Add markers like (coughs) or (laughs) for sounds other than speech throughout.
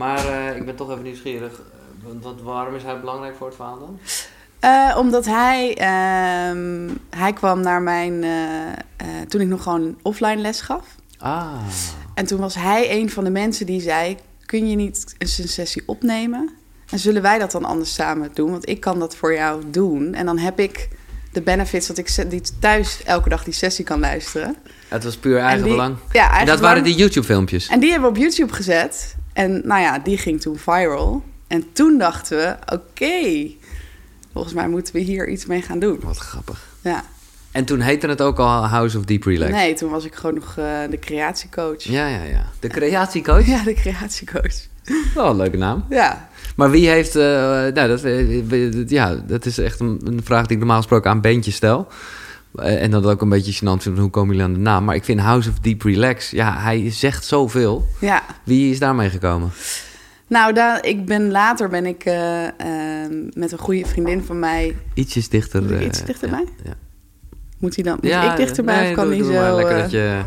Maar eh, ik ben toch even nieuwsgierig. Eh, want wat, waarom is hij belangrijk voor het verhaal dan? Eh, omdat hij, ehm, hij kwam naar mijn, toen ik nog gewoon offline les gaf. Ah. En toen was hij een van de mensen die zei, kun je niet eens een sessie opnemen? En zullen wij dat dan anders samen doen? Want ik kan dat voor jou doen. En dan heb ik de benefits dat ik die thuis elke dag die sessie kan luisteren. Het was puur eigen die- belang. ja, eigen en dat belang. waren die YouTube-filmpjes. En die hebben we op YouTube gezet. En nou ja, die ging toen viral. En toen dachten we, oké, volgens mij moeten we hier iets mee gaan doen. Wat grappig. Ja. En toen heette het ook al House of Deep Relax. Nee, toen was ik gewoon nog eh, de creatiecoach. Ja, ja, ja. De creatiecoach? Ja, de creatiecoach. Wel een leuke naam. Ja. Maar wie heeft... eh, nou, dat, ja, dat is echt een, een vraag die ik normaal gesproken aan bandjes stel. Eh, en dat ook een beetje gênant vind, hoe komen jullie aan de naam? Maar ik vind House of Deep Relax, ja, hij zegt zoveel. Ja. Wie is daarmee gekomen? Nou, daar, ik ben later ben ik eh, eh, met een goede vriendin van mij. Ietsjes dichter. Iets dichterbij? Ja, ja. Moet hij dan? Moet ik dichterbij nee, of kan doe- hij doe zo? Lekker dat je...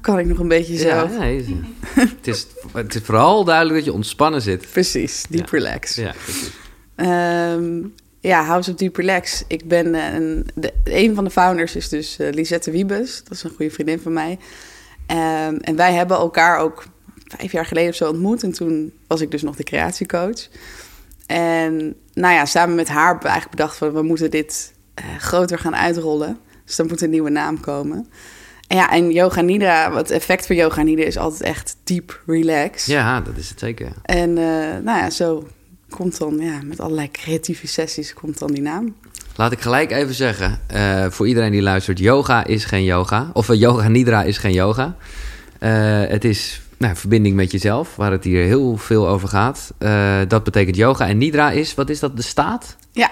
Kan ik nog een beetje zo? Ja, nee, het, is, het is vooral duidelijk dat je ontspannen zit. Precies, deep Ja. relax. Ja, precies. Ehm, ja, House of Deep Relax. Ik ben eh, een, de, een van de founders is dus eh, Lisette Wiebes. Dat is een goede vriendin van mij. Ehm, en wij hebben elkaar ook vijf jaar geleden of zo ontmoet. En toen was ik dus nog de creatiecoach. En nou ja, samen met haar hebben we eigenlijk bedacht van... we moeten dit eh, groter gaan uitrollen. Dus dan moet een nieuwe naam komen. En ja, en Yoga Nidra, het effect van Yoga Nidra is altijd echt deep relax. Ja, dat is het zeker. En nou ja, zo komt dan, ja, met allerlei creatieve sessies komt dan die naam. Laat ik gelijk even zeggen, eh, voor iedereen die luistert, yoga is geen yoga. Of eh, yoga nidra is geen yoga. Eh, het is nou, verbinding met jezelf, waar het hier heel veel over gaat. Dat betekent yoga. En nidra is, wat is dat, de staat? Ja,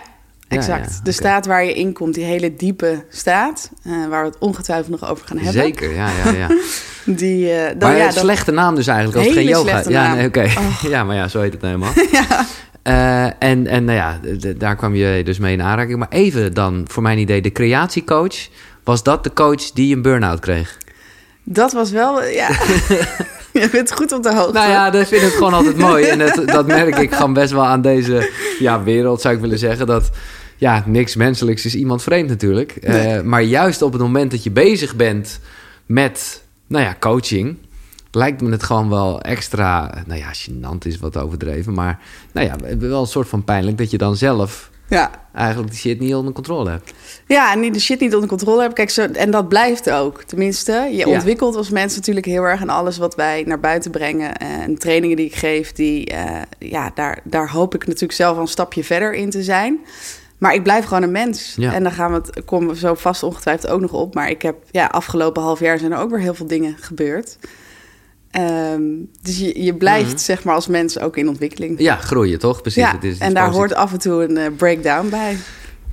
exact. ja, de staat waar je in komt, die hele diepe staat, waar we het ongetwijfeld nog over gaan hebben. Zeker, ja, ja, ja. (laughs) Die, dan, maar ja, een slechte naam dus eigenlijk, als het geen yoga Ja, nee, oké. Oh. (laughs) Ja, maar ja, zo heet het nou helemaal. (laughs) ja. Eh, en en nou ja, daar kwam je dus mee in aanraking. Maar even dan, voor mijn idee, de creatiecoach. Was dat de coach die een burn-out kreeg? Dat was wel, ja. (laughs) je bent goed op de hoogte. Nou ja, dat vind ik gewoon altijd mooi. En dat, dat merk ik gewoon best wel aan deze ja, wereld, zou ik willen zeggen. Dat ja, niks menselijks is iemand vreemd natuurlijk. Eh, maar juist op het moment dat je bezig bent met, nou ja, coaching... lijkt me het gewoon wel extra, nou ja, gênant is wat overdreven. Maar nou ja, wel een soort van pijnlijk dat je dan zelf Ja. eigenlijk die shit niet onder controle hebt. Ja, en de shit niet onder controle hebben. Kijk, zo, en dat blijft ook. Tenminste, je Ja. ontwikkelt als mens natuurlijk heel erg. En alles wat wij naar buiten brengen. En trainingen die ik geef, die, eh, ja, daar, daar hoop ik natuurlijk zelf een stapje verder in te zijn. Maar ik blijf gewoon een mens. Ja. En dan gaan we het, komen we zo vast ongetwijfeld ook nog op. Maar ik heb, ja, afgelopen half jaar zijn er ook weer heel veel dingen gebeurd. Ehm, dus je, je blijft, Mhm. zeg maar, als mens ook in ontwikkeling. Ja, groeien toch? Precies. Ja, Het is- het is en daar positief. hoort af en toe een eh, breakdown bij.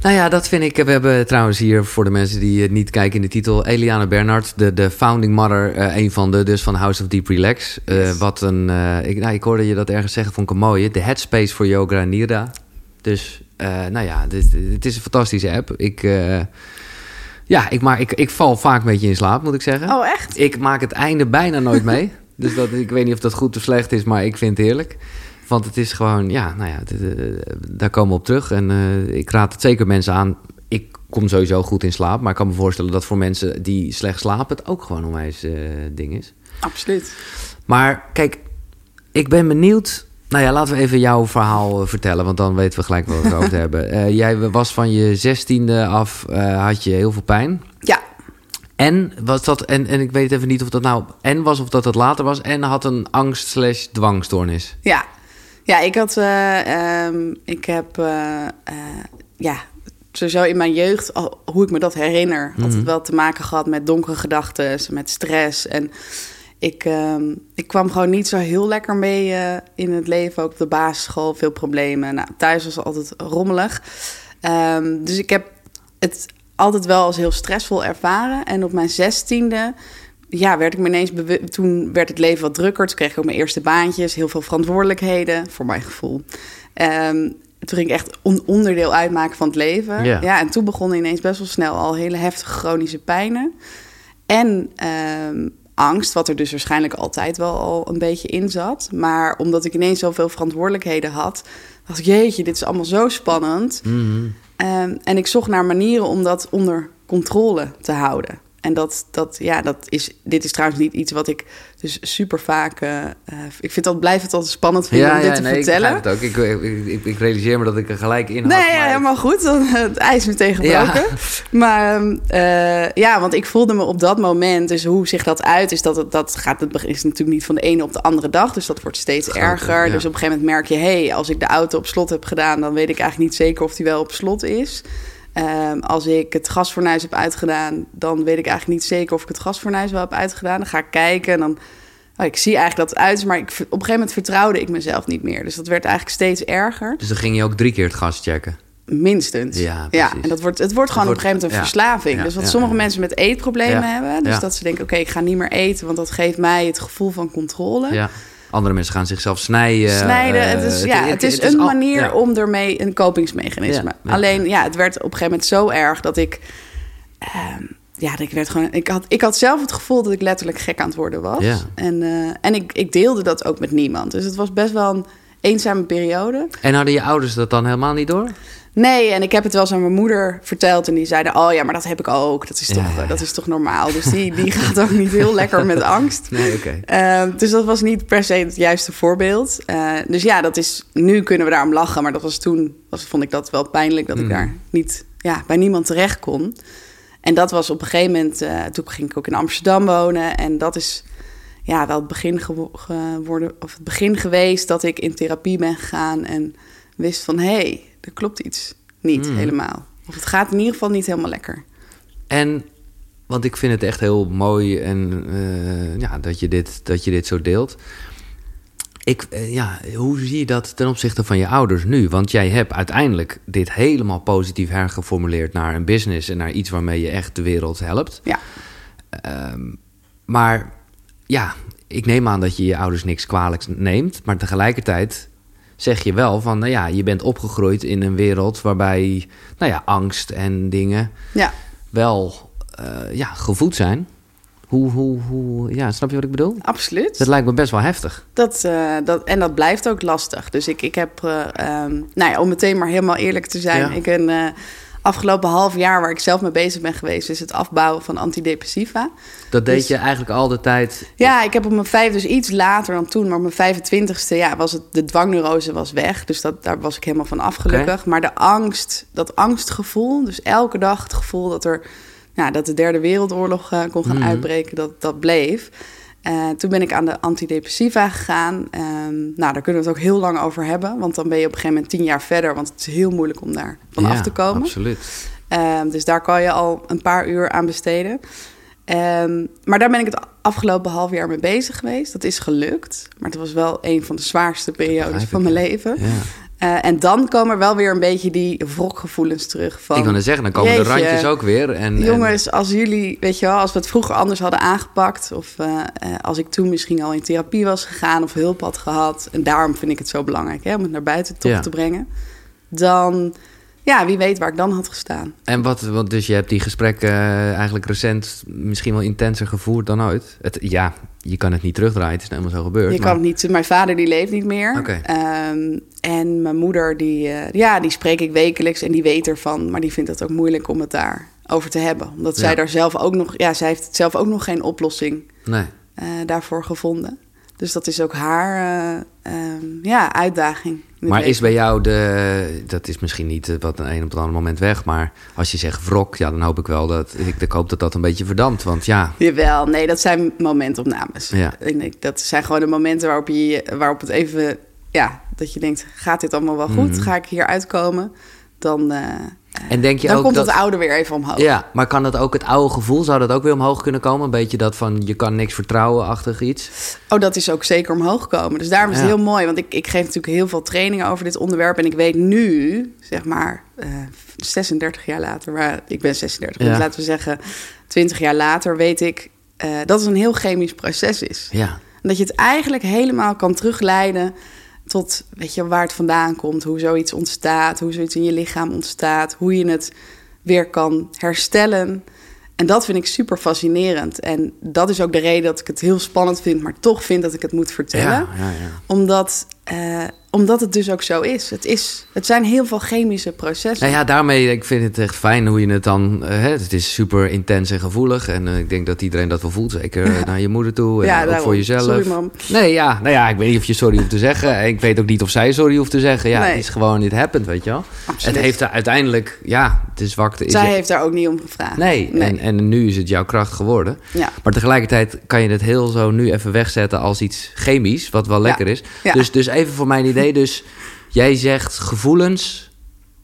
Nou ja, dat vind ik. We hebben trouwens hier voor de mensen die het niet kijken in de titel. Eliane Bernhard, de, de founding mother. eh, een van de dus van House of Deep Relax. Eh, Yes. wat een. eh, ik, nou, ik hoorde je dat ergens zeggen, vond ik een mooie. De headspace voor yoga en nira. Dus eh, nou ja, dit, het is een fantastische app. Ik, eh, ja, ik, maar ik, ik val vaak een beetje in slaap, moet ik zeggen. Oh, echt? Ik maak het einde bijna nooit mee. (laughs) dus dat, ik weet niet of dat goed of slecht is, maar ik vind het heerlijk. Want het is gewoon, ja, nou ja, eh, daar komen we op terug. En eh, ik raad het zeker mensen aan. Ik kom sowieso goed in slaap. Maar ik kan me voorstellen dat voor mensen die slecht slapen... het ook gewoon een wijs eh, ding is. Absoluut. Maar kijk, ik ben benieuwd... Nou ja, laten we even jouw verhaal vertellen. Want dan weten we gelijk wat we het over (laughs) hebben. Jij was van je zestiende af, had je heel veel pijn. Ja, En was dat, en, en ik weet even niet of dat nou en was of dat het later was. En had een angst slash dwangstoornis. Ja, ja ik had, eh, ehm, ik heb, eh, eh, ja, sowieso in mijn jeugd, hoe ik me dat herinner, Mhm. altijd wel te maken gehad met donkere gedachten, met stress. En ik, ehm, ik kwam gewoon niet zo heel lekker mee in het leven, ook op de basisschool, veel problemen. Nou, thuis was het altijd rommelig. Ehm, dus ik heb het altijd wel als heel stressvol ervaren. En op mijn zestiende ja, werd ik me ineens Toen werd het leven wat drukker. Toen kreeg ik ook mijn eerste baantjes, heel veel verantwoordelijkheden, voor mijn gevoel. Ehm, toen ging ik echt een onderdeel uitmaken van het leven. Ja. en toen begonnen ineens best wel snel al hele heftige chronische pijnen. En ehm, angst, wat er dus waarschijnlijk altijd wel al een beetje in zat. Maar omdat ik ineens zoveel verantwoordelijkheden had, dacht ik, jeetje, dit is allemaal zo spannend. Mhm. Ehm, en ik zocht naar manieren om dat onder controle te houden. En dat, dat, ja, dat is, dit is trouwens niet iets wat ik dus super vaak. eh, eh, ik vind dat, blijf het altijd spannend vinden om dit te nee, vertellen. Ik, het ook. Ik, ik, ik, ik realiseer me dat ik er gelijk in had. Nee, ja, maar- helemaal goed. Dan, eh, Het ijs meteen gebroken. (laughs) Maar ehm, eh, ja, want ik voelde me op dat moment... dus hoe zich dat uit is... dat, het, dat gaat, het is natuurlijk niet van de ene op de andere dag... dus dat wordt steeds erger. ja. Dus op een gegeven moment merk je... hé, hey, als ik de auto op slot heb gedaan... dan weet ik eigenlijk niet zeker of die wel op slot is... Ehm, als ik het gasfornuis heb uitgedaan, dan weet ik eigenlijk niet zeker of ik het gasfornuis wel heb uitgedaan. Dan ga ik kijken en dan. oh, ik zie eigenlijk dat het uit is, maar ik, op een gegeven moment vertrouwde ik mezelf niet meer. Dus dat werd eigenlijk steeds erger. Dus dan ging je ook drie keer het gas checken. Minstens. Ja, precies. en dat wordt, het wordt gewoon Het op een gegeven moment een ja. verslaving. Ja, dus wat ja, sommige ja. mensen met eetproblemen Ja. hebben. Dus Ja. dat ze denken, oké, ik ga niet meer eten, want dat geeft mij het gevoel van controle. Ja. Andere mensen gaan zichzelf snijden. Snijden, eh, het is, ja, het is het een al- manier ja. om ermee een kopingsmechanisme. Ja. Alleen, ja, het werd op een gegeven moment zo erg dat ik... ehm, ja, ik werd gewoon... Ik had, ik had zelf het gevoel dat ik letterlijk gek aan het worden was. Ja. En, eh, en ik, ik deelde dat ook met niemand. Dus het was best wel een eenzame periode. En hadden je ouders dat dan helemaal niet door? Nee, en ik heb het wel eens aan mijn moeder verteld. En die zeiden, oh ja, maar dat heb ik ook. Dat is toch, Ja, ja, ja. Dat is toch normaal? Dus die, die (laughs) gaat ook niet heel lekker met angst. (laughs) Nee, oké. Ehm, dus dat was niet per se het juiste voorbeeld. Eh, dus ja, dat is, nu kunnen we daarom lachen. Maar dat was toen, was, vond ik dat wel pijnlijk dat ik Mhm. daar niet ja, bij niemand terecht kon. En dat was op een gegeven moment, eh, toen ging ik ook in Amsterdam wonen. En dat is ja, wel het begin gewo- geworden, of het begin geweest dat ik in therapie ben gegaan en wist van hé, hey, er klopt iets niet Mhm. helemaal. Of het gaat in ieder geval niet helemaal lekker. En, want ik vind het echt heel mooi en eh, ja, dat, je dit, dat je dit zo deelt. Ik, eh, ja, hoe zie je dat ten opzichte van je ouders nu? Want jij hebt uiteindelijk dit helemaal positief hergeformuleerd naar een business en naar iets waarmee je echt de wereld helpt. Ja. Ehm, maar ja, ik neem aan dat je je ouders niks kwalijks neemt. Maar tegelijkertijd zeg je wel van, nou ja, je bent opgegroeid in een wereld waarbij, nou ja, angst en dingen Ja, wel eh, ja, gevoed zijn. Hoe, hoe, hoe, ja, snap je wat ik bedoel? absoluut. Dat lijkt me best wel heftig. Dat, eh, dat, en dat blijft ook lastig. Dus ik, ik heb, eh, ehm, nou ja, om meteen maar helemaal eerlijk te zijn. Ja. Ik ben afgelopen half jaar waar ik zelf mee bezig ben geweest, is het afbouwen van antidepressiva. Dat deed Dus- je eigenlijk al de tijd. Ja, ik heb op mijn vijf, dus iets later dan toen, maar op mijn 25ste, ja, was het, de dwangneurose was weg. Dus dat, daar was ik helemaal van af, gelukkig. Maar de angst, dat angstgevoel, dus elke dag het gevoel dat er, ja, dat de derde wereldoorlog eh, kon gaan Mhm. uitbreken, dat, dat bleef. Eh, toen ben ik aan de antidepressiva gegaan. Ehm, nou, daar kunnen we het ook heel lang over hebben. Want dan ben je op een gegeven moment tien jaar verder. Want het is heel moeilijk om daar van Ja, af te komen. Absoluut. Ehm, dus daar kan je al een paar uur aan besteden. Ehm, maar daar ben ik het afgelopen half jaar mee bezig geweest. Dat is gelukt. Maar het was wel een van de zwaarste periodes van mijn leven. Ja. Eh, en dan komen er wel weer een beetje die wrokgevoelens terug. Van, Ik wil net zeggen, dan komen de randjes ook weer. En, en- Jongens, als jullie, weet je wel, als we het vroeger anders hadden aangepakt. Of eh, eh, als ik toen misschien al in therapie was gegaan of hulp had gehad. En daarom vind ik het zo belangrijk hè, om het naar buiten toch Ja. te brengen. Dan, ja, wie weet waar ik dan had gestaan. En wat, want dus je hebt die gesprekken eh, eigenlijk recent misschien wel intenser gevoerd dan ooit. Het, ja, je kan het niet terugdraaien, het is nou helemaal zo gebeurd. Je maar- kan het niet. Mijn vader die leeft niet meer. Oké. Ehm, en mijn moeder die, eh, ja, die spreek ik wekelijks en die weet ervan, maar die vindt het ook moeilijk om het daar over te hebben, omdat zij daar zelf ook nog, ja, zij heeft zelf ook nog geen oplossing Nee. eh, daarvoor gevonden. Dus dat is ook haar eh, ehm, ja, uitdaging. Maar is bij jou de, dat is misschien niet eh, wat een een op het andere moment weg, maar als je zegt wrok, ja, dan hoop ik wel dat, ik, ik hoop dat dat een beetje verdampt, want ja, Jawel, nee, dat zijn momentopnames. Ja. Dat zijn gewoon de momenten waarop, je, waarop het even... Ja, dat je denkt, gaat dit allemaal wel goed? Mhm. Ga ik hier uitkomen? Dan, eh, en denk je dan ook komt dat, het oude weer even omhoog. ja, maar kan dat ook het oude gevoel, zou dat ook weer omhoog kunnen komen? Een beetje dat van, je kan niks vertrouwen-achtig iets? Oh, dat is ook zeker omhoog gekomen. Dus daarom is het heel mooi. Want ik, ik geef natuurlijk heel veel trainingen over dit onderwerp. En ik weet nu, zeg maar, eh 36 jaar later... Maar ik ben 36, Ja. dus laten we zeggen 20 jaar later... weet ik eh, dat het een heel chemisch proces is. Ja, En dat je het eigenlijk helemaal kan terugleiden tot weet je, waar het vandaan komt, hoe zoiets ontstaat, hoe zoiets in je lichaam ontstaat, hoe je het weer kan herstellen. en dat vind ik super fascinerend. En dat is ook de reden dat ik het heel spannend vind, maar toch vind dat ik het moet vertellen. Ja, ja, ja. Omdat, eh, omdat het dus ook zo is. Het, is. het zijn heel veel chemische processen. Nou ja, daarmee, ik vind het echt fijn hoe je het dan... eh, hè, het is super intens en gevoelig. En eh, ik denk dat iedereen dat wel voelt. Zeker eh, (laughs) naar je moeder toe en Ja, ook daarom. voor jezelf. Sorry, mam. Nee, ja, nou ja, ik weet niet of je sorry hoeft te zeggen. Ik weet ook niet of zij sorry hoeft te zeggen. Ja, Nee. het is gewoon, it happened, weet je wel. Absoluut. Het heeft er uiteindelijk, ja, zwakte is... Zij heeft daar ook niet om gevraagd. Nee, En, en nu is het jouw kracht geworden. Ja. Maar tegelijkertijd kan je het heel zo nu even wegzetten als iets chemisch, wat wel lekker is. Ja. Dus, dus even voor mijn idee, dus jij zegt gevoelens,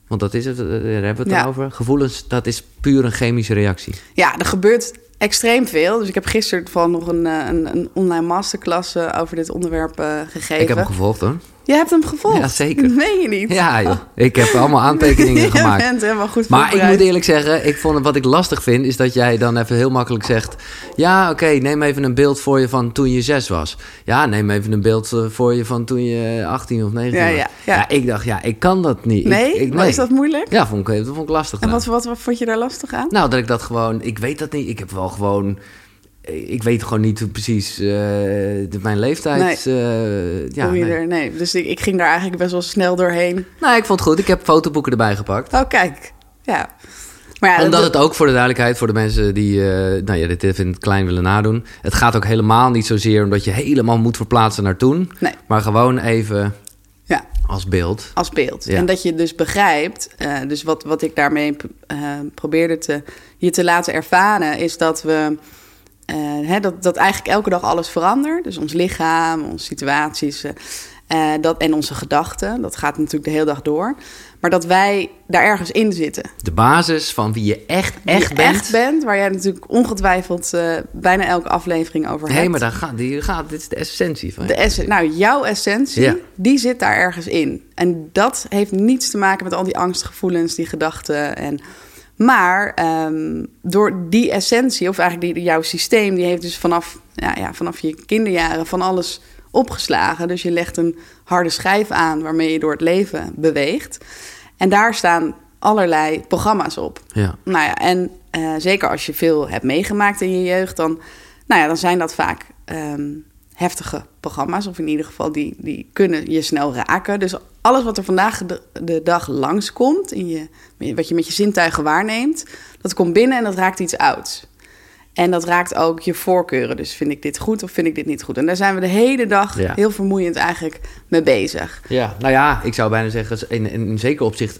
want dat is het, eh, daar hebben we het Ja. over. Gevoelens, dat is puur een chemische reactie. Ja, er gebeurt extreem veel. Dus ik heb gisteren van nog een, eh, een, een online masterclass eh, over dit onderwerp gegeven. Ik heb hem gevolgd hoor. Je hebt hem gevolgd? Ja, zeker. Dat meen je niet? Ja, joh. ik heb allemaal aantekeningen (laughs) Je gemaakt. bent helemaal goed Maar ik moet eerlijk zeggen, ik vond wat ik lastig vind, is dat jij dan even heel makkelijk zegt: Ja, oké, neem even een beeld voor je van toen je zes was. Ja, neem even een beeld eh, voor je van toen je 18 of 19 Ja, was. ja, ja. ik dacht, ja, ik kan dat niet. Ik- Nee? ik, Maar is dat moeilijk? Ja, vond ik, dat vond ik lastig. En wat, wat, wat vond je daar lastig aan? Nou, dat ik dat gewoon, ik weet dat niet. Ik heb wel gewoon. Ik weet gewoon niet hoe precies eh, de- mijn leeftijd. eh, ja, nee. er, nee. Dus ik, ik ging daar eigenlijk best wel snel doorheen. Nou, ik vond het goed. Ik heb fotoboeken erbij gepakt. Oh, kijk. Ja. Maar ja, Omdat dat- het ook voor de duidelijkheid, voor de mensen die eh, nou ja, dit even in het klein willen nadoen. Het gaat ook helemaal niet zozeer omdat je helemaal moet verplaatsen naar toen. Nee. Maar gewoon even Ja, als beeld. als beeld. Ja. En dat je dus begrijpt, dus wat, wat ik daarmee probeerde te, je te laten ervaren, is dat we eh, hè, dat, dat eigenlijk elke dag alles verandert. Dus ons lichaam, onze situaties eh, eh, dat, en onze gedachten. Dat gaat natuurlijk de hele dag door. Maar dat wij daar ergens in zitten. De basis van wie je echt, echt je bent. echt bent, waar jij natuurlijk ongetwijfeld bijna elke aflevering over hebt. Nee, maar daar gaat, die gaat, dit is de essentie van. De ess- nou, jouw essentie, Ja. die zit daar ergens in. En dat heeft niets te maken met al die angstgevoelens, die gedachten. En, maar ehm, door die essentie, of eigenlijk die, jouw systeem, die heeft dus vanaf, ja, ja, vanaf je kinderjaren van alles opgeslagen. Dus je legt een harde schijf aan waarmee je door het leven beweegt. En daar staan allerlei programma's op. Ja. Nou ja, en eh, zeker als je veel hebt meegemaakt in je jeugd, dan, nou ja, dan zijn dat vaak ehm, heftige programma's. Of in ieder geval, die, die kunnen je snel raken. Dus alles wat er vandaag de, de dag langskomt, in je, wat je met je zintuigen waarneemt, dat komt binnen en dat raakt iets ouds. En dat raakt ook je voorkeuren. Dus vind ik dit goed of vind ik dit niet goed? En daar zijn we de hele dag Ja. heel vermoeiend eigenlijk mee bezig. ja, nou ja, ik zou bijna zeggen, in, in, in zeker opzicht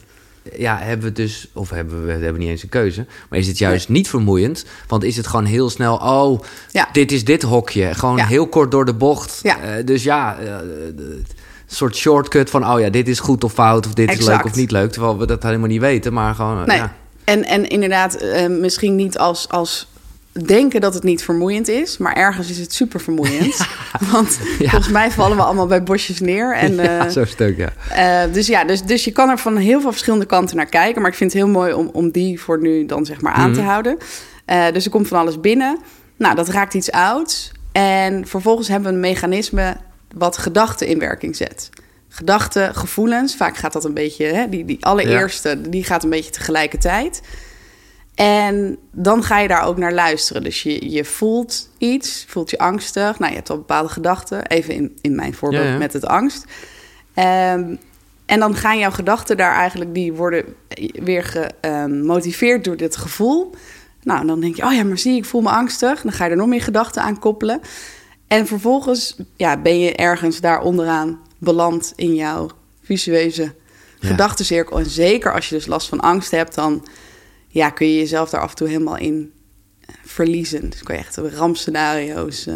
ja, hebben we dus, of hebben we, we hebben niet eens een keuze, maar is het juist niet vermoeiend? Want is het gewoon heel snel, oh, Ja. dit is dit hokje. Gewoon Ja. heel kort door de bocht. Ja. Eh, dus ja, een soort shortcut van, oh ja, dit is goed of fout, of dit is leuk of niet leuk. Terwijl we dat helemaal niet weten, maar gewoon, eh, Nee. En, en inderdaad, misschien niet als, als denken dat het niet vermoeiend is, maar ergens is het super vermoeiend. (laughs) Want Ja. volgens mij vallen we allemaal bij bosjes neer. En, ja, eh, zo'n stuk, ja. eh, dus ja, dus, dus je kan er van heel veel verschillende kanten naar kijken. Maar ik vind het heel mooi om, om die voor nu dan zeg maar aan te Mhm. houden. Eh, dus er komt van alles binnen. Nou, dat raakt iets ouds. En vervolgens hebben we een mechanisme wat gedachten in werking zet. Gedachten, gevoelens, vaak gaat dat een beetje, hè, die, die allereerste, die gaat een beetje tegelijkertijd. En dan ga je daar ook naar luisteren. Dus je, je voelt iets, voelt je angstig. Nou, je hebt al bepaalde gedachten. Even in, in mijn voorbeeld Ja, ja. met het angst. Ehm, en dan gaan jouw gedachten daar eigenlijk, die worden weer gemotiveerd door dit gevoel. Nou, dan denk je, oh ja, maar zie, ik voel me angstig. Dan ga je er nog meer gedachten aan koppelen. En vervolgens ja, ben je ergens daar onderaan beland in jouw visueuze Ja. gedachtencirkel. En zeker als je dus last van angst hebt, dan ja, kun je jezelf daar af en toe helemaal in eh, verliezen. Dus kun je echt rampscenario's. eh,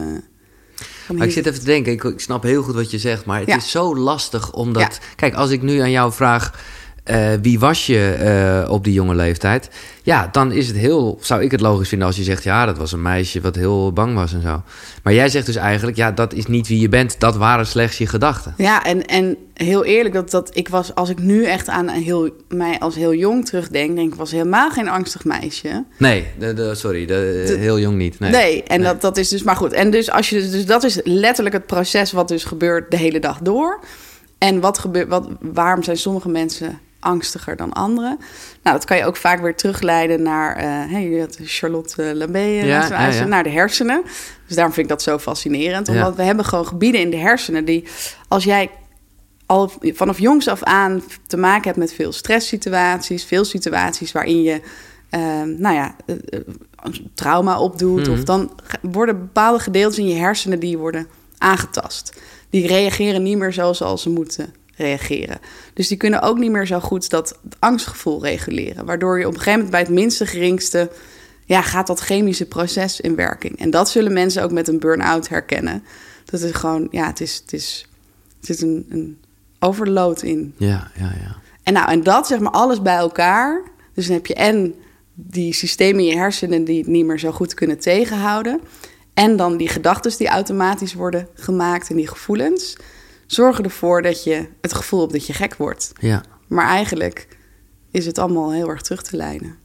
Maar ik zit even te denken, ik, ik snap heel goed wat je zegt, maar het Ja. is zo lastig omdat... Ja. Kijk, als ik nu aan jou vraag, eh, wie was je eh, op die jonge leeftijd? Ja, dan is het heel, zou ik het logisch vinden als je zegt, ja, dat was een meisje wat heel bang was en zo. Maar jij zegt dus eigenlijk, ja, dat is niet wie je bent, dat waren slechts je gedachten. Ja, en, en heel eerlijk, dat, dat ik was, als ik nu echt aan een heel, mij als heel jong terugdenk, denk ik, was helemaal geen angstig meisje. Nee, de, de- sorry, de, De- heel jong niet. Nee, Nee, en Nee. Dat, dat is dus maar goed. En dus, als je, dus dat is letterlijk het proces wat dus gebeurt de hele dag door. En wat gebeurt, wat, waarom zijn sommige mensen angstiger dan anderen. Nou, dat kan je ook vaak weer terugleiden naar uh, hey, Charlotte Lambé, ja, ja, ja. naar de hersenen. Dus daarom vind ik dat zo fascinerend. Omdat we hebben gewoon gebieden in de hersenen die, als jij al vanaf jongs af aan te maken hebt met veel stresssituaties, veel situaties waarin je, uh, nou ja, uh, trauma opdoet, of mhm. dan worden bepaalde gedeeltes in je hersenen die worden aangetast. Die reageren niet meer zoals ze moeten reageren. Dus die kunnen ook niet meer zo goed dat angstgevoel reguleren. Waardoor je op een gegeven moment bij het minste geringste... ja, gaat dat chemische proces in werking. En dat zullen mensen ook met een burn-out herkennen. Dat is gewoon, ja, het is, het is, het zit een, een overload in. Ja, ja, ja. En nou, en dat zeg maar alles bij elkaar. Dus dan heb je en die systemen in je hersenen die het niet meer zo goed kunnen tegenhouden. En dan die gedachten die automatisch worden gemaakt en die gevoelens zorgen ervoor dat je het gevoel hebt dat je gek wordt. Ja. Maar eigenlijk is het allemaal heel erg terug te leiden.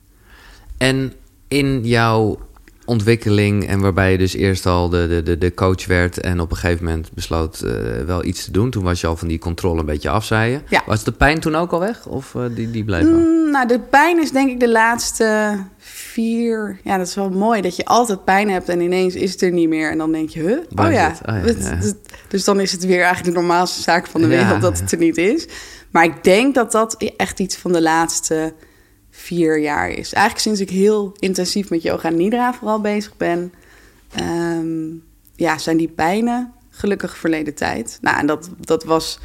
En in jouw ontwikkeling en waarbij je dus eerst al de, de, de coach werd en op een gegeven moment besloot uh, wel iets te doen. Toen was je al van die controle een beetje af, zei je. Ja. Was de pijn toen ook al weg of uh, die, die bleef wel? Mm, nou, de pijn is denk ik de laatste vier... Ja, dat is wel mooi dat je altijd pijn hebt en ineens is het er niet meer. En dan denk je, huh? Oh ja. Oh, ja, ja. Dus dan is het weer eigenlijk de normaalste zaak van de wereld dat het er niet is. Maar ik denk dat dat echt iets van de laatste vier jaar is. Eigenlijk sinds ik heel intensief met yoga nidra vooral bezig ben... Ehm, ja, zijn die pijnen gelukkig verleden tijd. Nou, en dat, dat was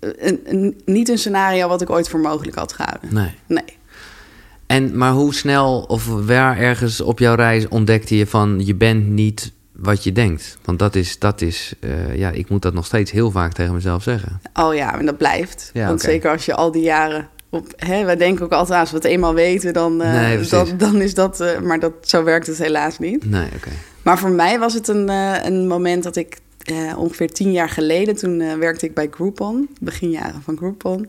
een, een, niet een scenario wat ik ooit voor mogelijk had gehouden. Nee. Nee. En, maar hoe snel of waar ergens op jouw reis ontdekte je van... je bent niet wat je denkt. Want dat is, dat is uh, ja, ik moet dat nog steeds heel vaak tegen mezelf zeggen. Oh ja, en dat blijft. Ja, Want zeker als je al die jaren op, hè, wij denken ook altijd als we het eenmaal weten, dan, uh, nee, dan, dan, is dat, uh, maar dat, zo werkt het helaas niet. Nee, oké. Maar voor mij was het een, een moment dat ik ongeveer tien jaar geleden, toen werkte ik bij Groupon, beginjaren van Groupon.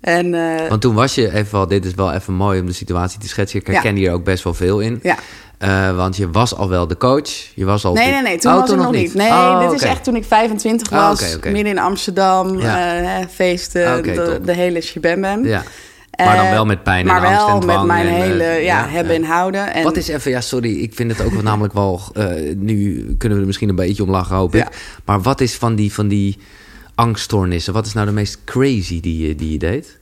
En, Want toen was je even wel, dit is wel even mooi om de situatie te schetsen. Ik herken ja. hier ook best wel veel in. Ja. Uh, want je was al wel de coach. Je was al nee, nee, nee. Toen oh, was toen ik nog niet. Nee, oh, dit is echt toen ik 25 was. Oh, okay, okay. Midden in Amsterdam. Ja. Uh, feesten. Okay, de, de, hele shebam. Ja. Maar dan wel met pijn en maar angst en dwang. met mijn en, hele ja, ja, hebben en houden. En... Wat is even, ja, sorry, ik vind het ook namelijk wel. Uh, nu kunnen we er misschien een beetje om lachen, hoop ik. Maar wat is van die, van die angststoornissen? Wat is nou de meest crazy die die je deed?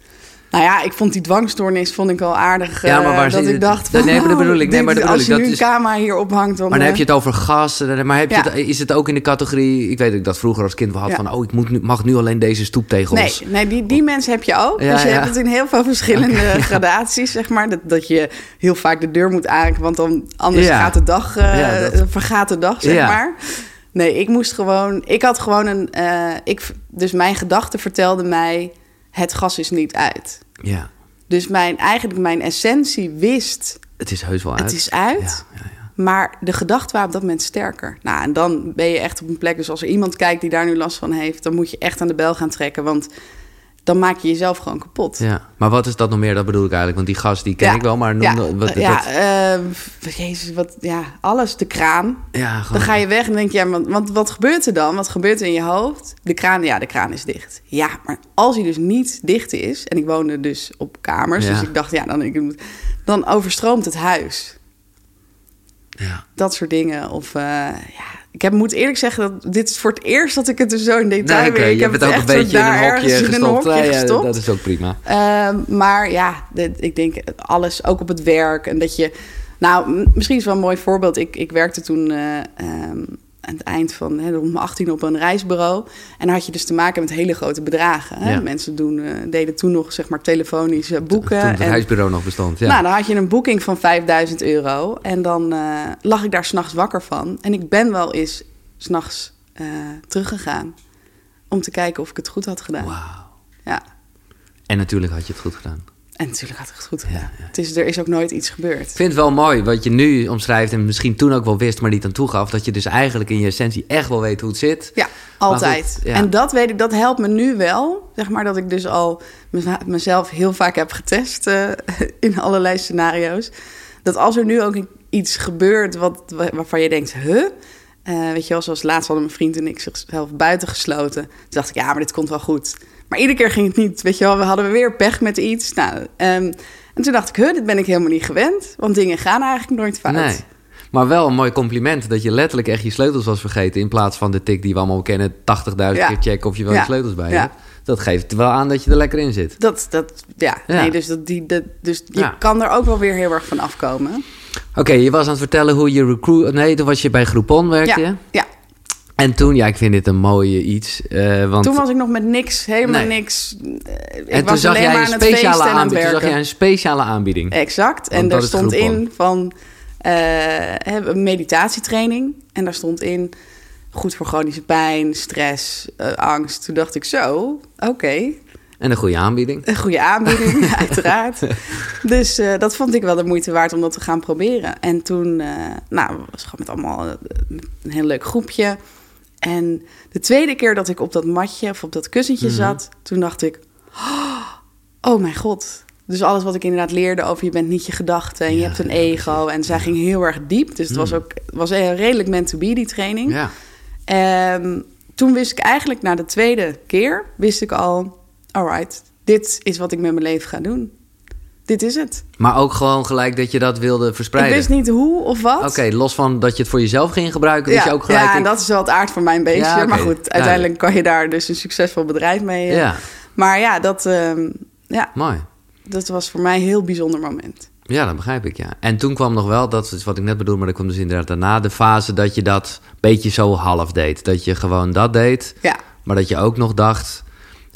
Nou ja, ik vond die dwangstoornis vond ik wel aardig. Ja, maar waar uh, dat ik dacht. Van, nee, maar dat bedoel ik. Nee, maar dat als je nu een camera hier ophangt. Dan, maar dan heb je het over gas. Maar heb je het, is het ook in de categorie. Ik weet dat ik dat vroeger als kind wel had van. Oh, ik moet nu, mag nu alleen deze stoeptegels. Nee, nee die, die mensen heb je ook. dus je hebt het in heel veel verschillende (laughs) gradaties, zeg maar. Dat, dat je heel vaak de deur moet aanraken. Want dan anders gaat de dag. Uh, vergaat de dag, zeg maar. Nee, ik moest gewoon. Ik had gewoon een. Uh, ik, dus mijn gedachten vertelden mij. Het gas is niet uit. Ja. Dus mijn, eigenlijk mijn essentie wist... Het is heus wel uit. Het is uit. Ja, ja, ja. Maar de gedachte waren op dat moment sterker. Nou, en dan ben je echt op een plek. Dus als er iemand kijkt die daar nu last van heeft... dan moet je echt aan de bel gaan trekken. Want dan maak je jezelf gewoon kapot. Ja, maar wat is dat nog meer? Dat bedoel ik eigenlijk. Want die gast, die ken ik wel, maar noem ja, wat, ja, uh, jezus, wat, ja, alles. De kraan. Ja, Dan ga je weg en denk je, ja, want, want wat gebeurt er dan? Wat gebeurt er in je hoofd? De kraan, ja, de kraan is dicht. Ja, maar als hij dus niet dicht is, en ik woonde dus op kamers, dus ik dacht, ja, dan, ik, dan overstroomt het huis. Ja. Dat soort dingen. Of uh, ja, ik heb, moet eerlijk zeggen dat dit is voor het eerst dat ik het er zo in detail nee, okay, Ik heb het ook een beetje in een hokje gestopt. In een hokje gestopt. dat is ook prima. Uh, maar ja, dit, ik denk alles, ook op het werk. En dat je... Nou, misschien is wel een mooi voorbeeld. Ik, ik werkte toen... Uh, um, aan het eind van hè, rond mijn 18 op een reisbureau. En dan had je dus te maken met hele grote bedragen. Hè? Mensen doen, uh, deden toen nog zeg maar telefonisch boeken. Toen het en, reisbureau nog bestond, ja. Nou, dan had je een boeking van 5000 euro. En dan uh, lag ik daar s'nachts wakker van. En ik ben wel eens s'nachts teruggegaan. Om te kijken of ik het goed had gedaan. Wauw. Ja. En natuurlijk had je het goed gedaan. En natuurlijk had het goed gedaan. Ja, ja. Het is, er is ook nooit iets gebeurd. Ik vind het wel mooi wat je nu omschrijft en misschien toen ook wel wist, maar niet aan toegaf. Dat je dus eigenlijk in je essentie echt wel weet hoe het zit. Ja, altijd. Goed, ja. En dat weet ik, dat helpt me nu wel. Zeg maar dat ik dus al mezelf heel vaak heb getest uh, (laughs) in allerlei scenario's. Dat als er nu ook iets gebeurt wat, waarvan je denkt, huh? Eh, weet je wel, zoals laatst hadden mijn vriend en ik zichzelf buiten gesloten. Toen dacht ik, ja, maar dit komt wel goed. Maar iedere keer ging het niet. Weet je wel, we hadden weer pech met iets. Nou, ehm, en toen dacht ik, huh, dit ben ik helemaal niet gewend. Want dingen gaan eigenlijk nooit fout. Nee. Maar wel een mooi compliment dat je letterlijk echt je sleutels was vergeten... in plaats van de tik die we allemaal kennen... 80.000 Ja. keer checken of je wel Ja. je sleutels bij Ja. hebt. Dat geeft wel aan dat je er lekker in zit. Dat, dat, ja. Nee, dus, dat, die, dat, dus je kan er ook wel weer heel erg van afkomen. Oké, je was aan het vertellen hoe je recruit... Nee, toen was je bij Groupon werkte Ja, je. ja. En toen, ja, ik vind dit een mooie iets. eh, want Toen was ik nog met niks, helemaal Nee. niks. Ik en toen was zag alleen jij maar een aan het speciale feesten en aan het aanbieding. Toen zag werken. jij een speciale aanbieding. Exact. Want En daar stond in van eh, een meditatietraining. En daar stond in goed voor chronische pijn, stress, eh, angst. Toen dacht ik zo, oké, En een goede aanbieding. een goede aanbieding, (laughs) uiteraard. Dus dat vond ik wel de moeite waard om dat te gaan proberen. En toen, nou, was het gewoon met allemaal een heel leuk groepje. En de tweede keer dat ik op dat matje of op dat kussentje Mhm. zat, toen dacht ik, oh mijn god. Dus alles wat ik inderdaad leerde over je bent niet je gedachten en je hebt een ego. En zij ging heel erg diep. Dus het was Mm. ook was redelijk meant to be, die training. Ja. Ehm, toen wist ik eigenlijk na de tweede keer, wist ik al, alright, dit is wat ik met mijn leven ga doen. Dit is het. Maar ook gewoon gelijk dat je dat wilde verspreiden. Ik wist niet hoe of wat. Oké, los van dat je het voor jezelf ging gebruiken, wist ja, je ook gelijk... ja, en ik- dat is wel het aard van mijn beestje. Ja, Maar goed, uiteindelijk kan je daar dus een succesvol bedrijf mee. eh. Ja, Maar ja dat, ehm, ja, mooi. dat was voor mij een heel bijzonder moment. Ja, dat begrijp ik, ja. En toen kwam nog wel, dat is wat ik net bedoel... maar dat kwam dus inderdaad daarna de fase dat je dat beetje zo half deed. Dat je gewoon dat deed, Ja, maar dat je ook nog dacht...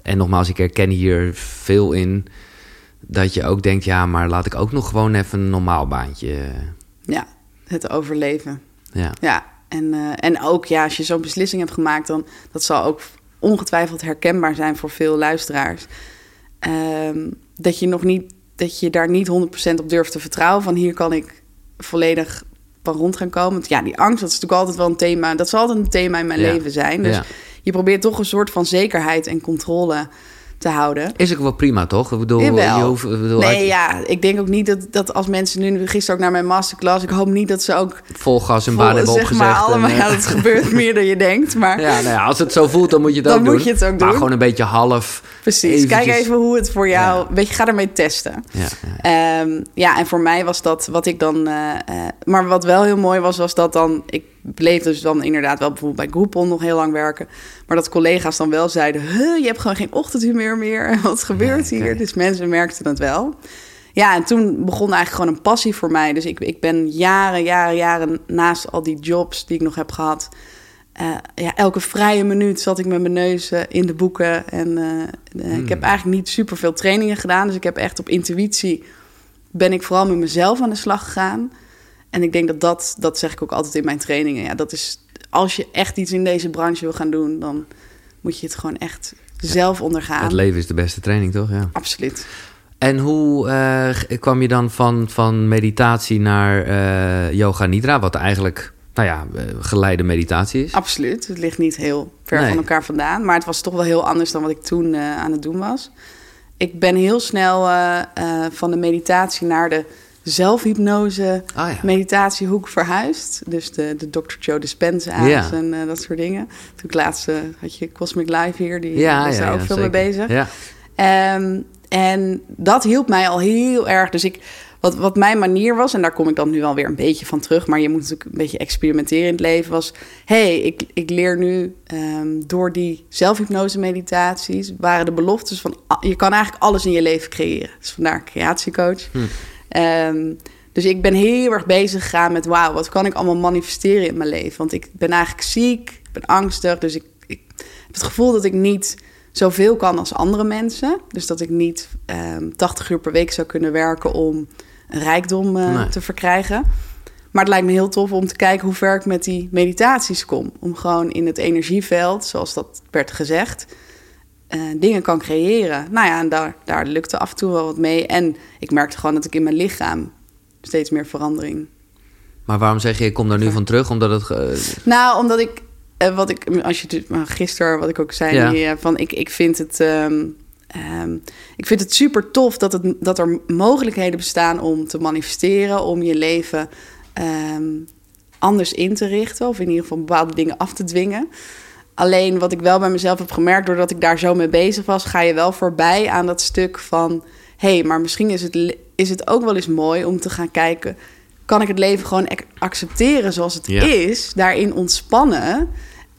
en nogmaals, ik herken hier veel in... dat je ook denkt, ja, maar laat ik ook nog gewoon even een normaal baantje... eh, ja, het overleven. Ja, Ja, en, eh, en ook ja, als je zo'n beslissing hebt gemaakt, dan dat zal ook ongetwijfeld herkenbaar zijn voor veel luisteraars. Ehm, dat je nog niet, dat je daar niet 100% op durft te vertrouwen. Van hier kan ik volledig van rond gaan komen. Want ja, die angst, dat is natuurlijk altijd wel een thema. Dat zal altijd een thema in mijn Ja. leven zijn. Dus Ja. je probeert toch een soort van zekerheid en controle te houden. Is ook wel prima, toch? Ik bedoel, Jawel. je hoeft... ik bedoel, Nee, uit- ja, ik denk ook niet dat, dat als mensen nu gisteren ook naar mijn masterclass, ik hoop niet dat ze ook vol gas en baan hebben zeg opgezegd. maar allemaal, en, ja, eh, dat gebeurt (laughs) meer dan je denkt, maar ja, nou ja, als het zo voelt, dan moet je het Dan ook doen. moet je het ook Maar doen. gewoon een beetje half... precies. Kijk even hoe het voor jou, Ja. weet je, ga ermee testen. Ja, ja. Ehm, ja, en voor mij was dat wat ik dan. eh, eh, maar wat wel heel mooi was, was dat dan. Ik bleef dus dan inderdaad wel bijvoorbeeld bij Groupon nog heel lang werken. Maar dat collega's dan wel zeiden: je hebt gewoon geen ochtendhumeur meer. (laughs) Wat gebeurt Nee, hier? Dus mensen merkten het wel. Ja, en toen begon eigenlijk gewoon een passie voor mij. Dus ik, ik ben jaren, jaren, jaren naast al die jobs die ik nog heb gehad. eh, ja, elke vrije minuut zat ik met mijn neus eh, in de boeken. En eh, ik heb eigenlijk niet super veel trainingen gedaan. Dus ik heb echt op intuïtie ben ik vooral met mezelf aan de slag gegaan. En ik denk dat dat, dat zeg ik ook altijd in mijn trainingen. Ja, dat is als je echt iets in deze branche wil gaan doen, dan moet je het gewoon echt zelf ondergaan. Het leven is de beste training, toch? Ja. Absoluut. En hoe eh, kwam je dan van, van meditatie naar eh, yoga nidra, wat eigenlijk, nou ja, eh, geleide meditatie is? Absoluut. Het ligt niet heel ver Nee. van elkaar vandaan. Maar het was toch wel heel anders dan wat ik toen aan het doen was. Ik ben heel snel van de meditatie naar de zelfhypnose Ah ja. meditatiehoek verhuisd. Dus de, de Dr. Joe Dispenza's Ja. en eh, dat soort dingen. Toen laatst had je Cosmic Life hier, die ja, was daar ook veel zeker. mee bezig. Ja. Ehm, en dat hielp mij al heel erg. Dus ik, wat, wat mijn manier was, en daar kom ik dan nu wel weer een beetje van terug, maar je moet natuurlijk een beetje experimenteren in het leven, was: hey, ik, ik leer nu ehm, door die zelfhypnose meditaties, waren de beloftes van je kan eigenlijk alles in je leven creëren. Dus vandaar creatiecoach. Hm. Ehm, dus ik ben heel erg bezig gegaan met: wauw, wat kan ik allemaal manifesteren in mijn leven? Want ik ben eigenlijk ziek, ik ben angstig, dus ik, ik heb het gevoel dat ik niet zoveel kan als andere mensen. Dus dat ik niet ehm 80 uur per week zou kunnen werken om een rijkdom eh, Nee. te verkrijgen. Maar het lijkt me heel tof om te kijken hoe ver ik met die meditaties kom. Om gewoon in het energieveld, zoals dat werd gezegd, eh, dingen kan creëren. Nou ja, en daar, daar lukte af en toe wel wat mee. En ik merkte gewoon dat ik in mijn lichaam steeds meer verandering Maar waarom zeg je, ik kom daar nu van terug? Omdat het... Nou, omdat ik, eh, wat ik, als je gisteren, wat ik ook zei, Ja. die, eh, van ik, ik vind het, ehm, ehm, ik vind het super tof dat, het, dat er mogelijkheden bestaan om te manifesteren, om je leven ehm, anders in te richten. Of in ieder geval bepaalde dingen af te dwingen. Alleen wat ik wel bij mezelf heb gemerkt, doordat ik daar zo mee bezig was, ga je wel voorbij aan dat stuk van: hé, hey, maar misschien is het, is het ook wel eens mooi om te gaan kijken. Kan ik het leven gewoon accepteren zoals het is? Daarin ontspannen.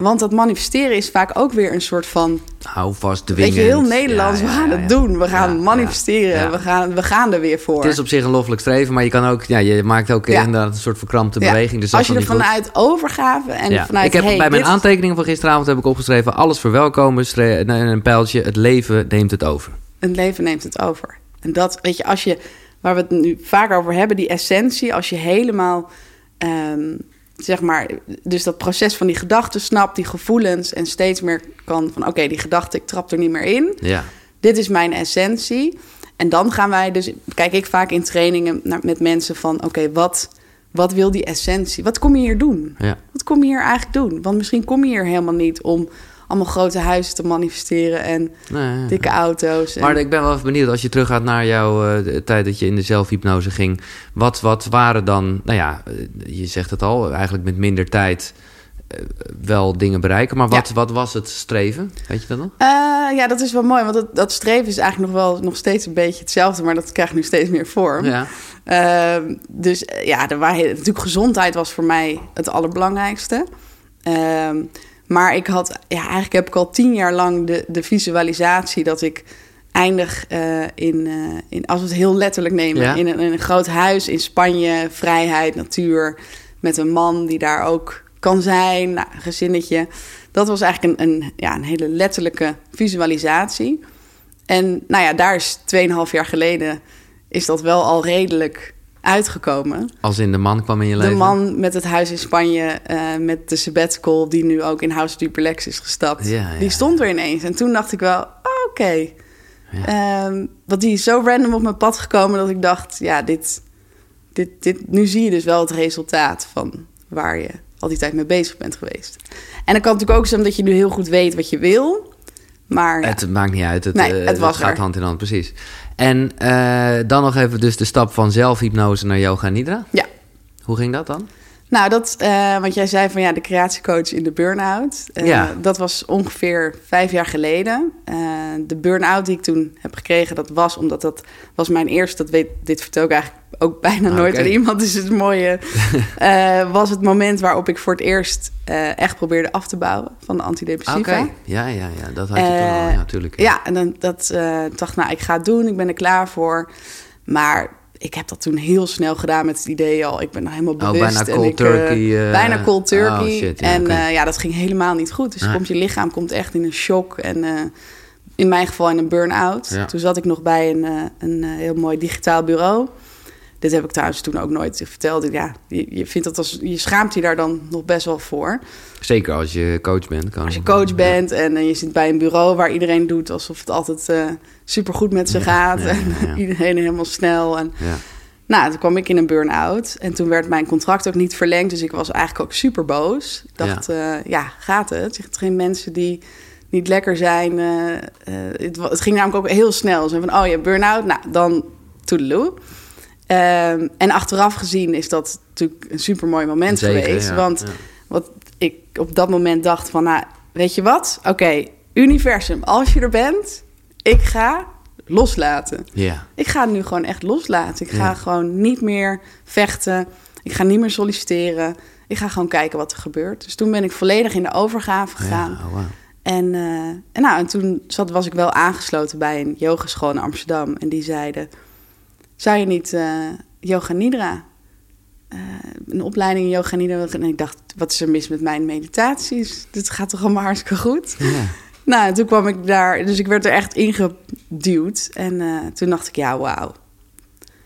Want dat manifesteren is vaak ook weer een soort van... Hou vast, dwingen. Weet je, heel Nederlands, we gaan het doen. We gaan manifesteren. We, gaan, we gaan er weer voor. Het is op zich een loffelijk streven, maar je kan ook... Ja, je maakt ook inderdaad een soort verkrampte beweging. Dus Als je er vanuit overgave en vanuit... Ik heb bij mijn aantekeningen van gisteravond heb ik opgeschreven... alles verwelkomen, een pijltje, het leven neemt het over. Het leven neemt het over. En dat, weet je, als je... Waar we het nu vaak over hebben, die essentie... als je helemaal... Um, zeg maar, dus dat proces van die gedachten snapt, die gevoelens en steeds meer kan van oké, die gedachte, ik trap er niet meer in. Ja. Dit is mijn essentie. En dan gaan wij dus, kijk ik vaak in trainingen naar, met mensen van oké, wat, wat wil die essentie? Wat kom je hier doen? Ja. Wat kom je hier eigenlijk doen? Want misschien kom je hier helemaal niet om allemaal grote huizen te manifesteren en dikke auto's. Maar ik ben wel even benieuwd, als je teruggaat naar jouw uh, tijd dat je in de zelfhypnose ging. Wat, wat waren dan, nou ja, eh, je zegt het al, eigenlijk met minder tijd uh, wel dingen bereiken. Maar wat, wat was het streven? Weet je dat nog? ja, dat is wel mooi, want dat, dat streven is eigenlijk nog wel nog steeds een beetje hetzelfde, maar dat krijgt nu steeds meer vorm. Ja. Ehm, dus ja, er waren, natuurlijk gezondheid was voor mij het allerbelangrijkste. Ehm, maar ik had, ja, eigenlijk heb ik al tien jaar lang de, de visualisatie dat ik eindig uh, in, uh, in, als we het heel letterlijk nemen, in, een, in, een, groot huis in Spanje, vrijheid, natuur, met een man die daar ook kan zijn, nou, een gezinnetje. Dat was eigenlijk een, een, ja, een hele letterlijke visualisatie. En nou ja, daar is 2,5 jaar geleden is dat wel al redelijk uitgekomen. Als in de man kwam in je leven? De man met het huis in Spanje, uh, met de sabbatical... die nu ook in House Duplex is gestapt. Ja, ja. Die stond er ineens. En toen dacht ik wel, oh, oké. Okay. Ja. Um, want die is zo random op mijn pad gekomen... dat ik dacht, ja, dit, dit, dit, nu zie je dus wel het resultaat... van waar je al die tijd mee bezig bent geweest. En dan kan natuurlijk ook zijn dat je nu heel goed weet wat je wil... Maar, het maakt niet uit. Het, nee, het, was het gaat hand in hand, precies. En uh, dan nog even dus de stap van zelfhypnose naar yoga nidra. Ja. Hoe ging dat dan? Nou, dat, uh, want jij zei van ja, de creatiecoach in de burn-out. Uh, ja. Dat was ongeveer vijf jaar geleden. Uh, de burn-out die ik toen heb gekregen, dat was omdat dat was mijn eerste. Dat weet, dit vertel ik eigenlijk ook bijna ah, nooit aan iemand. Dus het mooie (laughs) was het moment waarop ik voor het eerst echt probeerde af te bouwen van de antidepressiva. Oké, ja, ja, ja, dat had je toen al, natuurlijk. Ja, ja en dan dat dacht, nou, ik ga het doen, ik ben er klaar voor. Maar ik heb dat toen heel snel gedaan met het idee al. Ik ben nog helemaal bewust. Oh, bijna cold ik, turkey. Uh, bijna cold turkey. Oh, shit, ja, en okay. uh, ja, dat ging helemaal niet goed. Dus komt je lichaam komt echt in een shock. En uh, in mijn geval in een burn-out. Ja. Toen zat ik nog bij een, een heel mooi digitaal bureau. Dit heb ik trouwens toen ook nooit verteld. Ja, je, je vindt dat als je schaamt je daar dan nog best wel voor. Zeker als je coach bent. Kan als je coach bent en uh, je zit bij een bureau waar iedereen doet alsof het altijd uh, supergoed met ze ja, gaat. Ja, en (laughs) iedereen helemaal snel. En, nou, toen kwam ik in een burn-out. En toen werd mijn contract ook niet verlengd. Dus ik was eigenlijk ook super boos. Ik dacht, ja, uh, ja gaat het? Er geen mensen die niet lekker zijn. Het, het, ging namelijk ook heel snel. Zo van, oh ja, burn-out. Nou, dan toedeloe. Um, en achteraf gezien is dat natuurlijk een super mooi moment Zeker, geweest. Ja, want ja. wat ik op dat moment dacht van, nou, weet je wat? Oké, okay, universum, als je er bent, ik ga loslaten. Ja. Ik ga het nu gewoon echt loslaten. Ik ga ja. gewoon niet meer vechten. Ik ga niet meer solliciteren. Ik ga gewoon kijken wat er gebeurt. Dus toen ben ik volledig in de overgave gegaan. Ja, oh, wow. en, uh, en, nou, en toen zat, was ik wel aangesloten bij een yogeschool in Amsterdam. En die zeiden zou je niet uh, yoga nidra, uh, een opleiding in yoga nidra... En ik dacht, wat is er mis met mijn meditaties? Dit gaat toch allemaal hartstikke goed? Ja. Nou, toen kwam ik daar, dus ik werd er echt ingeduwd. En uh, toen dacht ik, ja, wauw.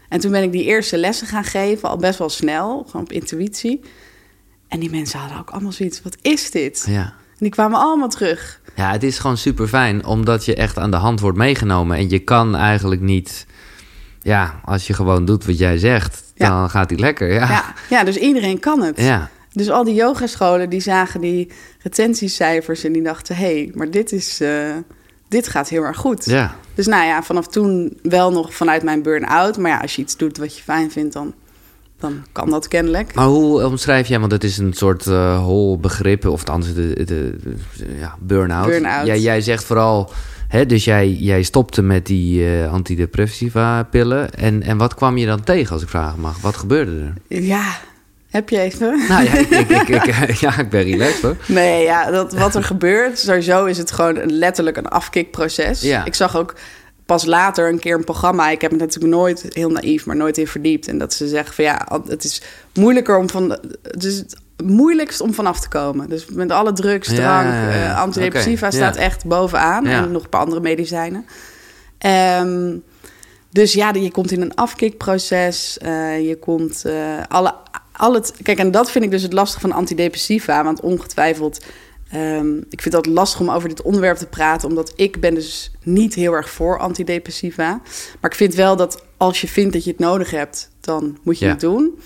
En toen ben ik die eerste lessen gaan geven, al best wel snel, gewoon op intuïtie. En die mensen hadden ook allemaal zoiets, wat is dit? Ja. En die kwamen allemaal terug. Ja, het is gewoon super fijn, omdat je echt aan de hand wordt meegenomen. En je kan eigenlijk niet ja, als je gewoon doet wat jij zegt, dan gaat hij lekker. Ja. ja. Ja, dus iedereen kan het. Ja. Dus al die yogascholen die zagen die retentiecijfers en die dachten: hé, hey, maar dit, is, uh, dit gaat heel erg goed. Ja. Dus nou ja, vanaf toen wel nog vanuit mijn burn-out. Maar ja, als je iets doet wat je fijn vindt, dan dan kan dat kennelijk. Maar hoe omschrijf jij, want het is een soort uh, hol begrip, of anders de, de, de, ja, burn-out. Burn-out. Jij, jij zegt vooral, hè, dus jij, jij stopte met die uh, antidepressiva pillen. En, en wat kwam je dan tegen, als ik vragen mag? Wat gebeurde er? Ja, heb je even? Nou ja, ik, ik, ik, (laughs) (laughs) ja, ik ben relaxed hoor. Nee, ja, dat, wat er gebeurt, sowieso is het gewoon letterlijk een afkikproces. Ja. Ik zag ook pas later een keer een programma. Ik heb me natuurlijk nooit heel naïef, maar nooit in verdiept. En dat ze zeggen van ja, het is moeilijker om van. Het het moeilijkst om vanaf te komen. Dus met alle drugs, drank, Ja, ja, ja. eh, antidepressiva staat echt bovenaan. En nog een paar andere medicijnen. Ehm, dus ja, je komt in een afkikproces. eh, je komt eh, alle, al het. Kijk, en dat vind ik dus het lastige van antidepressiva. Want ongetwijfeld. ehm, ik vind het lastig om over dit onderwerp te praten, omdat ik ben dus niet heel erg voor antidepressiva. Maar ik vind wel dat als je vindt dat je het nodig hebt, dan moet je het doen.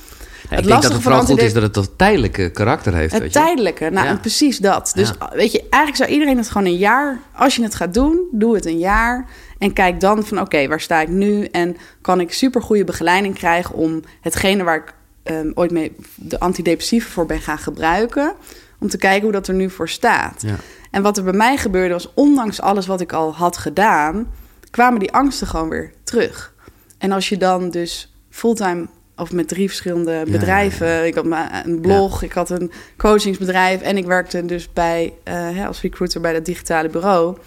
Ik denk dat het vooral goed is dat het dat tijdelijke karakter heeft. Het weet je? tijdelijke, nou Ja. en precies dat. Dus Ja. weet je, eigenlijk zou iedereen het gewoon een jaar... Als je het gaat doen, doe het een jaar. En kijk dan van, oké, waar sta ik nu? En kan ik supergoeie begeleiding krijgen om hetgene waar ik ehm, ooit mee de antidepressiva voor ben gaan gebruiken... om te kijken hoe dat er nu voor staat. Ja. En wat er bij mij gebeurde was, ondanks alles wat ik al had gedaan... kwamen die angsten gewoon weer terug. En als je dan dus fulltime of met drie verschillende bedrijven... ik had een blog, ik had een coachingsbedrijf... en ik werkte dus bij, hè, als recruiter bij dat digitale bureau...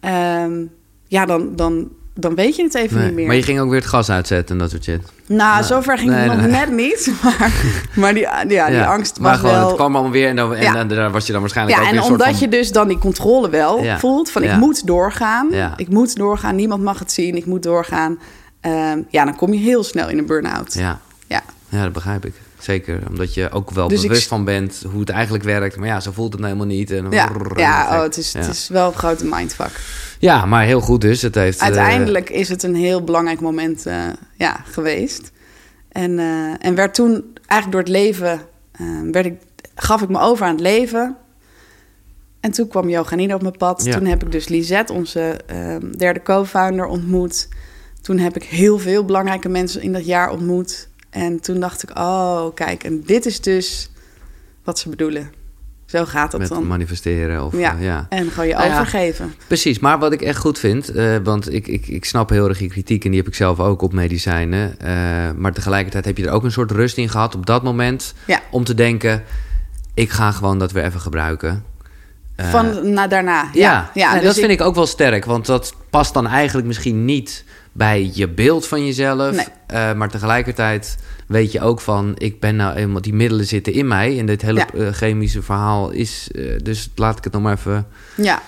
Ehm, ja, dan, dan, dan weet je het even Nee, niet meer. Maar je ging ook weer het gas uitzetten en dat soort shit. Nou, Nou, zover ging nee, het nog nee. net niet. (laughs) Maar, maar die, ja, die angst maar was gewoon, wel... het kwam allemaal weer en, dan, en daar was je dan waarschijnlijk Ja, ook en weer soort omdat van... je dus dan die controle wel voelt van ik moet doorgaan, Ja. ik moet doorgaan, niemand mag het zien, ik moet doorgaan. Ehm, ja, dan kom je heel snel in een burn-out. Ja. Ja. ja, dat begrijp ik. Zeker, omdat je ook wel Dus ik- bewust van bent hoe het eigenlijk werkt. Maar ja, zo voelt het nou helemaal niet. En Ja, oh, het, is, ja. het is wel een grote mindfuck. Ja, maar heel goed dus. Het heeft, Uiteindelijk is het een heel belangrijk moment eh, ja, geweest. En, eh, en werd toen eigenlijk door het leven, eh, werd ik, gaf ik me over aan het leven. En toen kwam Johanine op mijn pad. Ja. Toen heb ik dus Lisette, onze eh, derde co-founder, ontmoet. Toen heb ik heel veel belangrijke mensen in dat jaar ontmoet. En toen dacht ik, oh kijk, en dit is dus wat ze bedoelen. Zo gaat het met dan. manifesteren. Of, Ja. eh, ja. En gewoon je Nou ja. overgeven. Precies, maar wat ik echt goed vind, eh, want ik, ik, ik snap heel erg je kritiek en die heb ik zelf ook op medicijnen. eh, maar tegelijkertijd heb je er ook een soort rust in gehad op dat moment Ja. om te denken: ik ga gewoon dat weer even gebruiken. Van na daarna. ja, Ja, dus dat vind ik ook wel sterk, want dat past dan eigenlijk misschien niet bij je beeld van jezelf. Nee. eh, maar tegelijkertijd weet je ook van: ik ben nou eenmaal, die middelen zitten in mij en dit hele Ja. eh, chemische verhaal is, eh, dus laat ik het nog maar even. Ja,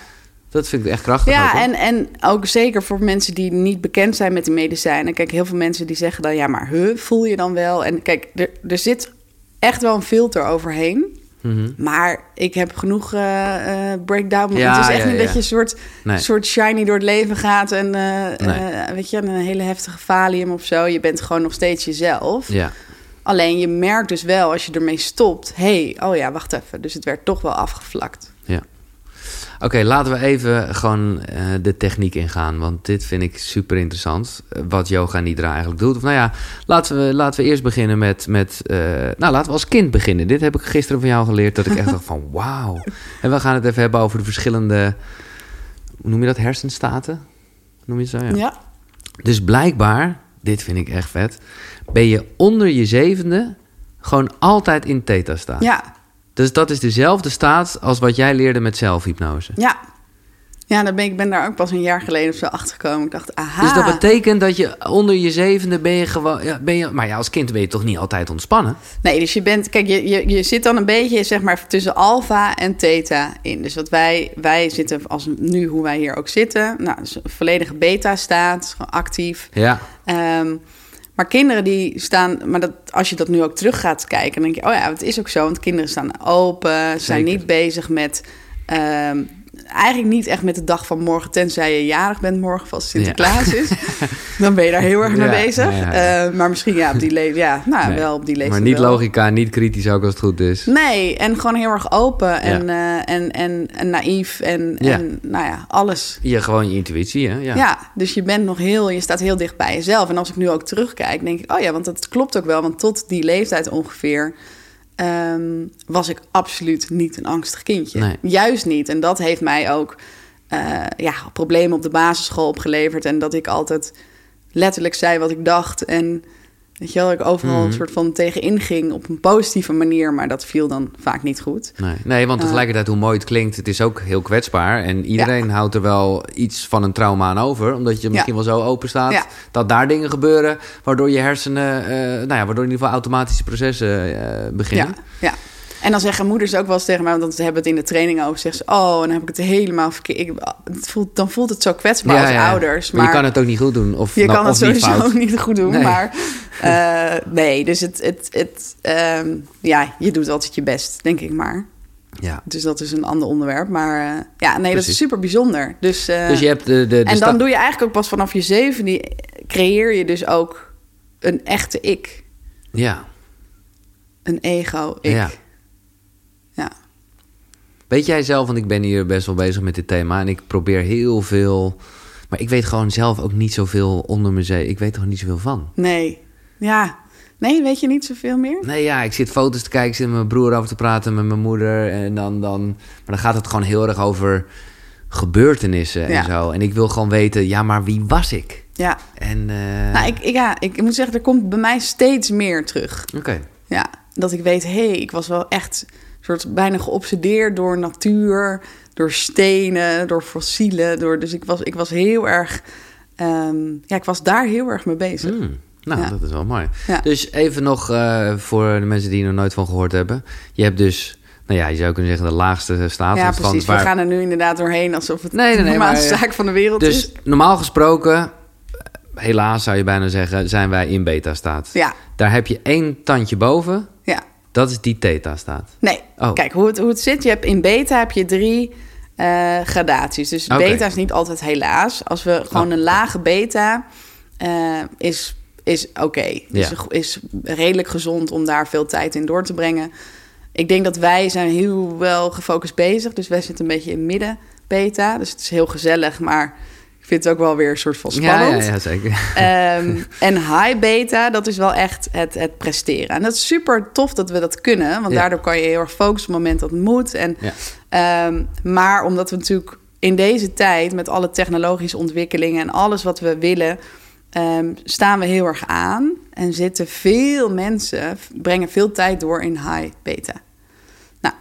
Dat vind ik echt krachtig. ja en, en ook zeker voor mensen die niet bekend zijn met de medicijnen. Kijk, heel veel mensen die zeggen dan, ja, maar huh, voel je dan wel? En kijk, er, er zit echt wel een filter overheen. Mhm. Maar ik heb genoeg eh, breakdown. Ja, het is echt ja, niet ja. dat je een soort, Nee. soort shiny door het leven gaat en eh, Nee. weet je, een hele heftige valium of zo. Je bent gewoon nog steeds jezelf. Ja. Alleen je merkt dus wel als je ermee stopt, hey, oh ja, wacht even. Dus het werd toch wel afgevlakt. Oké, laten we even gewoon eh, de techniek ingaan. Want dit vind ik super interessant. eh, Wat yoga nidra eigenlijk doet. Of nou ja, laten we, laten we eerst beginnen met. met eh, nou, laten we als kind beginnen. Dit heb ik gisteren van jou geleerd. Dat ik echt (laughs) dacht van wauw. En we gaan het even hebben over de verschillende. Hoe noem je dat? Hersenstaten? Noem je het zo? Ja. Ja. Dus blijkbaar, dit vind ik echt vet. Ben je onder je zevende gewoon altijd in theta staat. Ja, Dus dat is dezelfde staat als wat jij leerde met zelfhypnose. ja. Ja, dan ben ik ben daar ook pas een jaar geleden of zo achter gekomen. Ik dacht, aha. Dus dat betekent dat je onder je zevende ben je gewoon... Ja, ben je, maar ja, als kind ben je toch niet altijd ontspannen? Nee, dus je bent, kijk, je, je, je zit dan een beetje zeg maar tussen alfa en theta in. Dus wat wij, wij zitten als nu hoe wij hier ook zitten, nou, dus een volledige beta staat, gewoon actief. Ja, Ehm, maar kinderen die staan, maar dat, als je dat nu ook terug gaat kijken, dan denk je, oh ja, het is ook zo, want kinderen staan open, zijn Zeker. niet bezig met, ehm, eigenlijk niet echt met de dag van morgen, tenzij je jarig bent morgen, als Sinterklaas is. Dan ben je daar heel erg mee Ja, bezig. Eh, maar misschien ja, op die leeftijd, ja, nou Nee. wel op die leeftijd Maar niet wel. logica, niet kritisch ook als het goed is. Nee, en gewoon heel erg open en, eh, en, en, en naïef en, en nou ja, alles. Je gewoon je intuïtie, hè? Ja. Ja. dus je bent nog heel, je staat heel dicht bij jezelf. En als ik nu ook terugkijk, denk ik, oh ja, want dat klopt ook wel. Want tot die leeftijd ongeveer ehm, was ik absoluut niet een angstig kindje. Nee. Juist niet. En dat heeft mij ook eh, ja, problemen op de basisschool opgeleverd. En dat ik altijd letterlijk zei wat ik dacht. En weet je wel, ik overal Mhm. een soort van tegenin ging op een positieve manier. Maar dat viel dan vaak niet goed. Nee, nee, want Eh. tegelijkertijd hoe mooi het klinkt, het is ook heel kwetsbaar. En iedereen houdt er wel iets van een trauma aan over. Omdat je misschien wel zo open staat Ja. dat daar dingen gebeuren... waardoor je hersenen, eh, nou ja, waardoor in ieder geval automatische processen eh, beginnen. Ja, ja. En dan zeggen moeders ook wel eens tegen mij, want ze hebben het in de training over, zeggen ze, oh, en dan heb ik het helemaal verkeerd. Ik, het voelt, dan voelt het zo kwetsbaar als ouders. Maar, je kan het ook niet goed doen. Of, je nou, kan het niet sowieso fout. (laughs) niet goed doen, Nee. maar eh, nee, dus het, het, het ehm, ja, je doet altijd je best, denk ik maar. Ja. Dus dat is een ander onderwerp, maar eh, ja, nee, dat is super bijzonder. Dus, eh, Dus je hebt de... de, de en dan doe je eigenlijk ook pas vanaf je zevende creëer je dus ook een echte ik, Ja. een ego ik. Ja. ja. Weet jij zelf, want ik ben hier best wel bezig met dit thema... en ik probeer heel veel... Maar ik weet gewoon zelf ook niet zoveel onder mijn zee. Ik weet er niet zoveel van. Nee. Ja. Nee, weet je niet zoveel meer? Nee, ja, ik zit foto's te kijken, ik zit met mijn broer over te praten, met mijn moeder. En dan, dan, maar dan gaat het gewoon heel erg over gebeurtenissen Ja. en zo. En ik wil gewoon weten, ja, maar wie was ik? Ja. En, eh, Nou, ik, ik- ja, ik moet zeggen, er komt bij mij steeds meer terug. Oké, Ja. Dat ik weet, hé, hey, ik was wel echt soort bijna geobsedeerd door natuur, door stenen, door fossielen. Door, dus ik was, ik was heel erg, ehm, ja, ik was daar heel erg mee bezig. Hmm, nou, Ja. dat is wel mooi. Ja. Dus even nog voor voor de mensen die er nooit van gehoord hebben. Je hebt dus, nou ja, je zou kunnen zeggen de laagste staat. Ja, precies. waar- We gaan er nu inderdaad doorheen alsof het Nee, nee, de nee, normaalste maar, zaak van de wereld Dus is. normaal gesproken, helaas zou je bijna zeggen, zijn wij in beta-staat. Ja, Daar heb je één tandje boven. Dat is die theta-staat. Nee, Oh. kijk hoe het, hoe het zit. Je hebt in beta heb je drie eh, gradaties. Dus beta is niet altijd helaas. Als we gewoon Oh. een lage beta eh, is, is oké. Is, Ja. is redelijk gezond om daar veel tijd in door te brengen. Ik denk dat wij zijn heel wel gefocust bezig. Dus wij zitten een beetje in midden beta. Dus het is heel gezellig, maar ik vind het ook wel weer een soort van spannend. ja, ja, zeker. (laughs) Ehm, en high beta, dat is wel echt het, het presteren. En dat is super tof dat we dat kunnen. Want Ja. daardoor kan je heel erg focussen op het moment dat het moet. En, Ja. ehm, maar omdat we natuurlijk in deze tijd... met alle technologische ontwikkelingen en alles wat we willen... ehm, staan we heel erg aan. En zitten veel mensen... brengen veel tijd door in high beta. Nou,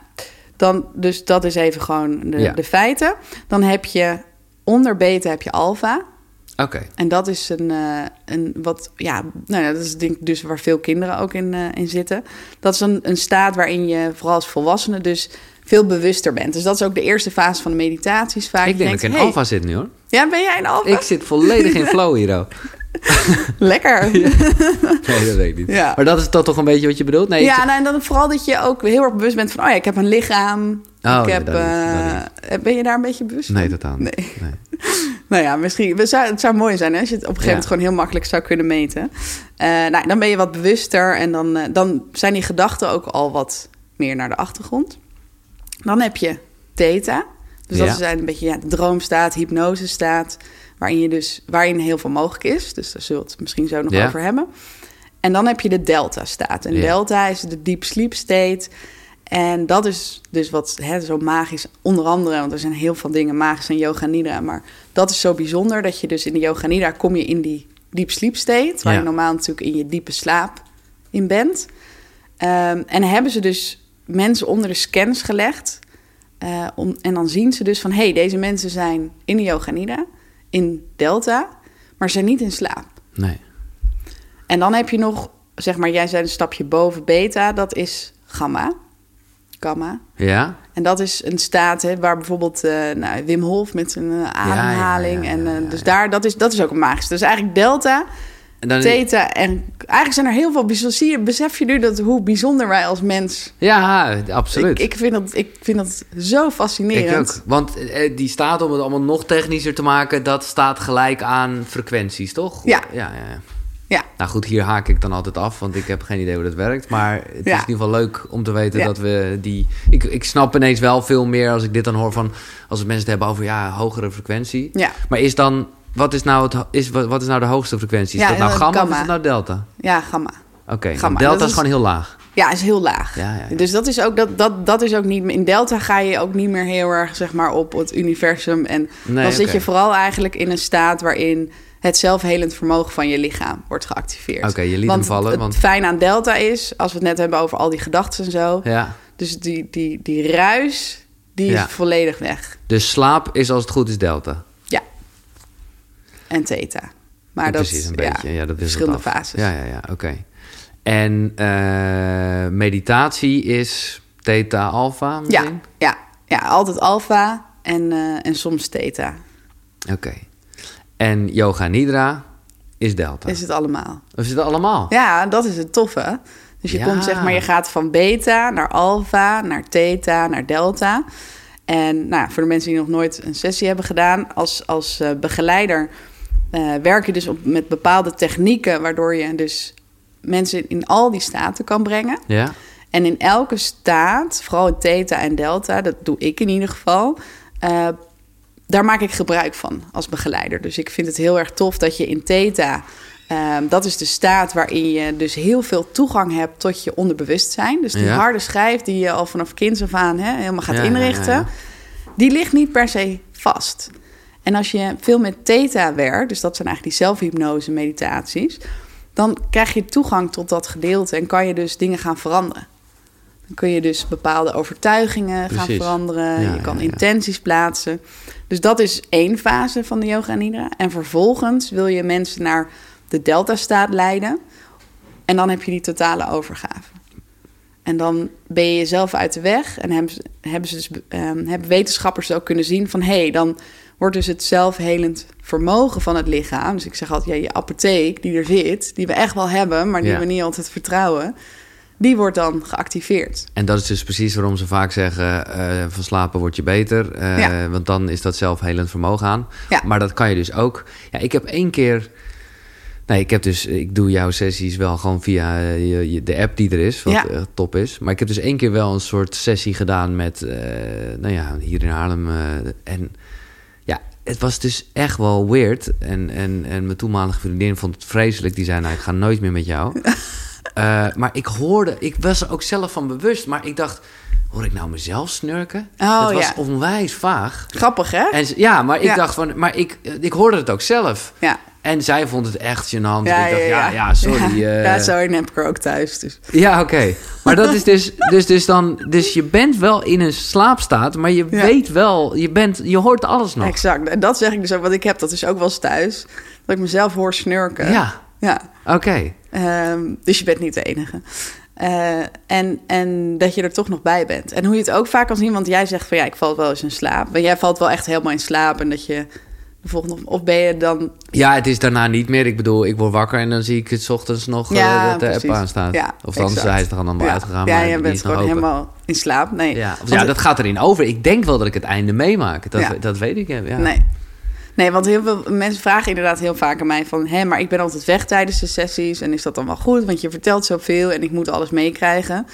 dan, dus dat is even gewoon de, de feiten. Dan heb je onder beta heb je alpha... Oké, En dat is een, eh, een wat, ja, nou ja, dat is denk ik dus waar veel kinderen ook in, eh, in zitten. Dat is een, een staat waarin je vooral als volwassene dus veel bewuster bent. Dus dat is ook de eerste fase van de meditaties vaak. ik denk dat ik in hey, alfa zit nu hoor. Ja, ben jij een alfa? Ik zit volledig in flow hier ook. (laughs) Lekker. (laughs) Ja, Nee, dat weet ik niet. Ja. Maar dat is toch toch een beetje wat je bedoelt? Nee, zit- nou, en dan vooral dat je ook heel erg bewust bent van... oh ja, ik heb een lichaam. Oh, ik nee, heb, dat niet, eh, dat ben je daar een beetje bewust van? nee totaal niet. Nee. Nee. (laughs) Nou ja, misschien. Het zou, het zou mooi zijn hè, als je het op een gegeven moment Ja. gewoon heel makkelijk zou kunnen meten. Eh, nou, dan ben je wat bewuster en dan, eh, dan zijn die gedachten ook al wat meer naar de achtergrond. Dan heb je theta. Dus dat is een beetje ja, de droomstaat, hypnosestaat, waarin, je dus, waarin heel veel mogelijk is. Dus daar zullen we het misschien zo nog Ja. over hebben. En dan heb je de delta-staat. En Ja. delta is de deep sleep state. En dat is dus wat hè, zo magisch, onder andere, want er zijn heel veel dingen magisch in yoga nidra, maar dat is zo bijzonder dat je dus in de yoga nidra kom je in die deep sleep state, waar je normaal natuurlijk in je diepe slaap in bent. Ehm, en hebben ze dus mensen onder de scans gelegd. eh, om, en dan zien ze dus van, hé, hey, deze mensen zijn in de yoga nidra, in delta, maar zijn niet in slaap. nee. En dan heb je nog, zeg maar, jij zei een stapje boven beta, dat is gamma. Gamma. Ja? En dat is een staat hè, waar bijvoorbeeld eh, nou, Wim Hof met zijn eh, ademhaling. ja, en, ja, dus daar, dat is, dat is ook een magisch. Dus eigenlijk delta En dan, theta. En eigenlijk zijn er heel veel... bijzo- Zie je, besef je nu dat, hoe bijzonder wij als mens... ja, absoluut. Ik, ik, vind dat, ik vind dat zo fascinerend. Ik ook. Want eh, die staat, om het allemaal nog technischer te maken, dat staat gelijk aan frequenties, toch? Ja. ja, ja. ja. Ja. Nou goed, hier haak ik dan altijd af, want ik heb geen idee hoe dat werkt. Maar het is Ja. in ieder geval leuk om te weten Ja. dat we die... Ik, ik snap ineens wel veel meer als ik dit dan hoor van... Als mensen het hebben over, ja, hogere frequentie. Ja. Maar is dan... Wat is nou, het, is, wat, is nou de hoogste frequentie? Is Ja, dat nou eh, gamma, of is het nou delta? Ja, gamma. Oké, Gamma, delta dat is gewoon heel laag. Ja, is heel laag. Ja, ja, ja. Dus dat is ook dat, dat, dat is ook niet in delta ga je ook niet meer heel erg zeg maar op het universum en Nee, dan zit je vooral eigenlijk in een staat waarin het zelfhelend vermogen van je lichaam wordt geactiveerd. Oké, je liet want hem vallen, Het want- fijn aan delta is, als we het net hebben over al die gedachten en zo, Ja. dus die, die, die ruis die is volledig weg. Dus slaap is als het goed is delta. En theta. Maar dat precies, een ja, beetje. Ja, dat verschillende fases. Ja, ja, ja, oké. En eh, meditatie is theta alpha Ja, misschien? ja, ja, altijd alfa en, eh, en soms theta. Oké. En yoga nidra is delta. Is het allemaal. Of is het allemaal? Ja, dat is het toffe. Dus je Ja. komt zeg maar, je gaat van beta naar alpha, naar theta, naar delta. En nou, voor de mensen die nog nooit een sessie hebben gedaan, als, als eh, begeleider eh, werk je dus op, met bepaalde technieken, waardoor je dus mensen in al die staten kan brengen. Ja? En in elke staat, vooral in theta en delta, dat doe ik in ieder geval, eh, daar maak ik gebruik van als begeleider. Dus ik vind het heel erg tof dat je in theta, eh, dat is de staat waarin je dus heel veel toegang hebt tot je onderbewustzijn. Dus die Ja. harde schijf die je al vanaf kinds af aan hè, helemaal gaat Ja, inrichten, die ligt niet per se vast. En als je veel met theta werkt, dus dat zijn eigenlijk die zelfhypnose meditaties, dan krijg je toegang tot dat gedeelte en kan je dus dingen gaan veranderen. Dan kun je dus bepaalde overtuigingen gaan veranderen. Ja, je kan ja, ja. intenties plaatsen. Dus dat is één fase van de yoga nidra. En vervolgens wil je mensen naar de delta-staat leiden. En dan heb je die totale overgave. En dan ben je jezelf uit de weg. En hebben, ze- hebben, ze dus, ehm, hebben wetenschappers ook kunnen zien van... hé, hey, dan wordt dus het zelfhelend vermogen van het lichaam... dus ik zeg altijd, ja, je apotheek die er zit... die we echt wel hebben, maar die Ja. we niet altijd vertrouwen... die wordt dan geactiveerd. En dat is dus precies waarom ze vaak zeggen... eh, van slapen word je beter. eh, Ja. Want dan is dat zelfhelend vermogen aan. Ja. Maar dat kan je dus ook... Ja, ik heb één keer... Nee, ik heb dus... Ik doe jouw sessies wel gewoon via eh, je, je- de app die er is. Wat Ja. top is. Maar ik heb dus één keer wel een soort sessie gedaan met... eh, nou ja, hier in Haarlem. en het was dus echt wel weird. En, en, en mijn toenmalige vriendin vond het vreselijk. Die zei, nou, ik ga nooit meer met jou. (laughs) Eh, maar ik hoorde... Ik was er ook zelf van bewust. Maar ik dacht... Hoor ik nou mezelf snurken? Oh, dat was ja. onwijs vaag. Grappig, hè? En, ja, maar ik Ja. dacht van... Maar ik, ik hoorde het ook zelf. Ja. En zij vond het echt gênant. ik dacht, ja, ja, sorry. Ja, eh, ja, sorry, heb ik er ook thuis. Dus. ja, oké. Maar dat is dus, dus, dus dan... Dus je bent wel in een slaapstaat, maar je Ja. weet wel... Je, bent, je hoort alles nog. Exact. En dat zeg ik dus ook, want ik heb dat dus ook wel eens thuis. Dat ik mezelf hoor snurken. Ja, Ja. oké. Ehm, dus je bent niet de enige. Eh, en, en dat je er toch nog bij bent. En hoe je het ook vaak kan zien, want jij zegt van ja, ik val wel eens in slaap. Maar jij valt wel echt helemaal in slaap en dat je de volgende. Of ben je dan. Ja, het is daarna niet meer. Ik bedoel, ik word wakker en dan zie ik het 's ochtends nog eh, Ja, dat de precies. app aanstaat. Ja, of exact. hij is er dan allemaal ja, uitgegaan. Ja, maar die bent gewoon helemaal in slaap. Nee. Ja, of, het- dat gaat erin over. Ik denk wel dat ik het einde meemaak. Dat, dat weet ik. Ja. Nee. Nee, want heel veel mensen vragen inderdaad heel vaak aan mij van... hé, maar ik ben altijd weg tijdens de sessies en is dat dan wel goed? Want je vertelt zoveel en ik moet alles meekrijgen.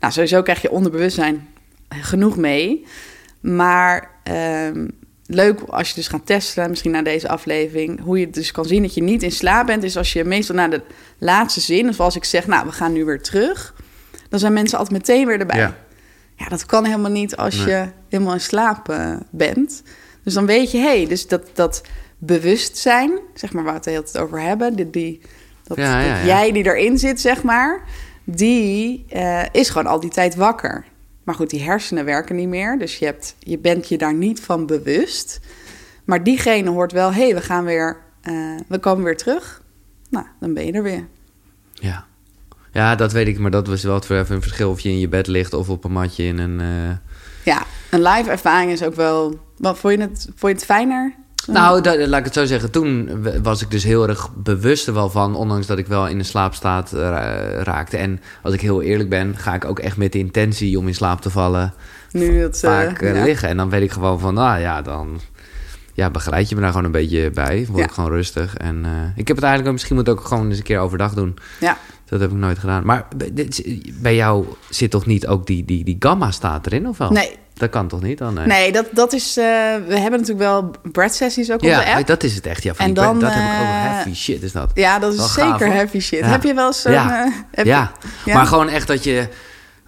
Nou, sowieso krijg je onderbewustzijn genoeg mee. Maar ehm, leuk als je dus gaat testen, misschien na deze aflevering... hoe je dus kan zien dat je niet in slaap bent... is als je meestal na de laatste zin, of als ik zeg... nou, we gaan nu weer terug... dan zijn mensen altijd meteen weer erbij. Ja. Ja, dat kan helemaal niet als Nee. je helemaal in slaap eh, bent. Dus dan weet je, hé, hey, dus dat, dat bewustzijn, zeg maar waar we het de hele tijd over hebben, die, die, dat, Ja, ja, dat ja. jij die erin zit, zeg maar, die eh, is gewoon al die tijd wakker. Maar goed, die hersenen werken niet meer, dus je, hebt, je bent je daar niet van bewust. Maar diegene hoort wel, hé, hey, we gaan weer, eh, we komen weer terug. Nou, dan ben je er weer. Ja. ja, dat weet ik. Maar dat was wel het even een verschil of je in je bed ligt of op een matje in een... eh, Ja, een live ervaring is ook wel... Wat, vond, je het, vond je het fijner? Nou, dat, laat ik het zo zeggen. Toen was ik dus heel erg bewust er wel van, ondanks dat ik wel in een slaapstaat uh, raakte. En als ik heel eerlijk ben, ga ik ook echt met de intentie om in slaap te vallen nu het, vaak uh, ja. liggen. En dan weet ik gewoon van, nou ja, dan ja, begeleid je me daar gewoon een beetje bij. Word Ja. ik gewoon rustig. En uh, ik heb het eigenlijk ook, misschien moet ik ook gewoon eens een keer overdag doen. Ja. Dat heb ik nooit gedaan. Maar bij- dit- bij jou zit toch niet ook die, die, die gamma-staat erin, of wel? Nee, Dat kan toch niet dan? Nee. nee dat, dat is... eh, we hebben natuurlijk wel bread-sessies ook op de Ja, app. dat is het echt. Ja, van En dan, dat heb ik ook. eh, Heavy shit is dat. Ja, dat is Wel zeker heavy shit. Ja. Heb je wel zo'n... Ja. eh, ja. je- ja? maar gewoon echt dat je...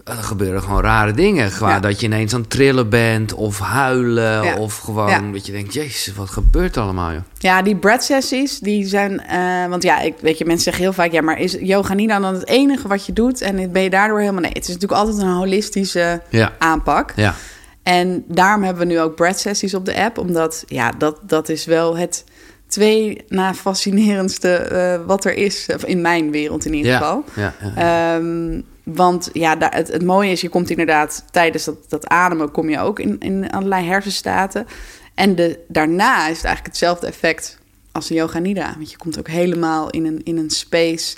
Er gebeuren gewoon rare dingen. Ja. Dat je ineens aan het trillen bent of huilen. Ja. Of gewoon Ja. dat je denkt, jezus, wat gebeurt er allemaal, joh? Ja, die bread-sessies, die zijn... eh, want ja, ik, weet je, mensen zeggen heel vaak... Ja, maar is yoga niet dan het enige wat je doet? En ben je daardoor helemaal... Nee, het is natuurlijk altijd een holistische aanpak. ja, En daarom hebben we nu ook bread-sessies op de app. Omdat, ja, dat, dat is wel het twee na fascinerendste eh, wat er is. eh, In mijn wereld in ieder geval. ja, ja. Ehm, want ja, het, het mooie is, je komt inderdaad tijdens dat, dat ademen kom je ook in, in allerlei hersenstaten. En de, daarna is het eigenlijk hetzelfde effect als de yoga nidra. Want je komt ook helemaal in een, in een space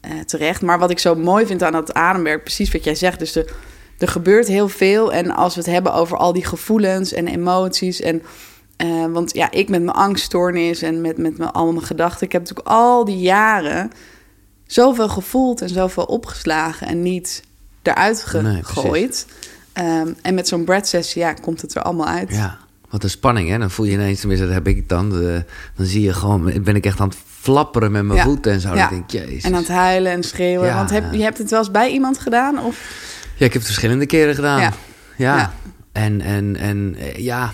eh, terecht. Maar wat ik zo mooi vind aan dat ademwerk, precies wat jij zegt. Dus de, er gebeurt heel veel. En als we het hebben over al die gevoelens en emoties. En, eh, want ja, ik met mijn angststoornis en met, met mijn, al mijn gedachten. Ik heb natuurlijk al die jaren zoveel gevoeld en zoveel opgeslagen en niet eruit Nee, gegooid. Ehm, en met zo'n bread sessie, ja, komt het er allemaal uit. Ja, wat een spanning, hè? Dan voel je ineens, tenminste, dat heb ik dan. de- dan zie je gewoon, ben ik echt aan het flapperen met mijn Ja. voeten en zo. Ja. Dan denk ik, jezus. En aan het huilen en schreeuwen. Ja, Want heb, je hebt het wel eens bij iemand gedaan? Of? Ja, ik heb het verschillende keren gedaan. Ja. En, en, en eh, ja.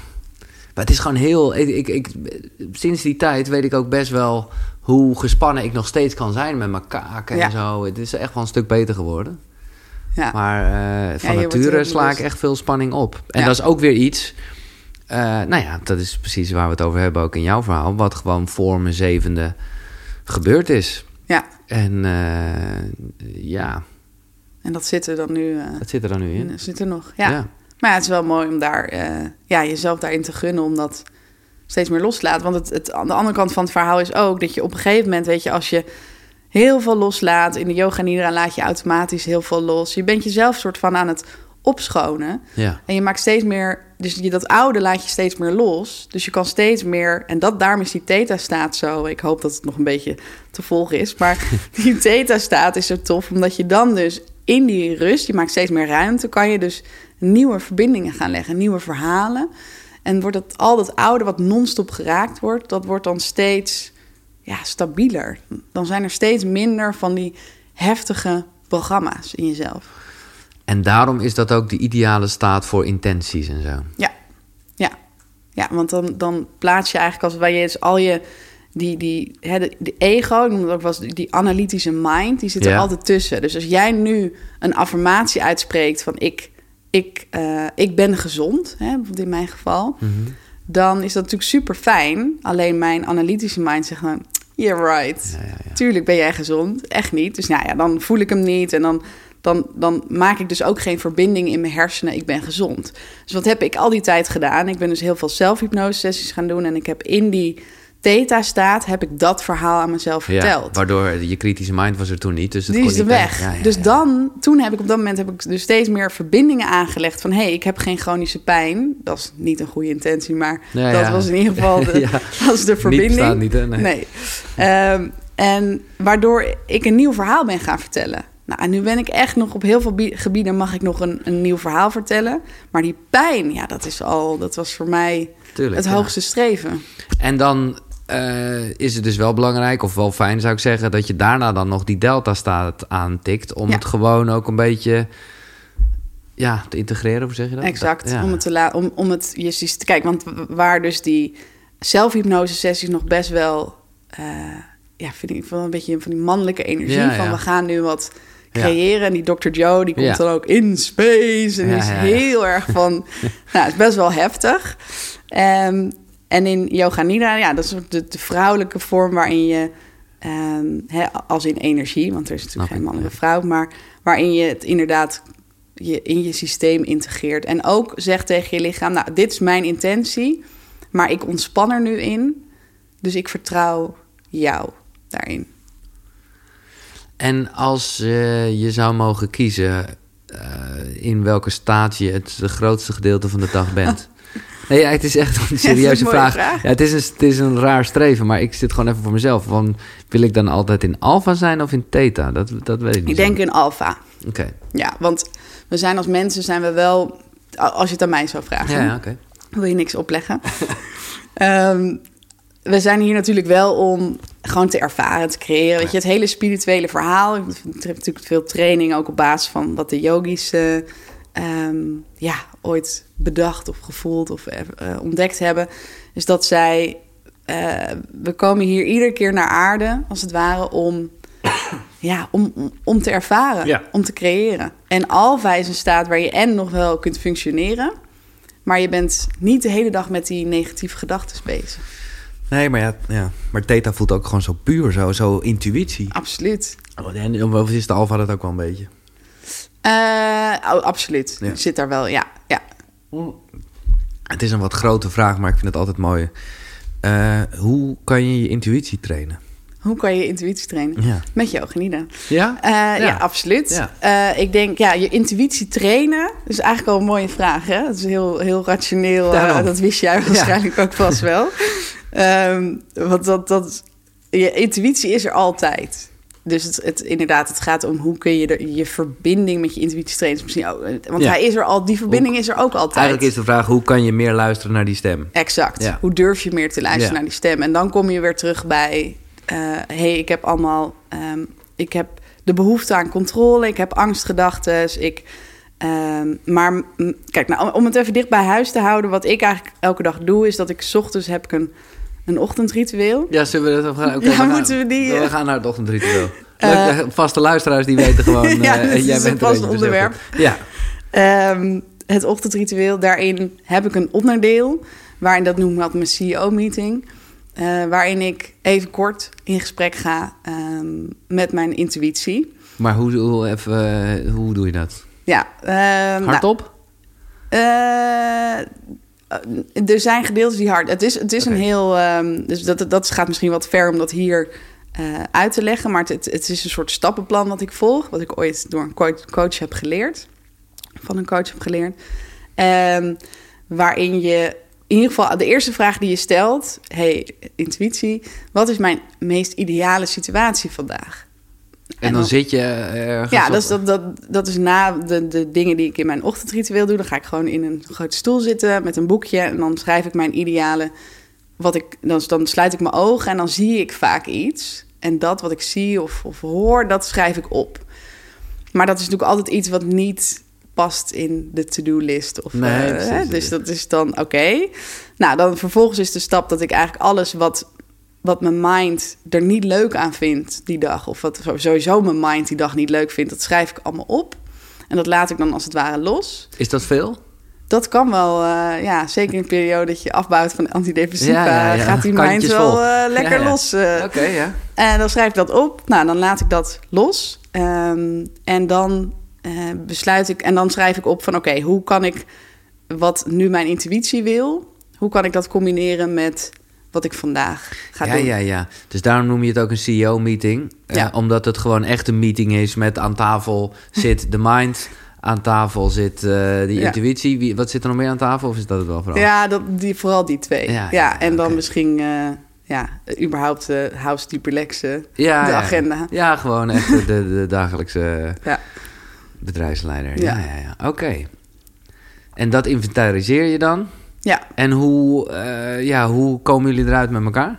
Maar het is gewoon heel. Ik, ik, sinds die tijd weet ik ook best wel hoe gespannen ik nog steeds kan zijn met mijn kaken Ja. en zo. Het is echt wel een stuk beter geworden. Ja. Maar eh, van nature sla ik echt veel spanning op. En dat is ook weer iets. eh, nou ja, dat is precies waar we het over hebben ook in jouw verhaal. Wat gewoon voor mijn zevende gebeurd is. ja. En eh, ja, En dat zit er dan nu. dat zit er dan nu in. in- zit er nog. Ja. Maar het is wel mooi om daar, ja, jezelf daarin te gunnen, om dat steeds meer los te laten. Want het, het, aan de andere kant van het verhaal is ook dat je op een gegeven moment, weet je, als je heel veel loslaat, in de yoga nidra laat je automatisch heel veel los. Je bent jezelf soort van aan het opschonen. Ja. En je maakt steeds meer, dus je, dat oude laat je steeds meer los. Dus je kan steeds meer, en dat, daarom is die theta-staat zo. Ik hoop dat het nog een beetje te volgen is. Maar (laughs) die theta-staat is zo tof, omdat je dan dus in die rust, je maakt steeds meer ruimte, kan je dus nieuwe verbindingen gaan leggen, nieuwe verhalen. En wordt het, al dat oude wat non-stop geraakt wordt, dat wordt dan steeds ja, stabieler. Dan zijn er steeds minder van die heftige programma's in jezelf. En daarom is dat ook de ideale staat voor intenties en zo. Ja, ja. ja want dan, dan plaats je eigenlijk als waar je dus al je die, die hè, de, de ego, ik noem het ook wel eens die, die analytische mind, die zit er Ja. altijd tussen. Dus als jij nu een affirmatie uitspreekt van ik, ik, eh, ik ben gezond, hè, bijvoorbeeld in mijn geval, Mhm. dan is dat natuurlijk super fijn. Alleen mijn analytische mind zegt dan, you're right. Ja, ja, ja. Tuurlijk ben jij gezond, echt niet. Dus nou ja, dan voel ik hem niet en dan, dan, dan maak ik dus ook geen verbinding in mijn hersenen. Ik ben gezond. Dus wat heb ik al die tijd gedaan? Ik ben dus heel veel zelfhypnose sessies gaan doen en ik heb in die theta-staat heb ik dat verhaal aan mezelf Ja, verteld. waardoor je kritische mind was er toen niet. Dus het Die kon is niet weg. Ja, ja, dus dan, toen heb ik op dat moment heb ik dus steeds meer verbindingen aangelegd van hé, hey, ik heb geen chronische pijn. Dat is niet een goede intentie, maar dat was in ieder geval (laughs) de, is (laughs) de verbinding. niet, hè? Nee. Nee. Ehm, en waardoor ik een nieuw verhaal ben gaan vertellen. Nou, en nu ben ik echt nog op heel veel bie- gebieden mag ik nog een, een nieuw verhaal vertellen. Maar die pijn, ja, dat is al, dat was voor mij Tuurlijk, het hoogste streven. En dan eh, is het dus wel belangrijk, of wel fijn zou ik zeggen, dat je daarna dan nog die delta-staat aantikt. Om Ja. het gewoon ook een beetje ja, te integreren, hoe zeg je dat? Exact. Ja. Om het te laten, om, om het je systeem. Kijk, want waar dus die zelfhypnose sessies nog best wel, eh, ja, vind ik wel een beetje van die mannelijke energie Ja, van we gaan nu wat creëren. En die Dr. Joe, die komt dan ook in space en is heel erg van, (laughs) nou, het is best wel heftig. Ehm, en in Yoga Nidra, ja, dat is de, de vrouwelijke vorm waarin je, ehm, als in energie, want er is natuurlijk geen man of ja. vrouw, maar waarin je het inderdaad je in je systeem integreert. En ook zegt tegen je lichaam, nou, dit is mijn intentie. Maar ik ontspan er nu in. Dus ik vertrouw jou daarin. En als uh, je zou mogen kiezen uh, in welke staat je het grootste gedeelte van de dag bent. (laughs) nee, ja, het is echt (laughs) een serieuze een vraag. vraag. Ja, het, is een, het is een raar streven, maar ik zit gewoon even voor mezelf. Van, wil ik dan altijd in alfa zijn of in theta? Dat, dat weet ik niet. Ik denk in alfa. Oké. Okay. Ja, want we zijn als mensen zijn we wel... Als je het aan mij zou vragen. Ja, ja oké. Okay. Wil je niks opleggen? um, (laughs) we zijn hier natuurlijk wel om gewoon te ervaren, te creëren. Weet je, het hele spirituele verhaal. Ik heb natuurlijk veel training ook op basis van wat de yogis uh, um, ja, ooit bedacht of gevoeld of uh, ontdekt hebben. Dus dat zij, uh, we komen hier iedere keer naar aarde, als het ware, om, (coughs) ja, om, om te ervaren, ja. om te creëren. En alfa is een staat waar je en nog wel kunt functioneren, maar je bent niet de hele dag met die negatieve gedachten bezig. Nee, maar ja, ja, maar theta voelt ook gewoon zo puur, zo, zo intuïtie. Absoluut. En of is de alfa dat ook wel een beetje? Uh, oh, absoluut. Ja. Zit daar wel, ja. ja. Het is een wat grote vraag, maar ik vind het altijd mooi. Uh, hoe kan je je intuïtie trainen? Hoe kan je intuïtie trainen? Ja. Met yoga Ja? Uh, ja? ja? absoluut. Ja. Uh, ik denk, ja, je intuïtie trainen is eigenlijk al een mooie vraag. Hè? Dat is heel, heel rationeel. Dat wist jij waarschijnlijk ook vast wel. um, (laughs) want dat, dat, je intuïtie is er altijd. Dus het, het, inderdaad, het gaat om hoe kun je je verbinding met je intuïtie trainen. Misschien ook, want hij is er al, die verbinding hoe, is er ook altijd. Eigenlijk is de vraag, hoe kan je meer luisteren naar die stem? Exact. Ja. Hoe durf je meer te luisteren naar die stem? En dan kom je weer terug bij hé, uh, hey, ik heb allemaal, um, ik heb de behoefte aan controle, ik heb angstgedachten, ik, um, maar kijk, nou, om het even dicht bij huis te houden, wat ik eigenlijk elke dag doe, is dat ik 's ochtends heb ik een, een ochtendritueel. Ja, zullen we dat gaan? Okay, ja, we moeten gaan, we die? We gaan naar het ochtendritueel. Uh, (laughs) Leuk, vaste luisteraars die weten gewoon, (laughs) ja, uh, jij bent een vast onderwerp. Ja. Um, het ochtendritueel, daarin heb ik een onderdeel, waarin dat noem ik altijd mijn CEO-meeting. Uh, waarin ik even kort in gesprek ga um, met mijn intuïtie. Maar hoe, hoe, even, hoe doe je dat? Ja. Um, Hardop? Nou, er zijn gedeeltes die hard... Het is, het is een heel... Um, dus dat, dat gaat misschien wat ver om dat hier uit te leggen. Maar het, het is een soort stappenplan wat ik volg. Wat ik ooit door een coach, coach heb geleerd. Van een coach heb geleerd. waarin je in ieder geval de eerste vraag die je stelt: hey, intuïtie, wat is mijn meest ideale situatie vandaag? En, en dan, dan, zit je ergens. Ja, dat is, dat, dat, dat is na de, de dingen die ik in mijn ochtendritueel doe. Dan ga ik gewoon in een grote stoel zitten met een boekje en dan schrijf ik mijn ideale. Wat ik, dan, dan sluit ik mijn ogen en dan zie ik vaak iets. En dat wat ik zie of, of hoor, dat schrijf ik op. Maar dat is natuurlijk altijd iets wat niet past in de to-do-list. Of, nee, uh, precies, dus dat is dan oké. Okay. Nou, dan vervolgens is de stap dat ik eigenlijk alles wat, wat mijn mind er niet leuk aan vindt die dag... of wat sowieso mijn mind die dag niet leuk vindt... dat schrijf ik allemaal op. En dat laat ik dan als het ware los. Is dat veel? Dat kan wel, uh, ja. Zeker in een periode dat je afbouwt van antidepressiva... Ja, ja, ja. gaat die mind wel uh, lekker los. Uh. Oké, okay, ja. En dan schrijf ik dat op. Nou, dan laat ik dat los. Um, en dan besluit ik... En dan schrijf ik op van... Oké, okay, hoe kan ik wat nu mijn intuïtie wil... hoe kan ik dat combineren met wat ik vandaag ga ja, doen? Ja, ja, Dus daarom noem je het ook een CEO-meeting. Ja. Uh, omdat het gewoon echt een meeting is met aan tafel zit de mind... Aan tafel zit uh, de Ja. intuïtie. Wie, wat zit er nog meer aan tafel? Of is dat het wel vooral? Ja, dat, die, vooral die twee. Ja, Ja, ja, en dan misschien... Uh, ja, überhaupt uh, housekeep relaxen. ja, de ja. agenda. Ja, gewoon echt de, de, dagelijkse (laughs) Ja. bedrijfsleider. Ja. Ja, ja, ja. Oké. En dat inventariseer je dan? Ja. En hoe, uh, ja, hoe komen jullie eruit met elkaar?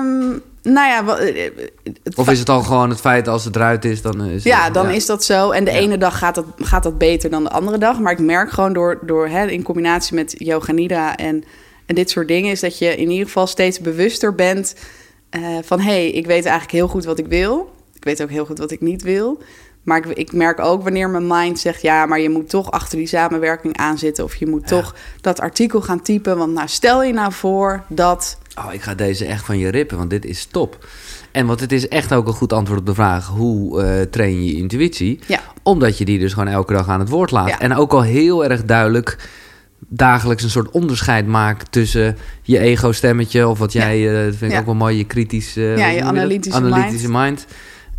Um, nou ja, het Of is het al gewoon het feit als het eruit is, dan is Ja, het, dan is dat zo. En de Ja. ene dag gaat dat, gaat dat beter dan de andere dag. Maar ik merk gewoon door, door hè, in combinatie met yoga nidra en, en dit soort dingen... is dat je in ieder geval steeds bewuster bent uh, van... hé, hey, ik weet eigenlijk heel goed wat ik wil. Ik weet ook heel goed wat ik niet wil. Maar ik, ik merk ook wanneer mijn mind zegt... ja, maar je moet toch achter die samenwerking aanzitten... of je moet Ja. toch dat artikel gaan typen. Want nou, stel je nou voor dat... Oh, ik ga deze echt van je rippen, want dit is top. En want het is echt ook een goed antwoord op de vraag... hoe uh, train je je intuïtie? Ja. Omdat je die dus gewoon elke dag aan het woord laat. Ja. En ook al heel erg duidelijk dagelijks een soort onderscheid maakt tussen je ego-stemmetje of wat jij, eh, dat vind ik Ja. ook wel mooi, je kritisch, eh, Ja, je analytische mind.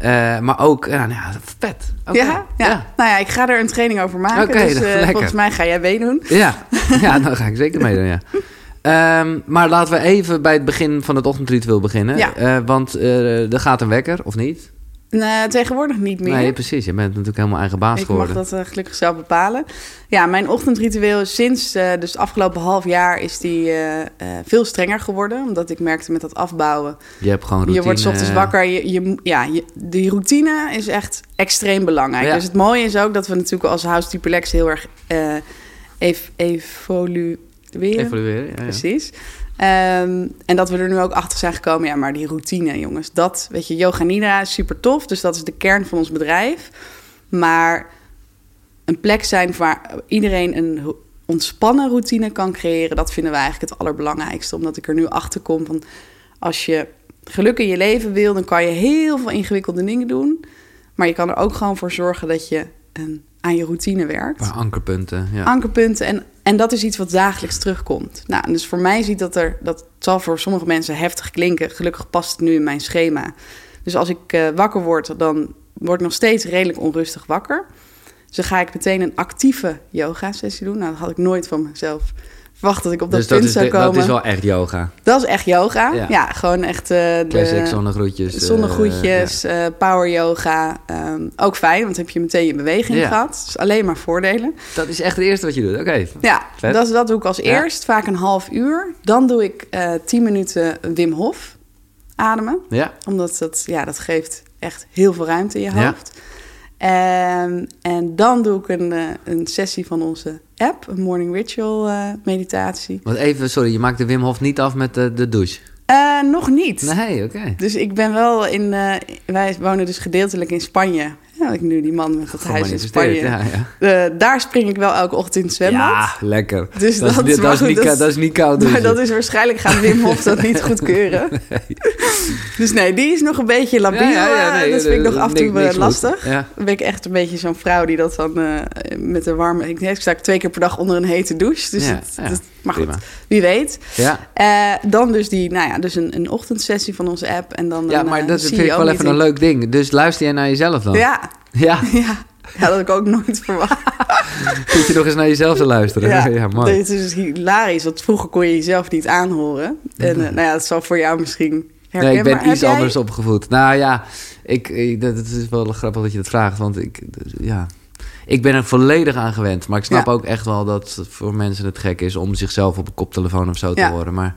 Eh, maar ook, ja, nou ja, vet. Ja, ja. Nou ja, ik ga er een training over maken. Dus (laughs) eh, volgens mij ga jij meedoen. Ja, (laughs) ja dan ga ik zeker meedoen, ja. Ehm, maar laten we even bij het begin van het ochtendritueel beginnen. Ja. Eh, want er gaat een wekker, of niet? Nee, tegenwoordig niet meer. Nee, precies. Je bent natuurlijk helemaal eigen baas ik mag geworden. dat eh, gelukkig zelf bepalen. Ja, mijn ochtendritueel is sinds eh, dus het afgelopen half jaar is die eh, veel strenger geworden. Omdat ik merkte met dat afbouwen. Je hebt gewoon routine. Je wordt ochtends wakker. Je, je, ja, je, die routine is echt extreem belangrijk. Ja. Dus het mooie is ook dat we natuurlijk als House Duplex heel erg ev evolueren. Evalueren, ja, ja. Precies. Ehm, en dat we er nu ook achter zijn gekomen. Ja, maar die routine, jongens. Dat, weet je, Yoga Nidra is super tof. Dus dat is de kern van ons bedrijf. Maar een plek zijn waar iedereen een ontspannen routine kan creëren... dat vinden we eigenlijk het allerbelangrijkste. Omdat ik er nu achter kom van... als je geluk in je leven wil... dan kan je heel veel ingewikkelde dingen doen. Maar je kan er ook gewoon voor zorgen dat je een, aan je routine werkt paar ankerpunten, ja. ankerpunten. En, en dat is iets wat dagelijks terugkomt. Nou, en dus voor mij ziet dat er... Dat zal voor sommige mensen heftig klinken. Gelukkig past het nu in mijn schema. Dus als ik eh, wakker word, dan word ik nog steeds redelijk onrustig wakker. Dus dan ga ik meteen een actieve yoga-sessie doen. Nou, dat had ik nooit van mezelf verwacht dat ik op dat dus dat punt is, zou de- komen. dat is wel echt yoga. Dat is echt yoga. Ja. Ja, gewoon echt... eh Classic de, zonnegroetjes. eh, Zonnegroetjes, eh, power yoga. ehm, ook fijn, want dan heb je meteen je beweging Ja. gehad. Dus alleen maar voordelen. Dat is echt het eerste wat je doet. Oké. Ja, Vet. dat, dat doe ik als eerst, vaak een half uur. Dan doe ik 10 minuten Wim Hof ademen. Ja. Omdat dat, ja, dat geeft echt heel veel ruimte in je Ja. hoofd. En, en dan doe ik een, eh, een sessie van onze app, een morning ritual eh, meditatie. Want even, sorry, je maakt de Wim Hof niet af met de, de douche. Eh, nog niet. Nee, oké. Dus ik ben wel in. wij wonen dus gedeeltelijk in Spanje. Ja, ik nu die man met dat huis in Spanje. Ja, ja. Eh, daar spring ik wel elke ochtend in het zwembad. ja, lekker. Dus dat, dat is, dat, is niet, dat- dat is niet koud. Maar dat is waarschijnlijk gaat Wim Hof dat niet goedkeuren. (laughs) Dus nee, die is nog een beetje labiel. Ja, eh, nee, dat vind ik eh, nog af en toe lastig. Dan ben ik echt een beetje zo'n vrouw die dat dan met een warme... Ik, ik sta twee keer per dag onder een hete douche. Dus het- het- maar goed, prima. wie weet. Ja. Eh, dan dus die, nou ja, dus een, een ochtendsessie van onze app. En dan ja, een, maar eh, dat vind ik wel even een leuk ding. Dus luister jij naar jezelf dan? Ja, (laughs) Ja, (laughs) ja. Ja, dat had ik ook nooit (laughs) verwacht. Moet je nog eens naar jezelf te luisteren. Ja, Ja, mooi. Dit is dus hilarisch, want vroeger kon je jezelf niet aanhoren. En eh, nou ja, dat zal voor jou misschien Nee, herkenbaar. ik ben iets jij- anders opgevoed. Nou ja, ik, dat, het is wel grappig dat je dat vraagt. Want ik, ja, ik ben er volledig aan gewend. Maar ik snap Ja. ook echt wel dat het voor mensen het gek is... om zichzelf op een koptelefoon of zo te horen. Maar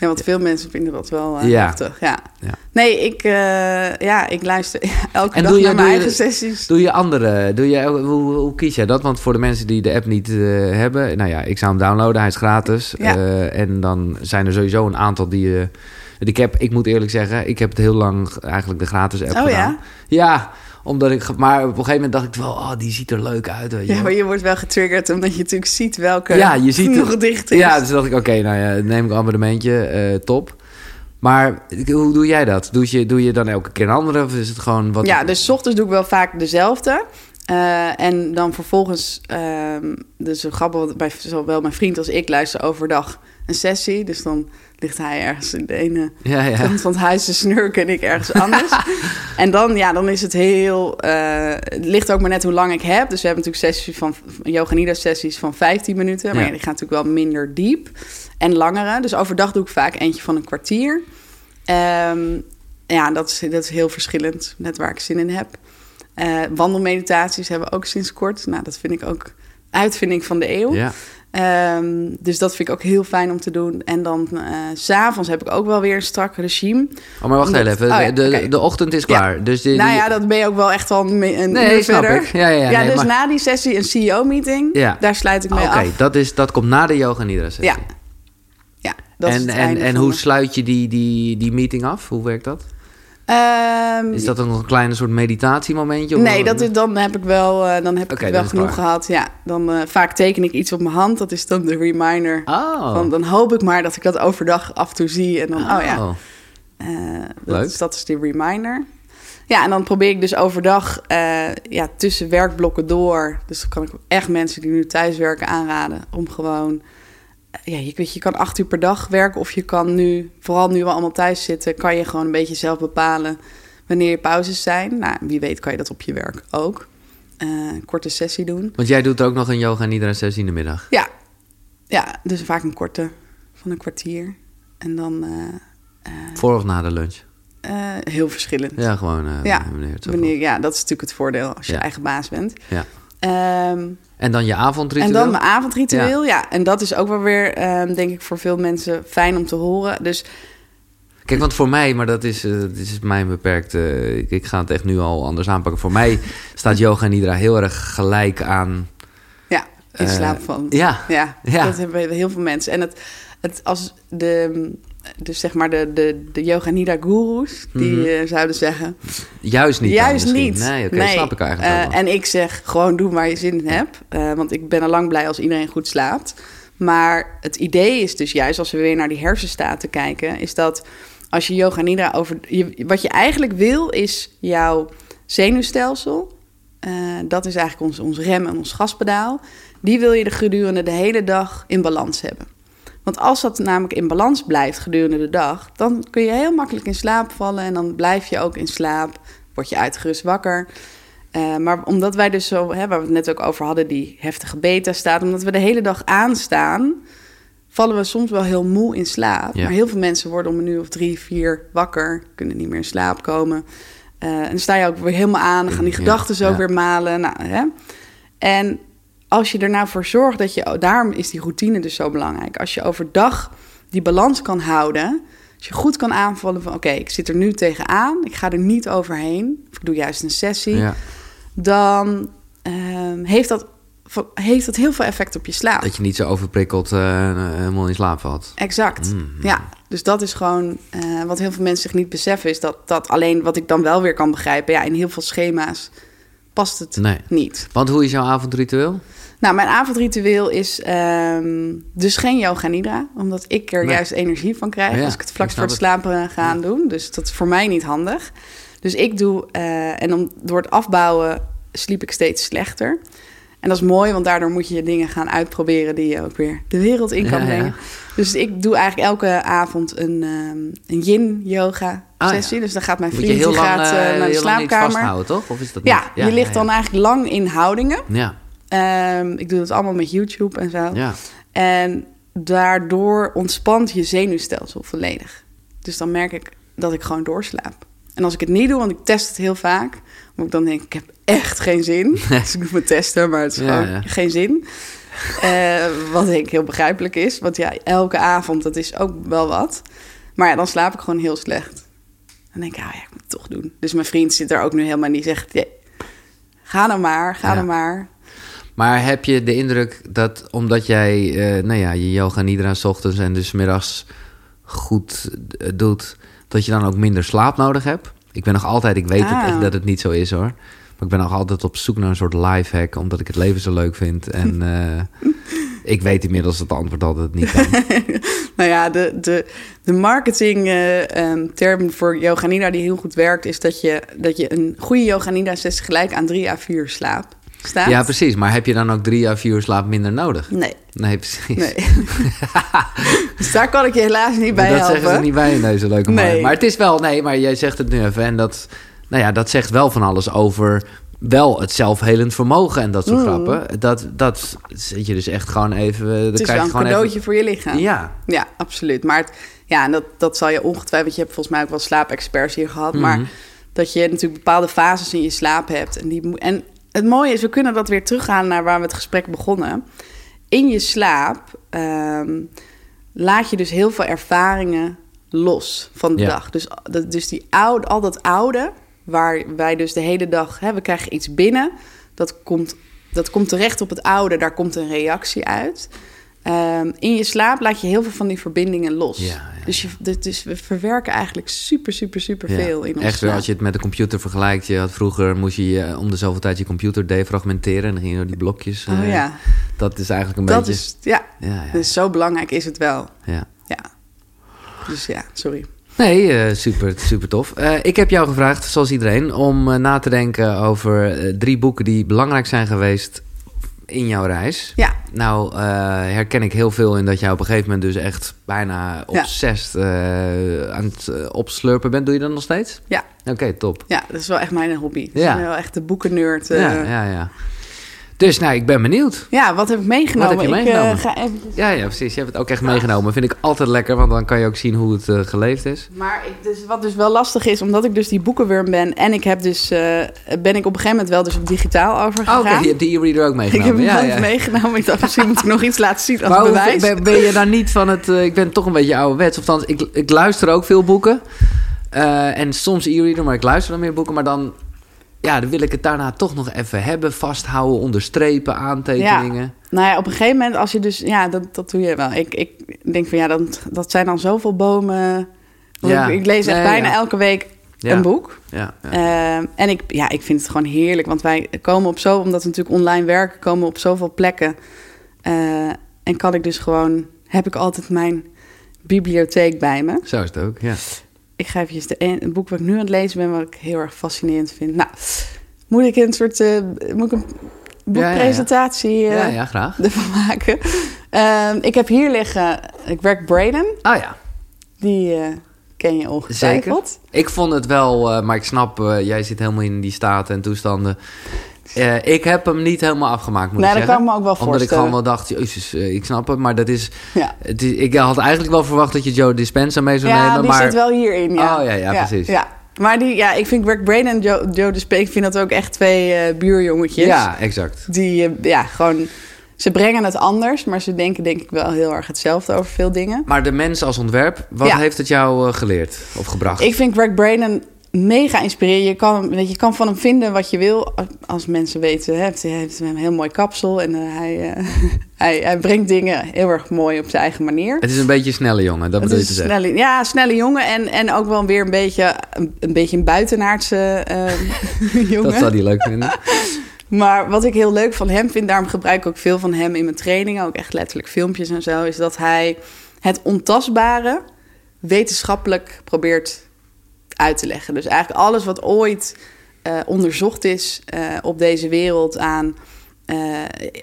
Ja, want veel mensen vinden dat wel eh Ja. heftig. Ja. Ja. Nee, ik, eh, ja, ik luister (laughs) elke En dag je- naar mijn je- eigen sessies. doe je andere... Doe je, hoe, hoe kies jij dat? Want voor de mensen die de app niet eh, hebben... Nou ja, ik zou hem downloaden. Hij is gratis. Ja. En dan zijn er sowieso een aantal die... ik heb, ik moet eerlijk zeggen, ik heb het heel lang eigenlijk de gratis app Oh gedaan. ja? Ja, omdat ik... Maar op een gegeven moment dacht ik wel, oh, die ziet er leuk uit. Weet je Ja, maar je wordt wel getriggerd omdat je natuurlijk ziet welke Ja, je ziet (laughs) nog het. dicht is. Ja, dus dacht ik, oké, nou ja, neem ik een abonnementje, eh, top. Maar hoe doe jij dat? Doe je, doe je dan elke keer een andere of is het gewoon wat... Ja, dus 's ochtends doe ik wel vaak dezelfde. Eh, en dan vervolgens, ehm dus grappig, bij zowel mijn vriend als ik luister overdag een sessie. Dus dan ligt hij ergens in de ene Ja, ja. kant van het huis te snurken en ik ergens anders. (laughs) en dan, ja, dan is het heel... eh, het ligt ook maar net hoe lang ik heb. Dus we hebben natuurlijk sessies van... Yoga Nidra sessies van 15 minuten. Maar Ja. die gaan natuurlijk wel minder diep. En langere. Dus overdag doe ik vaak eentje van een kwartier. Ehm, ja, dat is, dat is heel verschillend. Net waar ik zin in heb. Eh, wandelmeditaties hebben we ook sinds kort. Nou, dat vind ik ook uitvinding van de eeuw. Ja. Ehm, dus dat vind ik ook heel fijn om te doen. En dan s s'avonds heb ik ook wel weer een strak regime. Oh, maar wacht Omdat- even. Oh ja, de, oké. de ochtend is Ja. klaar. Dus die, nou ja, dat ben je ook wel echt al een Nee, uur snap verder. ik. Ja, ja, ja, nee, dus maar- na die sessie een CEO-meeting. Ja. Daar sluit ik mee Oké, af. dat, is, dat komt na de yoga nidra sessie. Ja. Ja, dat is en en, en hoe sluit je die, die, die meeting af? Hoe werkt dat? Ehm, Is dat dan nog een kleine soort meditatiemomentje? Nee, dat is, dan heb ik wel, eh, dan heb ik wel genoeg klaar. gehad. Ja, dan eh, vaak teken ik iets op mijn hand. Dat is dan de reminder. Oh. Van, dan hoop ik maar dat ik dat overdag af en toe zie. En dan, oh, ja, Oh. eh, Leuk. dat, is, dat is de reminder. Ja, en dan probeer ik dus overdag ja, tussen werkblokken door. Dus dan kan ik echt mensen die nu thuis werken aanraden om gewoon. Ja, je, weet, je kan acht uur per dag werken of je kan nu, vooral nu we allemaal thuis zitten, kan je gewoon een beetje zelf bepalen wanneer je pauzes zijn. Nou, wie weet kan je dat op je werk ook. Eh, een korte sessie doen. Want jij doet ook nog een yoga nidra sessie in de middag. Ja, ja dus vaak een korte van een kwartier. En dan eh, Voor of na de lunch. heel verschillend. Ja, gewoon. eh, Ja, wanneer ja, dat is natuurlijk het voordeel als je Ja. eigen baas bent. Ja. Ehm, En dan je avondritueel. en dan mijn avondritueel, ja. En dat is ook wel weer, ehm, denk ik, voor veel mensen fijn om te horen. Dus Kijk, want voor mij, maar dat is, dit is mijn beperkt. eh, ik, ik ga het echt nu al anders aanpakken. Voor mij staat yoga nidra heel erg gelijk aan. ja, in Eh, slaap van. Ja, Ja, Ja. dat hebben heel veel mensen. En het, het als de, dus zeg maar de, de, de yoga nidra gurus, die Mhm. eh, zouden zeggen... juist niet. Juist niet. Nee, oké, snap ik eigenlijk wel. En ik zeg gewoon doe waar je zin in hebt. Eh, want ik ben al lang blij als iedereen goed slaapt. Maar het idee is dus juist, als we weer naar die hersenstaten kijken... is dat als je yoga nidra over... Je, wat je eigenlijk wil is jouw zenuwstelsel... dat is eigenlijk ons, ons rem en ons gaspedaal... die wil je de gedurende de hele dag in balans hebben. Want als dat namelijk in balans blijft gedurende de dag, dan kun je heel makkelijk in slaap vallen en dan blijf je ook in slaap, word je uitgerust wakker. Eh, maar omdat wij dus zo, hè, waar we het net ook over hadden, die heftige beta staat, omdat we de hele dag aanstaan, vallen we soms wel heel moe in slaap. Ja. Maar heel veel mensen worden om een uur of drie, vier wakker, kunnen niet meer in slaap komen. Eh, en dan sta je ook weer helemaal aan, dan gaan die gedachten zo ja. weer malen. Nou, hè. En als je er nou voor zorgt dat je, daarom is die routine dus zo belangrijk. Als je overdag die balans kan houden, als je goed kan aanvallen van oké, ik zit er nu tegenaan, ik ga er niet overheen, of ik doe juist een sessie, Ja, dan ehm, heeft, dat, heeft dat heel veel effect op je slaap. dat je niet zo overprikkeld eh, helemaal in slaap valt. Exact. Mm. Ja, dus dat is gewoon eh, wat heel veel mensen zich niet beseffen, is dat dat alleen wat ik dan wel weer kan begrijpen, ja, in heel veel schema's past het Nee. niet. Want hoe is jouw avondritueel? Nou, mijn avondritueel is ehm, dus geen yoga nidra, omdat ik er Nee. juist energie van krijg Ja, als ik het vlak ik voor het slapen ga doen. Dus dat is voor mij niet handig. Dus ik doe, eh, en om, door het afbouwen sliep ik steeds slechter. En dat is mooi, want daardoor moet je dingen gaan uitproberen die je ook weer de wereld in kan Ja, brengen. Dus ik doe eigenlijk elke avond een, ehm, een yin-yoga Ah, sessie. Dus dan gaat mijn vriend die gaat, eh, eh, naar de slaapkamer. vasthouden, toch? Of is dat Ja, niet? je ligt dan eigenlijk lang in houdingen. Ja, Ehm, ik doe dat allemaal met YouTube en zo. ja. En daardoor ontspant je zenuwstelsel volledig. Dus dan merk ik dat ik gewoon doorslaap. En als ik het niet doe, want ik test het heel vaak, moet ik dan denk ik, ik heb echt geen zin. (laughs) dus ik moet me testen, maar het is Ja, gewoon ja. geen zin. Eh, wat denk ik heel begrijpelijk is, want ja, elke avond, dat is ook wel wat. Maar ja, dan slaap ik gewoon heel slecht. Dan denk ik, ah ja, ik moet het toch doen. Dus mijn vriend zit er ook nu helemaal niet, zegt, "Ja, ga nou maar, ga nou maar. Maar heb je de indruk dat omdat jij eh, nou ja, je yoga nidra 's ochtends en dus middags goed eh, doet, dat je dan ook minder slaap nodig hebt? Ik ben nog altijd, ik weet het Ah. echt dat het niet zo is hoor. Maar ik ben nog altijd op zoek naar een soort lifehack, omdat ik het leven zo leuk vind. En (laughs) eh, ik weet inmiddels het antwoord dat het niet kan. (laughs) Nou ja, de, de, de marketing eh, ehm, term voor yoga nidra die heel goed werkt... is dat je, dat je een goede yoga nidra sessie gelijk aan drie à vier slaap staat. Ja, precies. Maar heb je dan ook drie à vier uur slaap minder nodig? Nee, Nee, precies. nee. (laughs) dus daar kan ik je helaas niet bij dat helpen. zeggen ze niet bij in deze leuke. Nee. Maar het is wel, nee, maar jij zegt het nu even. En dat, nou ja, dat zegt wel van alles over wel het zelfhelend vermogen en dat soort Mm. grappen. Dat, dat zit je dus echt gewoon even. Dan Het is krijg wel een cadeautje voor je lichaam. Ja, Ja, absoluut. Maar het- ja, en dat, dat zal je ongetwijfeld... want je hebt volgens mij ook wel slaapexperts hier gehad... maar Mhm. dat je natuurlijk bepaalde fases in je slaap hebt. En, die, en het mooie is, we kunnen dat weer teruggaan... naar waar we het gesprek begonnen. In je slaap ehm, laat je dus heel veel ervaringen los van de Ja. dag. Dus, dat- dus die oude, al dat oude, waar wij dus de hele dag... Hè, we krijgen iets binnen, dat komt, dat komt terecht op het oude... daar komt een reactie uit... Ehm, in je slaap laat je heel veel van die verbindingen los. Ja, ja, dus, je, dus we verwerken eigenlijk super, super, super ja. veel in ons Echt slaap. als je het met de computer vergelijkt. Je had vroeger moest je eh, om de zoveel tijd je computer defragmenteren. En dan ging je door die blokjes. Oh eh, ja, Dat is eigenlijk een dat beetje. is, ja, ja, ja, dus zo belangrijk is het wel. ja. Ja. Dus ja, sorry. Nee, eh, super, super tof. Ik heb jou gevraagd, zoals iedereen, om na te denken over drie boeken die belangrijk zijn geweest in jouw reis. Ja, Nou, eh, herken ik heel veel in dat jij op een gegeven moment dus echt bijna obsessed eh, aan het eh, opslurpen bent. Doe je dat nog steeds? ja, Oké, top. ja, dat is wel echt mijn hobby. Ja. Ik ben wel echt de boekennerd. Ja, ja. ja, ja. Dus nou, ik ben benieuwd. wat heb ik meegenomen? Wat heb je Ik, meegenomen? eh, ga eventjes... Ja, ja, precies. Je hebt het ook echt meegenomen. Vind ik altijd lekker, want dan kan je ook zien hoe het eh, geleefd is. Maar ik, dus, wat dus wel lastig is, omdat ik dus die boekenworm ben... en ik heb dus, eh, ben ik op een gegeven moment wel dus op digitaal Oh, overgegaan. Oké, je hebt de e-reader ook ik heb meegenomen. hem ja, ja. meegenomen. Ik dacht, misschien moet ik nog iets laten zien als Maar bewijs. ben, ben je daar niet van het... eh, ik ben toch een beetje ouderwets. Of althans, ik, ik luister ook veel boeken. Eh, en soms e-reader, maar ik luister dan meer boeken. Maar dan, ja, dan wil ik het daarna toch nog even hebben. Vasthouden, onderstrepen, aantekeningen. Nou ja, op een gegeven moment, als je dus... Ja, dat, dat doe je wel. Ik, ik denk van, ja, dan, dat zijn dan zoveel bomen... Ja. ik, ik lees echt Nee, bijna ja. elke week Ja. een boek. Ja, ja. Ehm, en ik, ja, ik vind het gewoon heerlijk. Want wij komen op zo... Omdat we natuurlijk online werken, komen op zoveel plekken. Eh, en kan ik dus gewoon... Heb ik altijd mijn bibliotheek bij me. Zo is het ook, ja. Ik ga even de een, boek wat ik nu aan het lezen ben... wat ik heel erg fascinerend vind. Nou, moet ik een soort... eh, moet ik een boekpresentatie... eh, Ja, ja, graag. ervan maken. Ehm, ik heb hier liggen ik werk Braden. Ah ja, Die eh, ken je ongetwijfeld. ik vond het wel... eh, maar ik snap, eh, jij zit helemaal in die staten en toestanden. Eh, ik heb hem niet helemaal afgemaakt, moet Nee, ik dat zeggen. kan ik me ook wel Omdat ik voorstellen. gewoon wel dacht, jezus, eh, ik snap het. Maar dat is, Ja, het is... Ik had eigenlijk wel verwacht dat je Joe Dispenza mee zou ja nemen. die maar... zit wel hierin. Ja. Oh, ja, ja, precies. Ja. Maar die, ja, ik vind Greg Braden en Joe, Joe ik vind dat ook echt twee eh, buurjongetjes. Ja, exact. Die, ja, gewoon... Ze brengen het anders, maar ze denken denk ik wel heel erg hetzelfde over veel dingen. Maar de mens als ontwerp, wat Ja. heeft het jou geleerd of gebracht? Ik vind Greg Braden mega inspirerend. Je kan, weet je, kan van hem vinden wat je wil. Als mensen weten, hè, hij heeft een heel mooi kapsel. En eh, hij, eh, (laughs) hij, hij brengt dingen heel erg mooi op zijn eigen manier. Het is een beetje een snelle jongen, dat bedoel je te zeggen. snelle, ja, snelle jongen. En, en ook wel weer een beetje een, een, beetje een buitenaardse eh, (laughs) jongen. Dat zou hij leuk vinden. (laughs) Maar wat ik heel leuk van hem vind, daarom gebruik ik ook veel van hem in mijn trainingen, ook echt letterlijk filmpjes en zo, is dat hij het ontastbare wetenschappelijk probeert uit te leggen. Dus eigenlijk alles wat ooit eh, onderzocht is eh, op deze wereld aan. eh,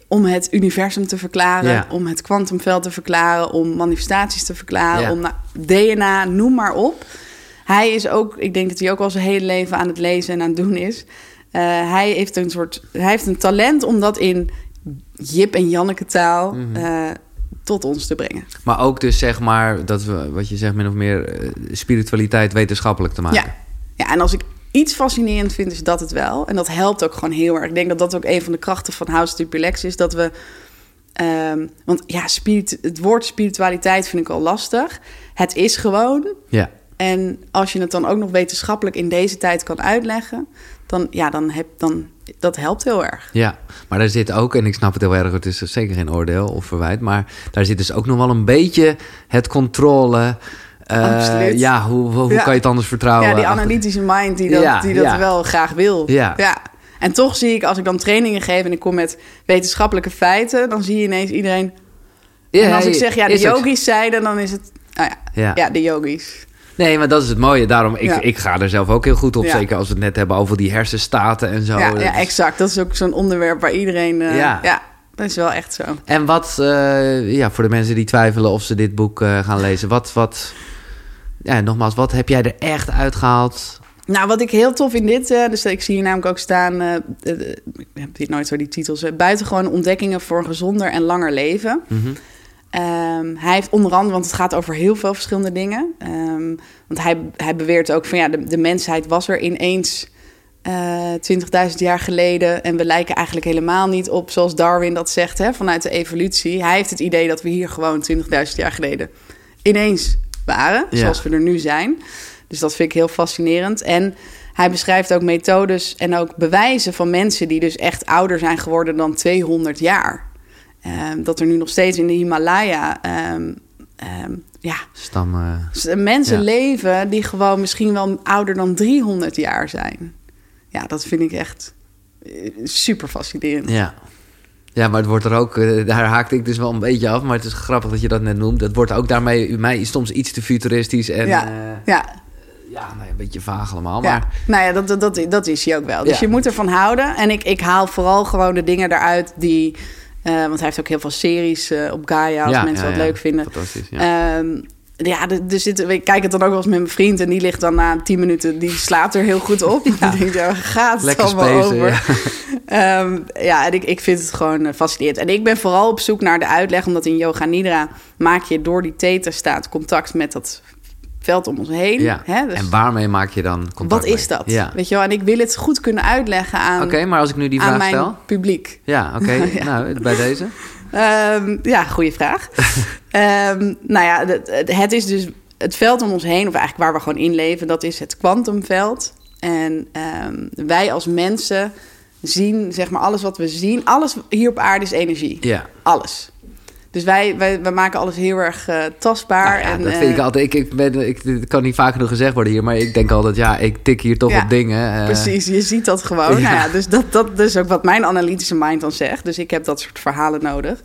om het universum te verklaren, Ja. om het kwantumveld te verklaren, om manifestaties te verklaren, Ja. om nou, DNA, noem maar op. Hij is ook, ik denk dat hij ook al zijn hele leven aan het lezen en aan het doen is. Hij heeft een soort, hij heeft een talent om dat in Jip en Janneke taal eh, tot ons te brengen. Maar ook dus zeg maar, dat we, wat je zegt, min of meer eh, spiritualiteit wetenschappelijk te maken. Ja. ja, en als ik iets fascinerend vind, is dat het wel. En dat helpt ook gewoon heel erg. Ik denk dat dat ook een van de krachten van House Relax is. Dat we... ehm, want ja, spirit, het woord spiritualiteit vind ik al lastig. Het is gewoon. Ja. En als je het dan ook nog wetenschappelijk in deze tijd kan uitleggen... dan, ja, dan, heb, dan dat helpt heel erg. Ja, maar daar zit ook, en ik snap het heel erg, het is zeker geen oordeel of verwijt, maar daar zit dus ook nog wel een beetje het controle. Absoluut. ja, hoe, hoe, Ja. kan je het anders vertrouwen? ja, die analytische mind die dat, Ja, die dat ja. wel graag wil. Ja. ja. En toch zie ik, als ik dan trainingen geef en ik kom met wetenschappelijke feiten... dan zie je ineens iedereen... Ja, en als ik zeg, ja, de yogis zeiden, dan is het... Nou ja, Ja. ja, de yogis. Nee, maar dat is het mooie. Daarom, ik, Ja. ik ga er zelf ook heel goed op. Ja. Zeker als we het net hebben over die hersenstaten en zo. Ja, Dat ja, is- exact. Dat is ook zo'n onderwerp waar iedereen... eh, Ja. dat is wel echt zo. En wat, eh, ja, voor de mensen die twijfelen of ze dit boek eh, gaan lezen, wat, wat, ja, nogmaals, wat heb jij er echt uitgehaald? Nou, wat ik heel tof in dit... dus ik zie hier namelijk ook staan... ik heb hier nooit zo die titels. buitengewoon ontdekkingen voor een gezonder en langer leven. Mhm. Ehm, hij heeft onder andere, want het gaat over heel veel verschillende dingen. Ehm, want hij, hij beweert ook van ja, de, de mensheid was er ineens eh 20.000 jaar geleden. En we lijken eigenlijk helemaal niet op, zoals Darwin dat zegt, hè, vanuit de evolutie. Hij heeft het idee dat we hier gewoon 20.000 jaar geleden ineens waren, Ja. zoals we er nu zijn. Dus dat vind ik heel fascinerend. En hij beschrijft ook methodes en ook bewijzen van mensen die dus echt ouder zijn geworden dan 200 jaar. Ehm, dat er nu nog steeds in de Himalaya ehm, ehm, ja, Stam, eh, s- mensen Ja. leven die gewoon misschien wel ouder dan 300 jaar zijn. Ja, dat vind ik echt eh, super fascinerend. ja. Ja, maar het wordt er ook, eh, daar haakte ik dus wel een beetje af. Maar het is grappig dat je dat net noemt. Het wordt ook daarmee mij soms iets te futuristisch en Ja, eh, ja. ja nou ja, een beetje vaag allemaal. Ja, Maar nou ja, dat, dat, dat, dat is hij ook wel. Dus Ja. je moet ervan houden. En ik, ik haal vooral gewoon de dingen eruit die... eh, want hij heeft ook heel veel series eh, op Gaia, als ja, mensen ja, dat ja. leuk vinden. Fantastisch, ja. Ehm, ja, zit, ik kijk het dan ook wel eens met mijn vriend... en die ligt dan na tien minuten, die slaapt er heel goed op. (laughs) Ja. Dan denk ik, ja, gaat het Lekker allemaal over? ja. (laughs) Ehm, ja, en ik, ik vind het gewoon eh, fascinerend. En ik ben vooral op zoek naar de uitleg, omdat in Yoga Nidra maak je door die theta staat contact met dat veld om ons heen. Ja. Hè? Dus En waarmee maak je dan contact wat is dat? Ja. Weet je wel? En ik wil het goed kunnen uitleggen aan, Oké, maar als ik nu die vraag mijn stel... publiek. Ja, oké. (laughs) Ja. Nou, bij deze. Ehm, ja, goede vraag. (laughs) Ehm, nou ja, het, het- het is dus het veld om ons heen, of eigenlijk waar we gewoon in leven, dat is het kwantumveld. En ehm, wij als mensen zien, zeg maar, alles wat we zien, alles hier op aarde is energie. Ja. Alles. Dus wij, wij, wij maken alles heel erg eh, tastbaar. Nou ja, en, dat vind ik eh, altijd. Ik, ik ben, ik, het kan niet vaak genoeg gezegd worden hier, maar ik denk altijd, ja, ik tik hier toch Ja, op dingen. eh, Precies, je ziet dat gewoon. Ja. Nou ja, dus dat, dat is ook wat mijn analytische mind dan zegt. Dus ik heb dat soort verhalen nodig.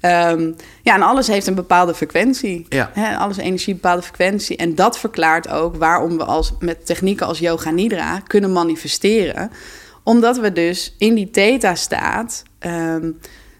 Ehm, ja, en alles heeft een bepaalde frequentie. Ja. Alles energie, een bepaalde frequentie. En dat verklaart ook waarom we als, met technieken als Yoga Nidra kunnen manifesteren. Omdat we dus in die theta-staat ehm,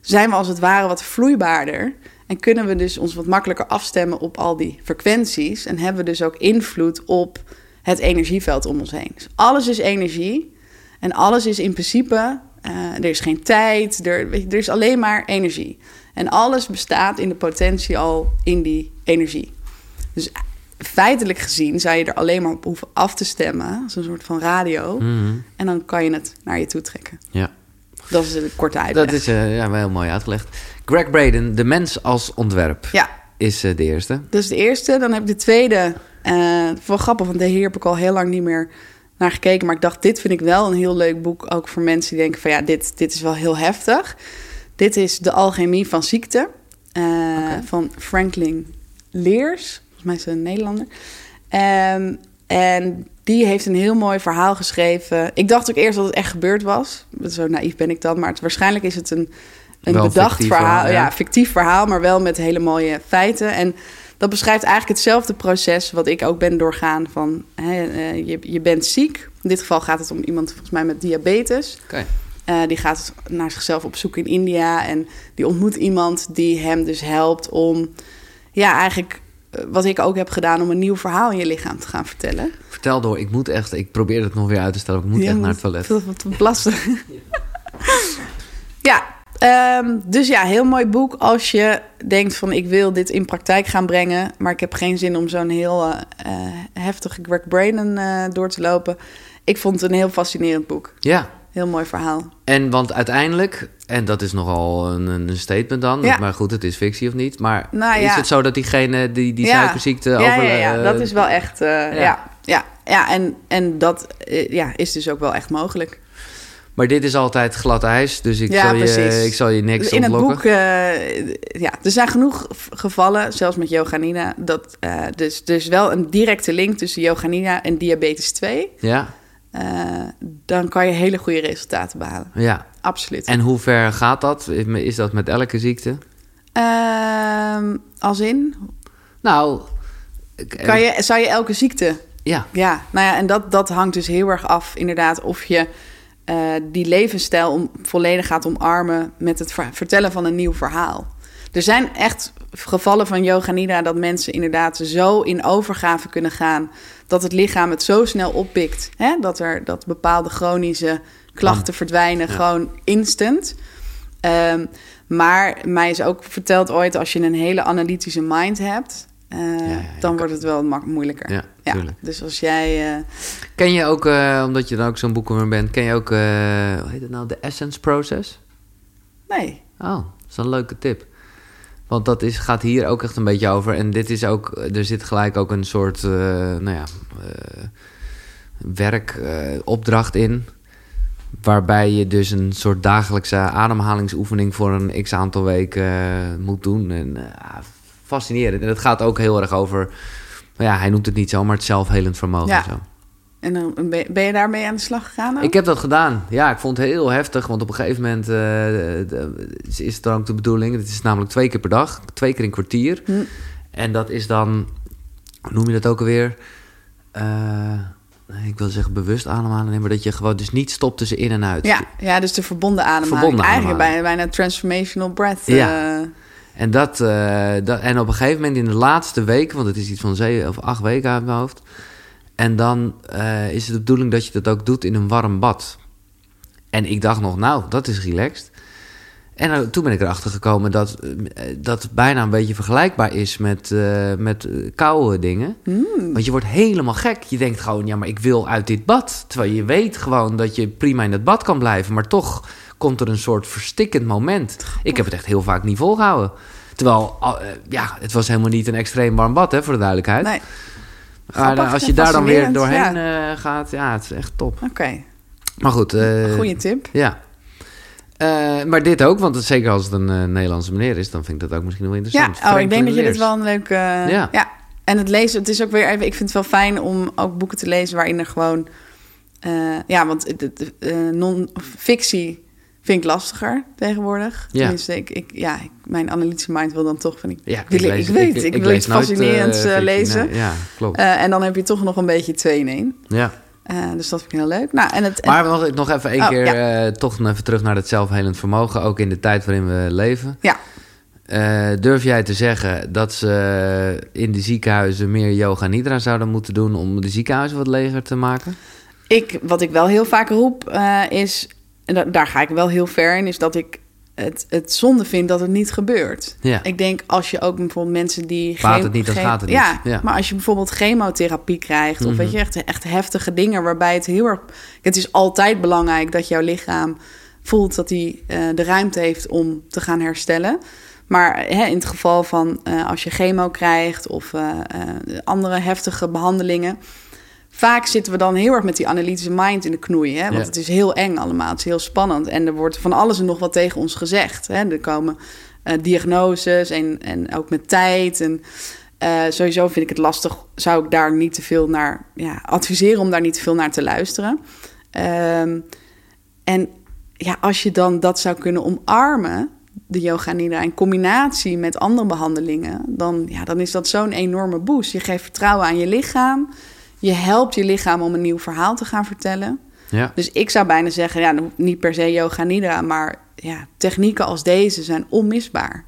zijn we als het ware wat vloeibaarder. En kunnen we dus ons wat makkelijker afstemmen op al die frequenties. En hebben we dus ook invloed op het energieveld om ons heen. Dus alles is energie. En alles is in principe, eh, er is geen tijd, er, er is alleen maar energie. En alles bestaat in de potentie al in die energie. Dus feitelijk gezien zou je er alleen maar op hoeven af te stemmen, als een soort van radio. mhm, En dan kan je het naar je toe trekken. ja. Dat is een korte uitleg. Dat is eh, ja, wel heel mooi uitgelegd. Greg Braden, De Mens als Ontwerp, Ja, is eh, de eerste. dat is de eerste. Dan heb ik de tweede. eh wel grappig, want hier heb ik al heel lang niet meer naar gekeken. Maar ik dacht, dit vind ik wel een heel leuk boek. Ook voor mensen die denken van ja, dit, dit is wel heel heftig. Dit is De Alchemie van Ziekte. Van Franklin Leers. Volgens mij is hij een Nederlander. Ehm, en die heeft een heel mooi verhaal geschreven. Ik dacht ook eerst dat het echt gebeurd was. Zo naïef ben ik dan. Maar het, waarschijnlijk is het een, een Wel bedacht fictief verhaal. ja. ja, fictief verhaal, maar wel met hele mooie feiten. En dat beschrijft eigenlijk hetzelfde proces wat ik ook ben doorgaan van hè, eh, je, je bent ziek. In dit geval gaat het om iemand volgens mij met diabetes. Eh, die gaat naar zichzelf op zoek in India en die ontmoet iemand die hem dus helpt om, ja, eigenlijk wat ik ook heb gedaan om een nieuw verhaal in je lichaam te gaan vertellen. Vertel door, ik moet echt, ik probeer het nog weer uit te stellen, ik moet Je echt naar het toilet. Wat, wat, lastig. (laughs) ja, ehm, dus ja, heel mooi boek als je denkt van ik wil dit in praktijk gaan brengen, maar ik heb geen zin om zo'n heel eh, eh, heftige Greg Braden eh, door te lopen. Ik vond het een heel fascinerend boek. Ja, Heel mooi verhaal. en want uiteindelijk, en dat is nogal een, een statement dan, Ja. maar goed, het is fictie of niet, maar Nou is het zo dat diegene die, die suikerziekte ja, over... ja, ja, eh, dat is wel echt. eh, ja. ja. ja, en, en dat eh, ja, is dus ook wel echt mogelijk. Maar dit is altijd glad ijs, dus ik, zal, je, precies. ik zal je niks In het ontlokken. boek, ja, er zijn genoeg gevallen, zelfs met Yoganina, dat dus, dus wel een directe link tussen Yoganina en diabetes 2. Ja, Eh, dan kan je hele goede resultaten behalen. ja. Absoluut. En hoe ver gaat dat? Is dat met elke ziekte? Ehm, als in, Nou, kan je, zou je elke ziekte ja, Ja, nou ja, en dat, dat hangt dus heel erg af, inderdaad, of je eh, die levensstijl om, volledig gaat omarmen met het ver- vertellen van een nieuw verhaal. Er zijn echt gevallen van yoga nidra dat mensen inderdaad zo in overgave kunnen gaan dat het lichaam het zo snel oppikt, hè, dat er dat bepaalde chronische klachten verdwijnen, Ja. gewoon instant. Ehm, maar mij is ook verteld ooit, als je een hele analytische mind hebt, eh, ja, dan wordt het wel moeilijker. ja, dus als jij... eh, Ken je ook, eh, omdat je dan ook zo'n boekenworm bent, ken je ook, hoe heet het nou, de Essence Process? nee, Oh, dat is een leuke tip. Want dat is, gaat hier ook echt een beetje over. En dit is ook, er zit gelijk ook een soort, eh, nou ja, eh, werkopdracht in. Waarbij je dus een soort dagelijkse ademhalingsoefening voor een x aantal weken eh, moet doen. En fascinerend. En het gaat ook heel erg over, nou ja, hij noemt het niet zo, maar het zelfhelend vermogen. Ja. en Zo. En dan ben je daarmee aan de slag gegaan? ook? Ik heb dat gedaan. Ja, ik vond het heel heftig. Want op een gegeven moment eh, de- is het dan ook de bedoeling... het is namelijk twee keer per dag. Twee keer een kwartier. Hm. En dat is dan... Hoe noem je dat ook alweer? Eh, ik wil zeggen bewust ademhalen. Maar dat je gewoon dus niet stopt tussen in en uit. Ja, ja, dus de verbonden ademhaling. Verbonden Eigenlijk ademhaling. bijna, bijna transformational breath. Ja. eh, En, dat, dat, en op een gegeven moment in de laatste week... want het is iets van zeven of acht weken uit mijn hoofd... en dan eh, is het de bedoeling dat je dat ook doet in een warm bad. En ik dacht nog, nou, dat is relaxed. En toen ben ik erachter gekomen dat eh, dat bijna een beetje vergelijkbaar is met, eh, met koude dingen. Hmm. Want je wordt helemaal gek. Je denkt gewoon, ja, maar ik wil uit dit bad. Terwijl je weet gewoon dat je prima in het bad kan blijven. Maar toch komt er een soort verstikkend moment. Ik heb het echt heel vaak niet volgehouden. Terwijl, ja, het was helemaal niet een extreem warm bad, hè, voor de duidelijkheid. nee, maar eh, als je daar dan weer doorheen eh, gaat, ja, het is echt top. oké. Maar goed. eh, Goeie tip. Ja. Maar dit ook, want het, zeker als het een Nederlandse meneer is, dan vind ik dat ook misschien wel Ja, interessant. oh, ik denk dat je dit dit wel een leuke... Ja. ja. En het lezen, het is ook weer even... Ik vind het wel fijn om ook boeken te lezen waarin er gewoon... ja, want het- het, non-fictie vind ik lastiger tegenwoordig. Ja. Tenminste, ik, ik, ja, ik- mijn analytische mind wil dan toch van... Ik, Ja, ik, wil- ik weet, ik, wil lees iets nooit, fascinerends eh, eh, lezen. nee. ja, klopt. Eh, en dan heb je toch nog een beetje twee in één. ja. Eh, dus dat vind ik heel leuk. Nou, en het, en- Maar nog, nog even één Oh, keer, ja. eh, toch even terug naar het zelfhelend vermogen, ook in de tijd waarin we leven. ja, Eh, durf jij te zeggen dat ze in de ziekenhuizen meer yoga nidra zouden moeten doen om de ziekenhuizen wat leger te maken? ik, wat ik wel heel vaak roep eh, is... En da- daar ga ik wel heel ver in, is dat ik het, het zonde vind dat het niet gebeurt. Ja. Ik denk als je ook bijvoorbeeld mensen die... Geen- het niet, dan gaat het ja, niet. Ja. maar als je bijvoorbeeld chemotherapie krijgt... of Mhm. weet je, echt, echt heftige dingen waarbij het heel erg... Het is altijd belangrijk dat jouw lichaam voelt dat hij eh, de ruimte heeft om te gaan herstellen. Maar hè, in het geval van eh, als je chemo krijgt of eh, andere heftige behandelingen... Vaak zitten we dan heel erg met die analytische mind in de knoei. Hè? Want Ja. het is heel eng allemaal. Het is heel spannend. En er wordt van alles en nog wat tegen ons gezegd. Hè? Er komen eh, diagnoses en, en ook met tijd. En eh, sowieso vind ik het lastig. Zou ik daar niet te veel naar ja, adviseren om daar niet te veel naar te luisteren. Ehm, en ja, als je dan dat zou kunnen omarmen, de yoga nidra, in combinatie met andere behandelingen, dan, ja, dan is dat zo'n enorme boost. Je geeft vertrouwen aan je lichaam. Je helpt je lichaam om een nieuw verhaal te gaan vertellen. Ja. Dus ik zou bijna zeggen, ja, niet per se yoga nidra, maar ja, technieken als deze zijn onmisbaar.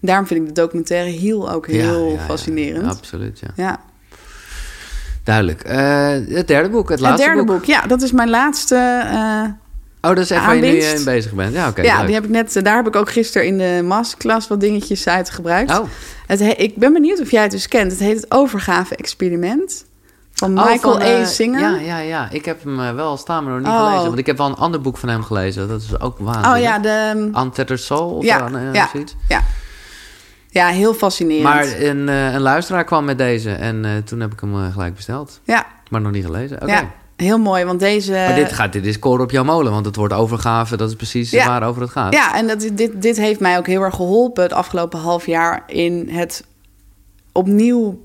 Daarom vind ik de documentaire heel ook heel Ja, fascinerend. Ja, absoluut, ja. Duidelijk. Eh, het derde boek, het Het laatste derde boek. ja, dat is mijn laatste. eh, Oh, dat is echt waar je nu eh, in bezig bent. Ja, oké. ja, leuk. die heb ik net. Daar heb ik ook gisteren in de masterclass wat dingetjes uit gebruikt. Oh, Het he- ik ben benieuwd of jij het dus kent. Het heet het overgave-experiment van Oh, Michael van, A. eh, Singer. Ja, ja, ja. Ik heb hem eh, wel staan, maar nog niet Oh. gelezen. Want ik heb wel een ander boek van hem gelezen. Dat is ook waanzinnig. oh ja, de, Untethered Soul of Ja, zo, eh, ja. zoiets. ja. ja, heel fascinerend. Maar een, een luisteraar kwam met deze en toen heb ik hem gelijk besteld. ja, Maar nog niet gelezen. Oké. ja, heel mooi, want deze. Maar dit, gaat, dit is koren op jouw molen, want het wordt overgave. Dat is precies Ja. waarover het gaat. Ja, en dat, dit, dit heeft mij ook heel erg geholpen het afgelopen half jaar in het opnieuw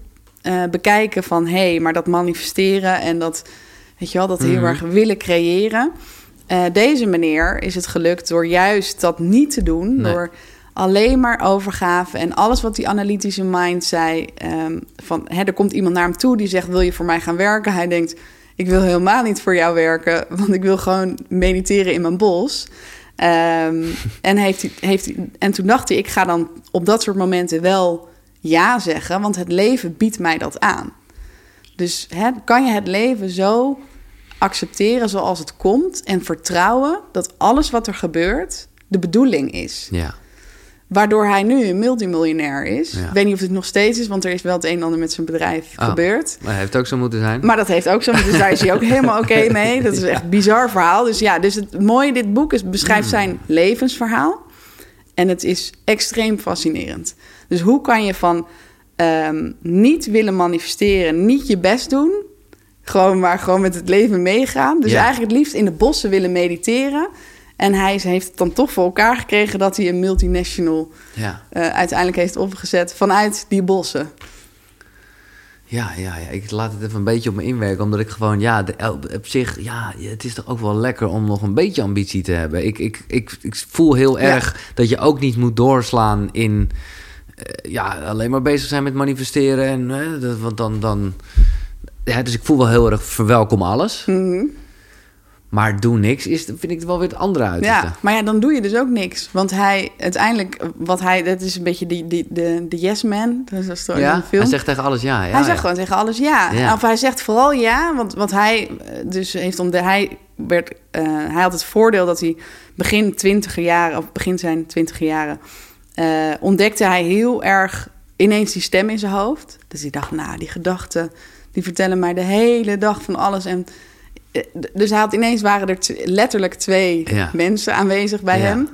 eh, bekijken van hé, hey, maar dat manifesteren en dat, weet je wel, dat heel Mhm. erg willen creëren. Eh, deze meneer is het gelukt door juist dat niet te doen, Nee. door alleen maar overgave en alles wat die analytische mind zei. ehm, van hè, er komt iemand naar hem toe die zegt: Wil je voor mij gaan werken? Hij denkt: Ik wil helemaal niet voor jou werken, (laughs) want ik wil gewoon mediteren in mijn bos. Ehm, (laughs) en, heeft heeft en toen dacht hij: Ik ga dan op dat soort momenten wel ja zeggen, want het leven biedt mij dat aan. Dus hè, kan je het leven zo accepteren zoals het komt en vertrouwen dat alles wat er gebeurt de bedoeling is. Ja. Waardoor hij nu een multimiljonair is. Ja. Ik weet niet of het nog steeds is, want er is wel het een en ander met zijn bedrijf Oh. gebeurd. Maar hij heeft ook zo moeten zijn. Maar dat heeft ook zo, dus daar is hij ook (laughs) helemaal oké mee. Dat is echt een bizar verhaal. Dus ja, dus het mooie dit boek is, beschrijft zijn levensverhaal. En het is extreem fascinerend. Dus hoe kan je van ehm, niet willen manifesteren, niet je best doen, gewoon maar gewoon met het leven meegaan. Dus Ja. eigenlijk het liefst in de bossen willen mediteren. En hij heeft het dan toch voor elkaar gekregen dat hij een multinational Ja. eh, uiteindelijk heeft opgezet vanuit die bossen. Ja, ja, ja, ik laat het even een beetje op me inwerken. Omdat ik gewoon, ja, de, op zich, ja, het is toch ook wel lekker om nog een beetje ambitie te hebben. Ik, ik, ik, ik voel heel erg dat je ook niet moet doorslaan in, ja, alleen maar bezig zijn met manifesteren. En, uh, dat, want dan, dan, ja, dus ik voel wel heel erg verwelkom alles. Mhm. Maar doe niks, is, vind ik wel weer het andere uit. Ja, maar ja, dan doe je dus ook niks. Want hij, uiteindelijk, wat hij, dat is een beetje die, die, de, de yes man. Dat is toch ja, film. hij zegt tegen alles ja. ja hij zegt ja. gewoon tegen alles ja. Ja. Of hij zegt vooral ja, want wat hij eh, dus heeft om de hij werd, eh, hij had het voordeel dat hij begin twintiger jaren of begin zijn twintiger jaren eh, ontdekte hij heel erg ineens die stem in zijn hoofd. Dus hij dacht, nou, die gedachten die vertellen mij de hele dag van alles en eh, dus hij had ineens waren er letterlijk twee Ja. mensen aanwezig bij Ja. hem.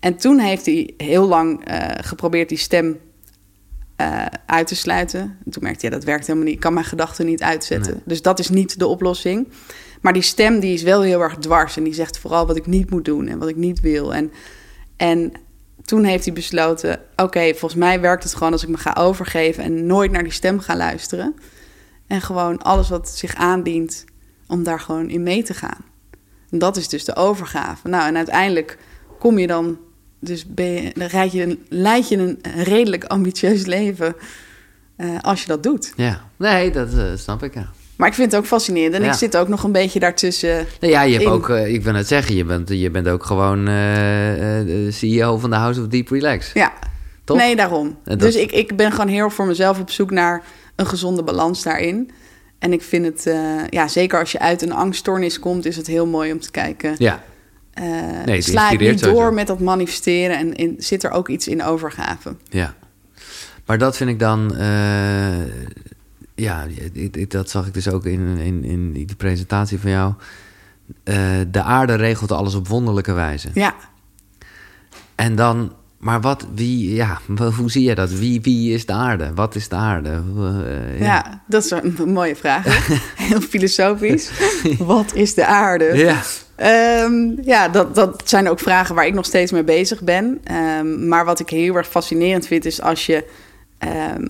En toen heeft hij heel lang eh, geprobeerd die stem uit te sluiten. En toen merkte hij, ja, dat werkt helemaal niet. Ik kan mijn gedachten niet uitzetten. Nee. Dus dat is niet de oplossing. Maar die stem die is wel heel erg dwars. En die zegt vooral wat ik niet moet doen en wat ik niet wil. En, en toen heeft hij besloten... oké, volgens mij werkt het gewoon als ik me ga overgeven... en nooit naar die stem ga luisteren. En gewoon alles wat zich aandient... om daar gewoon in mee te gaan. En dat is dus de overgave. Nou, en uiteindelijk kom je dan... Dus ben je, dan je een, leid je een redelijk ambitieus leven... eh, als je dat doet. Ja, nee, dat eh, snap ik, ja. Maar ik vind het ook fascinerend. En Ja. ik zit ook nog een beetje daartussen. Nou ja, je hebt In- ook, eh, ik wil net zeggen, je bent, je bent ook gewoon eh, eh, CEO van de House of Deep Relax. Ja, Toch? nee, daarom. Dat- Dus ik, ik ben gewoon heel voor mezelf op zoek naar een gezonde balans daarin. En ik vind het, ja, zeker als je uit een angststoornis komt, is het heel mooi om te kijken. Ja, het sla ik niet door sowieso. met dat manifesteren en in, zit er ook iets in overgave? ja. Maar dat vind ik dan, ja, dat zag ik dus ook in, in, in die presentatie van jou. Eh, de aarde regelt alles op wonderlijke wijze. Ja, En dan, maar wat, wie, ja, (laughs) hoe zie je dat? Wie, wie is de aarde? Wat is de aarde? Eh, ja. dat is een (laughs) mooie vraag. (laughs) heel filosofisch. Wat is de aarde? Ja. Ehm, ja, dat, dat zijn ook vragen waar ik nog steeds mee bezig ben. Ehm, maar wat ik heel erg fascinerend vind, is als je, ehm,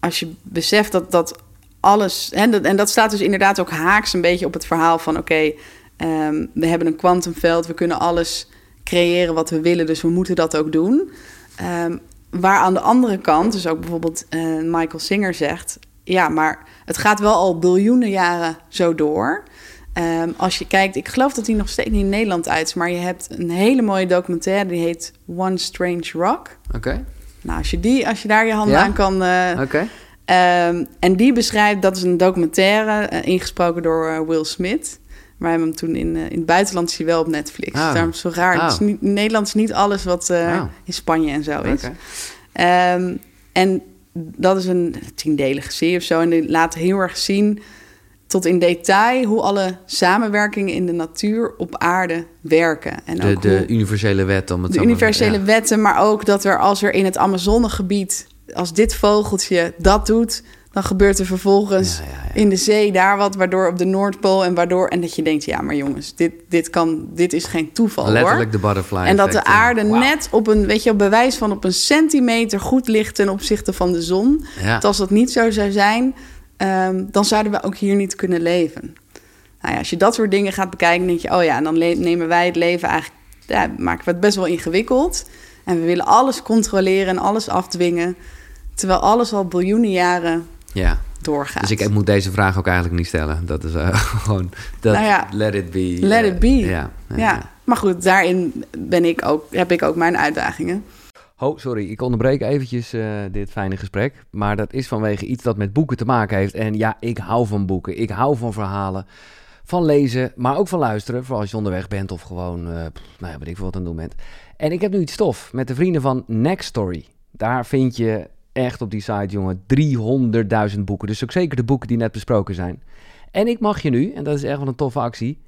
als je beseft dat, dat alles. En dat staat dus inderdaad ook haaks een beetje op het verhaal van: oké, ehm, we hebben een kwantumveld, we kunnen alles creëren wat we willen, dus we moeten dat ook doen. Ehm, waar aan de andere kant, dus ook bijvoorbeeld eh, Michael Singer zegt: ja, maar het gaat wel al biljoenen jaren zo door. Ehm, als je kijkt, ik geloof dat die nog steeds niet in Nederland uit is, maar je hebt een hele mooie documentaire die heet One Strange Rock. Oké, Nou, als je, die, als je daar je handen Ja? aan kan. oké. ehm, en die beschrijft, dat is een documentaire eh, ingesproken door eh, Will Smith. Maar hebben hem toen in, in het buitenland zie je wel op Netflix. Oh. Daarom is het zo raar. Oh. Het is niet, in Nederland is niet alles wat Oh. in Spanje en zo is. Ehm, en dat is een tiendelige serie of zo. En die laat heel erg zien tot in detail hoe alle samenwerkingen in de natuur op aarde werken. En De, ook de hoe- universele wet om het de universele ja. wetten, maar ook dat er als er in het Amazonegebied, als dit vogeltje dat doet, dan gebeurt er vervolgens Ja, ja, ja. in de zee daar wat, waardoor op de Noordpool en waardoor en dat je denkt, ja, maar jongens, dit, dit kan, dit is geen toeval hoor. Letterlijk de butterfly En dat de effect, aarde net op een, weet je, op bewijs van op een centimeter goed ligt ten opzichte van de zon. Dat als dat niet zo zou zijn, ehm, dan zouden we ook hier niet kunnen leven. Nou ja, als je dat soort dingen gaat bekijken, denk je, oh ja, en dan nemen wij het leven eigenlijk, ja, maken we het best wel ingewikkeld. En we willen alles controleren en alles afdwingen, terwijl alles al biljoenen jaren Ja, doorgaat. dus ik moet deze vraag ook eigenlijk niet stellen. Dat is eh, (laughs) gewoon, dat, Nou ja, let it be. Let eh, it be. Ja, ja, ja, maar goed, daarin ben ik ook, heb ik ook mijn uitdagingen. Oh, sorry, ik onderbreek eventjes eh, dit fijne gesprek. Maar dat is vanwege iets dat met boeken te maken heeft. En ja, ik hou van boeken. Ik hou van verhalen. Van lezen, maar ook van luisteren. Vooral als je onderweg bent of gewoon, eh nou ja, weet ik veel wat aan het doen bent. En ik heb nu iets stof met de vrienden van Next Story. Daar vind je echt op die site, jongen, 300.000 boeken. Dus ook zeker de boeken die net besproken zijn. En ik mag je nu, en dat is echt wel een toffe actie,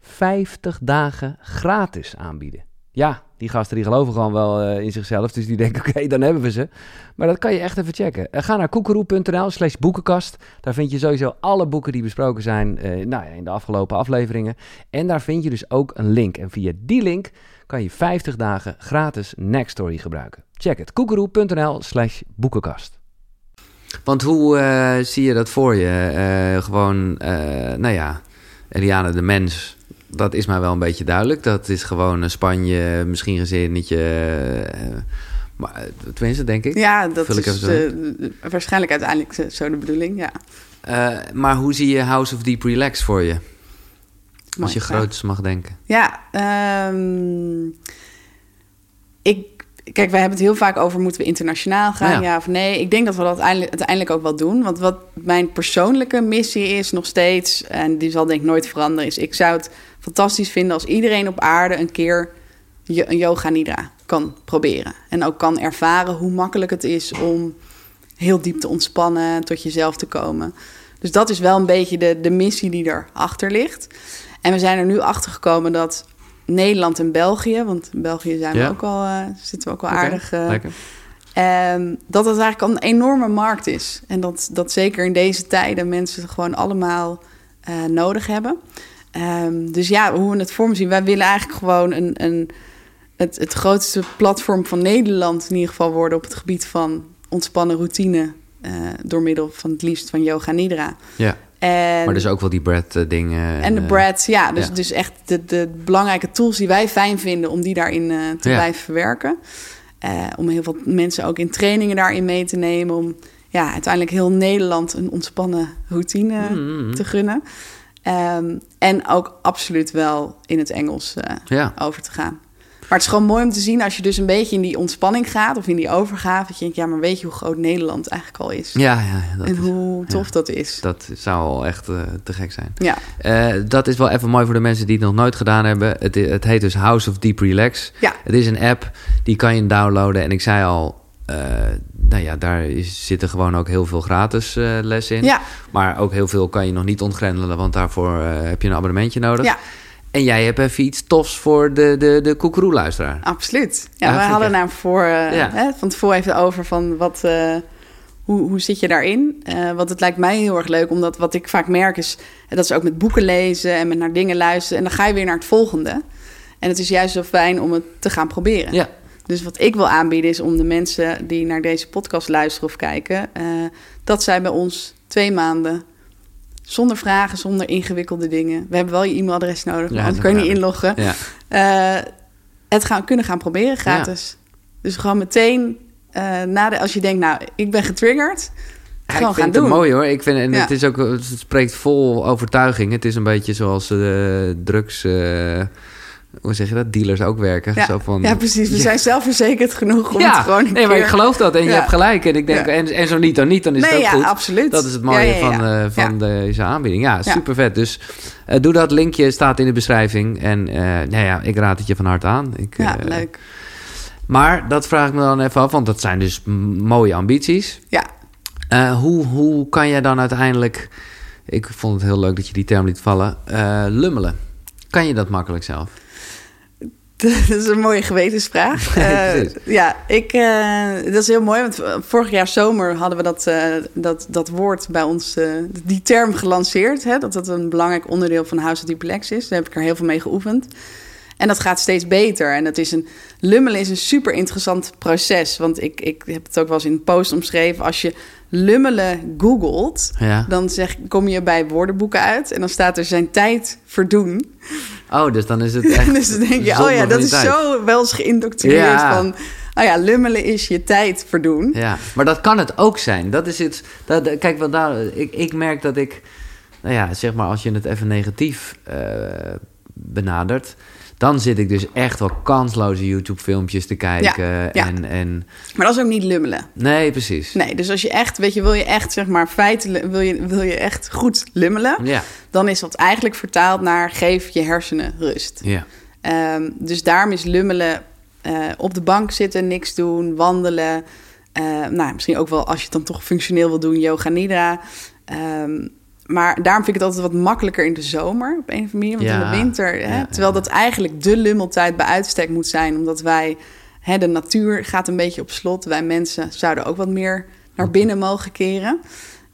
50 dagen gratis aanbieden. Ja, die gasten die geloven gewoon wel eh, in zichzelf. Dus die denken, (laughs) oké, dan hebben we ze. Maar dat kan je echt even checken. Eh, ga naar koekeroe.nl slash boekenkast. Daar vind je sowieso alle boeken die besproken zijn eh, nou in de afgelopen afleveringen. En daar vind je dus ook een link. En via die link kan je 50 dagen gratis Next Story gebruiken. Check het, koekeroe.nl slash boekenkast. Want hoe zie je dat voor je? Gewoon, nou ja, Eliane de mens, dat is mij wel een beetje duidelijk. Dat is gewoon een Spanje, misschien gezinnetje. eh maar tenminste, denk ik. Ja, dat ik is eh, waarschijnlijk uiteindelijk zo- de bedoeling, ja. Eh, maar hoe zie je House of Deep Relax voor je? Als je groots mag denken. Ja, ehm, ik, kijk, wij hebben het heel vaak over moeten we internationaal gaan, Ja. ja, of nee. Ik denk dat we dat uiteindelijk, uiteindelijk ook wel doen. Want wat mijn persoonlijke missie is nog steeds, en die zal denk ik nooit veranderen, is ik zou het fantastisch vinden als iedereen op aarde een keer een yoga nidra kan proberen. En ook kan ervaren hoe makkelijk het is om heel diep te ontspannen, tot jezelf te komen. Dus dat is wel een beetje de, de missie die erachter ligt. En we zijn er nu achter gekomen dat Nederland en België, want in België zijn we Ja. ook al, eh, zitten we ook al aardig. eh. Ehm, dat het eigenlijk al een enorme markt is. En dat, dat zeker in deze tijden mensen het gewoon allemaal eh, nodig hebben. Ehm, dus ja, hoe we het vorm zien. Wij willen eigenlijk gewoon een, een, het, het grootste platform van Nederland in ieder geval worden op het gebied van ontspannen routine. eh, door middel van het liefst van yoga nidra. Ja, En, maar dus ook wel die bread eh, dingen. en de eh, breads, ja. Dus, ja. dus echt de, de belangrijke tools die wij fijn vinden om die daarin eh, te Ja. blijven verwerken. Eh, om heel veel mensen ook in trainingen daarin mee te nemen. Om ja, uiteindelijk heel Nederland een ontspannen routine Mm, mm. te gunnen. Ehm, en ook absoluut wel in het Engels eh, Ja, over te gaan. Maar het is gewoon mooi om te zien als je dus een beetje in die ontspanning gaat of in die overgave. Dat je denkt, ja, maar weet je hoe groot Nederland eigenlijk al is? ja, ja dat, en is- hoe tof ja. dat is. dat zou al echt eh, te gek zijn. Ja, Eh, dat is wel even mooi voor de mensen die het nog nooit gedaan hebben. Het, het heet dus House of Deep Relax. ja, Het is een app, die kan je downloaden. En ik zei al, nou ja, daar is, zitten gewoon ook heel veel gratis eh, lessen in. ja, Maar ook heel veel kan je nog niet ontgrendelen, want daarvoor eh, heb je een abonnementje nodig. ja. En jij hebt even iets tofs voor de, de, de koekeroe-luisteraar. Absoluut. Ja, we hadden echt. voor, eh, Ja. hè, van tevoren even over van wat, eh, hoe, hoe zit je daarin? Eh, want het lijkt mij heel erg leuk, omdat wat ik vaak merk is... eh, dat ze ook met boeken lezen en met naar dingen luisteren... en dan ga je weer naar het volgende. En het is juist zo fijn om het te gaan proberen. Ja, Dus wat ik wil aanbieden is om de mensen die naar deze podcast luisteren of kijken... eh, dat zij bij ons twee maanden... Zonder vragen, zonder ingewikkelde dingen. We hebben wel je e-mailadres nodig, Ja, want dat anders kan je niet inloggen. ja. Eh, het gaan, kunnen gaan proberen gratis. Dus gewoon meteen, eh, na de, als je denkt, nou, ik ben getriggerd, Ja, gewoon ik gaan vind het doen. mooi hoor. Ik vind, en Ja. het, is ook, het spreekt vol overtuiging. Het is een beetje zoals de drugs... hoe zeg je dat? Dealers ook werken. Ja, Zo van, ja, precies. We Ja. zijn zelfverzekerd genoeg om ja, het gewoon een nee, maar keer... ik geloof dat. En je hebt gelijk. En ik denk, en, en zo niet dan niet, dan is nee, het ook ja, goed. absoluut. Dat is het mooie van, eh, van deze aanbieding. Ja, super vet. Dus eh, doe dat. Linkje staat in de beschrijving. En eh, nou ja, ik raad het je van harte aan. Ik, Ja, leuk. Maar dat vraag ik me dan even af, want dat zijn dus mooie ambities. Ja, hoe, hoe kan jij dan uiteindelijk... Ik vond het heel leuk dat je die term liet vallen. lummelen. Kan je dat makkelijk zelf? (laughs) dat is een mooie gewetensvraag. (laughs) Eh, ja, ik, eh, dat is heel mooi, want vorig jaar zomer hadden we dat, eh, dat, dat woord bij ons, eh, die term gelanceerd. Hè, dat dat een belangrijk onderdeel van House of Relax is. Daar heb ik er heel veel mee geoefend. En dat gaat steeds beter. En het is een, lummelen is een super interessant proces. Want ik, ik heb het ook wel eens in een post omschreven. Als je lummelen googelt, Ja. dan zeg, kom je bij woordenboeken uit. En dan staat er zijn tijd verdoen. Oh, dus dan is het (laughs) echt dus dan denk je, oh ja, dat is tijd. zo wel eens geïndoctrineerd Ja. van... Oh ja, lummelen is je tijd verdoen. Ja, maar dat kan het ook zijn. Dat is het. Dat, kijk, wat daar, ik, ik merk dat ik, nou ja, zeg maar, als je het even negatief eh, benadert, dan zit ik dus echt wel kansloze YouTube-filmpjes te kijken. ja. En, en Maar dat is ook niet lummelen. nee, precies. Nee, dus als je echt, weet je, wil je echt, zeg maar, feitelijk, wil je, wil je echt goed lummelen, Ja, dan is dat eigenlijk vertaald naar geef je hersenen rust. ja, Ehm, dus daarom is lummelen eh, op de bank zitten, niks doen, wandelen. Eh, nou, misschien ook wel als je het dan toch functioneel wil doen, yoga nidra. Ehm, maar daarom vind ik het altijd wat makkelijker in de zomer op een of andere manier. Want Ja, in de winter, hè, ja, terwijl dat eigenlijk de lummeltijd bij uitstek moet zijn. Omdat wij, hè, de natuur gaat een beetje op slot. Wij mensen zouden ook wat meer naar binnen mogen keren.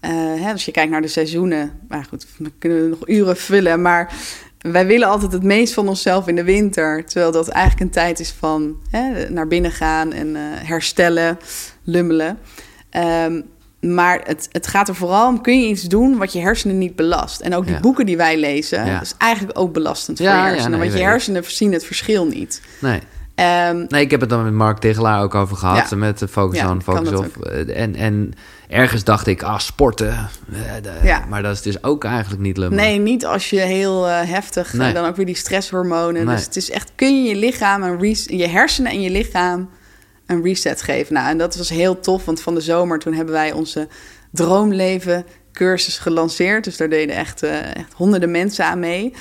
Eh, hè, als je kijkt naar de seizoenen, maar goed, we kunnen nog uren vullen. Maar wij willen altijd het meest van onszelf in de winter. Terwijl dat eigenlijk een tijd is van hè, naar binnen gaan en eh, herstellen, lummelen. Ehm, maar het, het gaat er vooral om, kun je iets doen wat je hersenen niet belast? En ook die Ja. boeken die wij lezen, Ja. is eigenlijk ook belastend voor je hersenen. nee, want je hersenen zien het verschil niet. Nee. Ehm, nee, ik heb het dan met Mark Tegelaar ook over gehad. Ja. Met de Focus Ja, on, Focus off. Eh, En, en ergens dacht ik, ah, sporten. eh, Ja. Maar dat is dus ook eigenlijk niet lummelen. nee, niet als je heel eh, heftig, Nee. en dan ook weer die stresshormonen. Nee. Dus het is echt, kun je je lichaam, res- je hersenen en je lichaam een reset geven. Nou, en dat was heel tof, want van de zomer toen hebben wij onze droomleven cursus gelanceerd. Dus daar deden echt, eh, echt honderden mensen aan mee.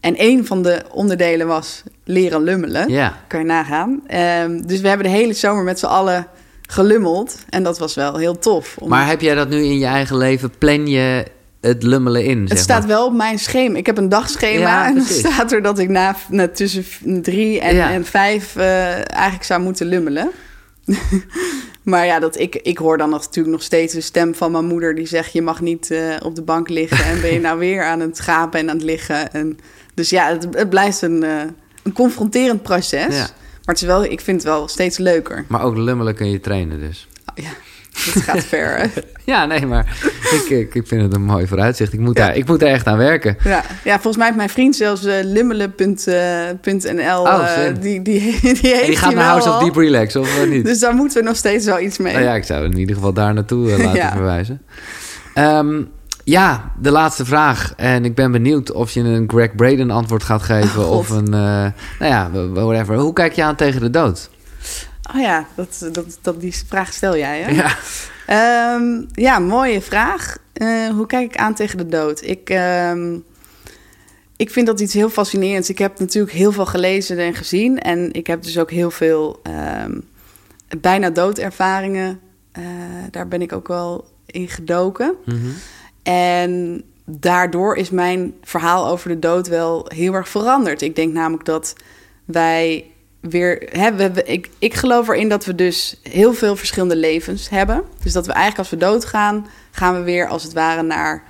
En een van de onderdelen was leren lummelen. Ja. Kan je nagaan. Ehm, dus we hebben de hele zomer met z'n allen gelummeld. En dat was wel heel tof. Om- Maar heb jij dat nu in je eigen leven? Plan je het lummelen in? het zeg staat maar? wel op mijn schema. Ik heb een dagschema. Ja, (laughs) en dan staat er dat ik na, na tussen drie en, Ja. en vijf eh, eigenlijk zou moeten lummelen. (laughs) maar ja, dat, ik, ik hoor dan natuurlijk nog steeds de stem van mijn moeder die zegt: Je mag niet eh, op de bank liggen. En ben je (laughs) nou weer aan het schapen en aan het liggen. En, dus ja, het, het blijft een, eh, een confronterend proces. Ja. Maar het is wel, ik vind het wel steeds leuker. Maar ook lummelen kun je trainen dus. Oh, ja, het gaat (laughs) ver. hè? Ja, nee, maar ik, ik, ik vind het een mooi vooruitzicht. Ik moet, Ja. daar, ik moet daar echt aan werken. Ja, ja, volgens mij heeft mijn vriend zelfs uh, lummelen.nl. Oh, eh, slim. die, die, (laughs) die heeft En die gaat naar House of. Deep Relax, of eh, niet? Dus daar moeten we nog steeds wel iets mee. Nou ja, ik zou in ieder geval daar naartoe eh, (laughs) laten Ja. verwijzen. Ehm, ja, de laatste vraag. En ik ben benieuwd of je een Greg Braden antwoord gaat geven. Oh, of een, eh, nou ja, whatever. Hoe kijk je aan tegen de dood? Oh ja, dat, dat, dat, die vraag stel jij, hè? Ja. Ehm, ja, mooie vraag. Eh, hoe kijk ik aan tegen de dood? Ik, ehm, ik vind dat iets heel fascinerends. Ik heb natuurlijk heel veel gelezen en gezien. En ik heb dus ook heel veel ehm, bijna doodervaringen. Eh, daar ben ik ook wel in gedoken. Mhm. En daardoor is mijn verhaal over de dood wel heel erg veranderd. Ik denk namelijk dat wij weer. Hè, we, we- ik, ik geloof erin dat we dus heel veel verschillende levens hebben. Dus dat we eigenlijk als we doodgaan, gaan we weer als het ware naar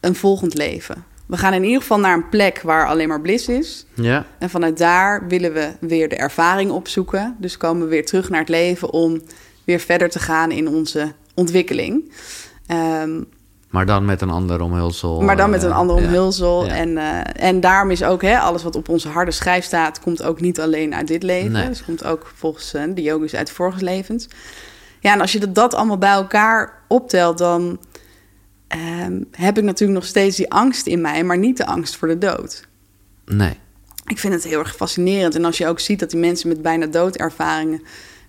een volgend leven. We gaan in ieder geval naar een plek waar alleen maar bliss is. Ja. En vanuit daar willen we weer de ervaring opzoeken. Dus komen we weer terug naar het leven om weer verder te gaan in onze ontwikkeling. Ehm, Maar dan met een ander omhulsel. maar dan met eh, een ander ja. omhulsel. Ja. En, eh, en daarom is ook hè, alles wat op onze harde schijf staat... komt ook niet alleen uit dit leven. Nee. Dus het komt ook volgens eh, de yogis uit vorige levens. Ja, en als je dat, dat allemaal bij elkaar optelt... dan ehm, heb ik natuurlijk nog steeds die angst in mij... maar niet de angst voor de dood. Nee. Ik vind het heel erg fascinerend. En als je ook ziet dat die mensen met bijna doodervaringen...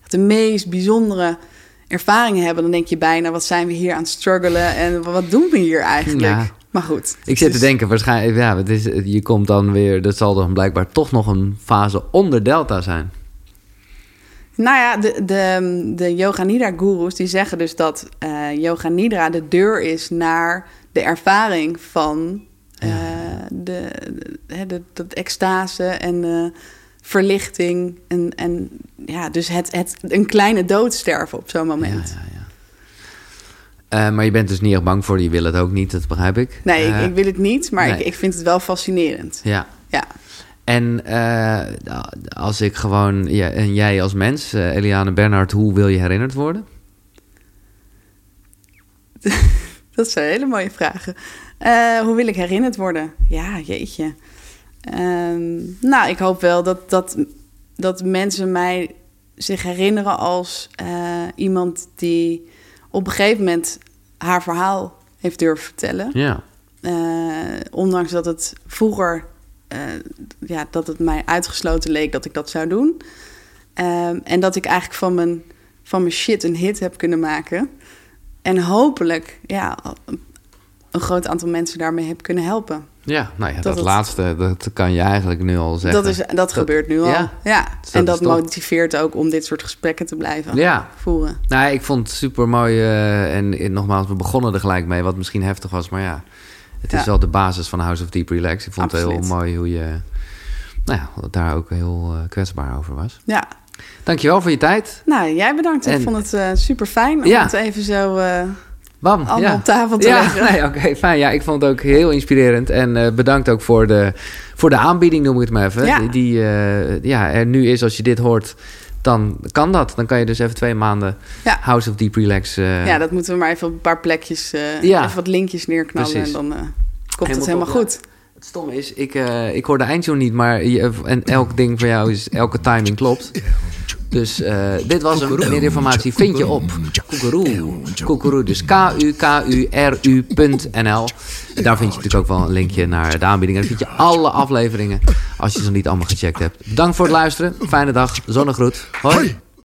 de meest bijzondere ervaringen hebben... dan denk je bijna, wat zijn we hier aan het struggelen... en wat doen we hier eigenlijk? Ja. Maar goed. Ik zit Dus- te denken, waarschijnlijk, ja, het is, je komt dan weer, dat zal dan blijkbaar toch nog een fase onder Delta zijn. Nou ja, de, de, de Yoga Nidra gurus die zeggen dus dat eh Yoga Nidra de deur is naar de ervaring van eh, de, de, dat extase en eh, verlichting. En, en ja, dus het, het, een kleine dood sterven op zo'n moment. Ja, ja. Eh, maar je bent dus niet echt bang voor, je wil het ook niet, dat begrijp ik. Nee, Eh, ik, ik wil het niet, maar nee. ik, ik vind het wel fascinerend. Ja. Ja. En eh, als ik gewoon, ja, en jij als mens, eh, Eliane Bernhard, hoe wil je herinnerd worden? (laughs) Dat zijn hele mooie vragen. Eh, hoe wil ik herinnerd worden? Ja, jeetje. Ehm, nou, ik hoop wel dat, dat, dat mensen mij zich herinneren als eh, iemand die op een gegeven moment haar verhaal heeft durven vertellen. Ja. Eh, ondanks dat het vroeger eh, ja, dat het mij uitgesloten leek dat ik dat zou doen. Ehm, en dat ik eigenlijk van mijn, van mijn shit een hit heb kunnen maken. En hopelijk ja, een, een groot aantal mensen daarmee heb kunnen helpen. Ja, nou ja, dat, Dat het- laatste, dat kan je eigenlijk nu al zeggen. Dat, is, dat, gebeurt nu al. ja. Ja. Dus dat en dat motiveert ook om dit soort gesprekken te blijven Ja. voeren. Nou, ik vond het super mooi. en, en nogmaals, we begonnen er gelijk mee, wat misschien heftig was, maar ja, het is wel de basis van House of Deep Relax. Ik vond het heel mooi hoe je nou ja, daar ook heel eh, kwetsbaar over was. Ja. Dankjewel voor je tijd. Nou, jij bedankt. En- Ik vond het super fijn om het even zo Bam. allemaal ja. op tafel te Ja, leggen. (laughs) nee, oké, fijn. Ja, ik vond het ook heel inspirerend. En eh, bedankt ook voor de, voor de aanbieding, noem ik het maar even. Ja. Die eh, ja, er nu is als je dit hoort dan kan dat. Dan kan je dus even twee maanden Ja. House of Deep Relax... eh, Ja, dat moeten we maar even op een paar plekjes, eh, Ja. even wat linkjes neerknallen Precies. en dan eh, komt Helemaal het helemaal top, ja. goed. Het stomme is, ik, eh, ik hoor de eindtune niet, maar je, en elk ding voor jou is, elke timing klopt. Dus eh, dit was hem. Meer informatie vind je op Koekeroe. Koekeroe, dus K-U-K-U-R-U.nl. Daar vind je natuurlijk ook wel een linkje naar de aanbieding. En dan vind je alle afleveringen als je ze nog niet allemaal gecheckt hebt. Bedankt voor het luisteren. Fijne dag. Zonnegroet. Hoi.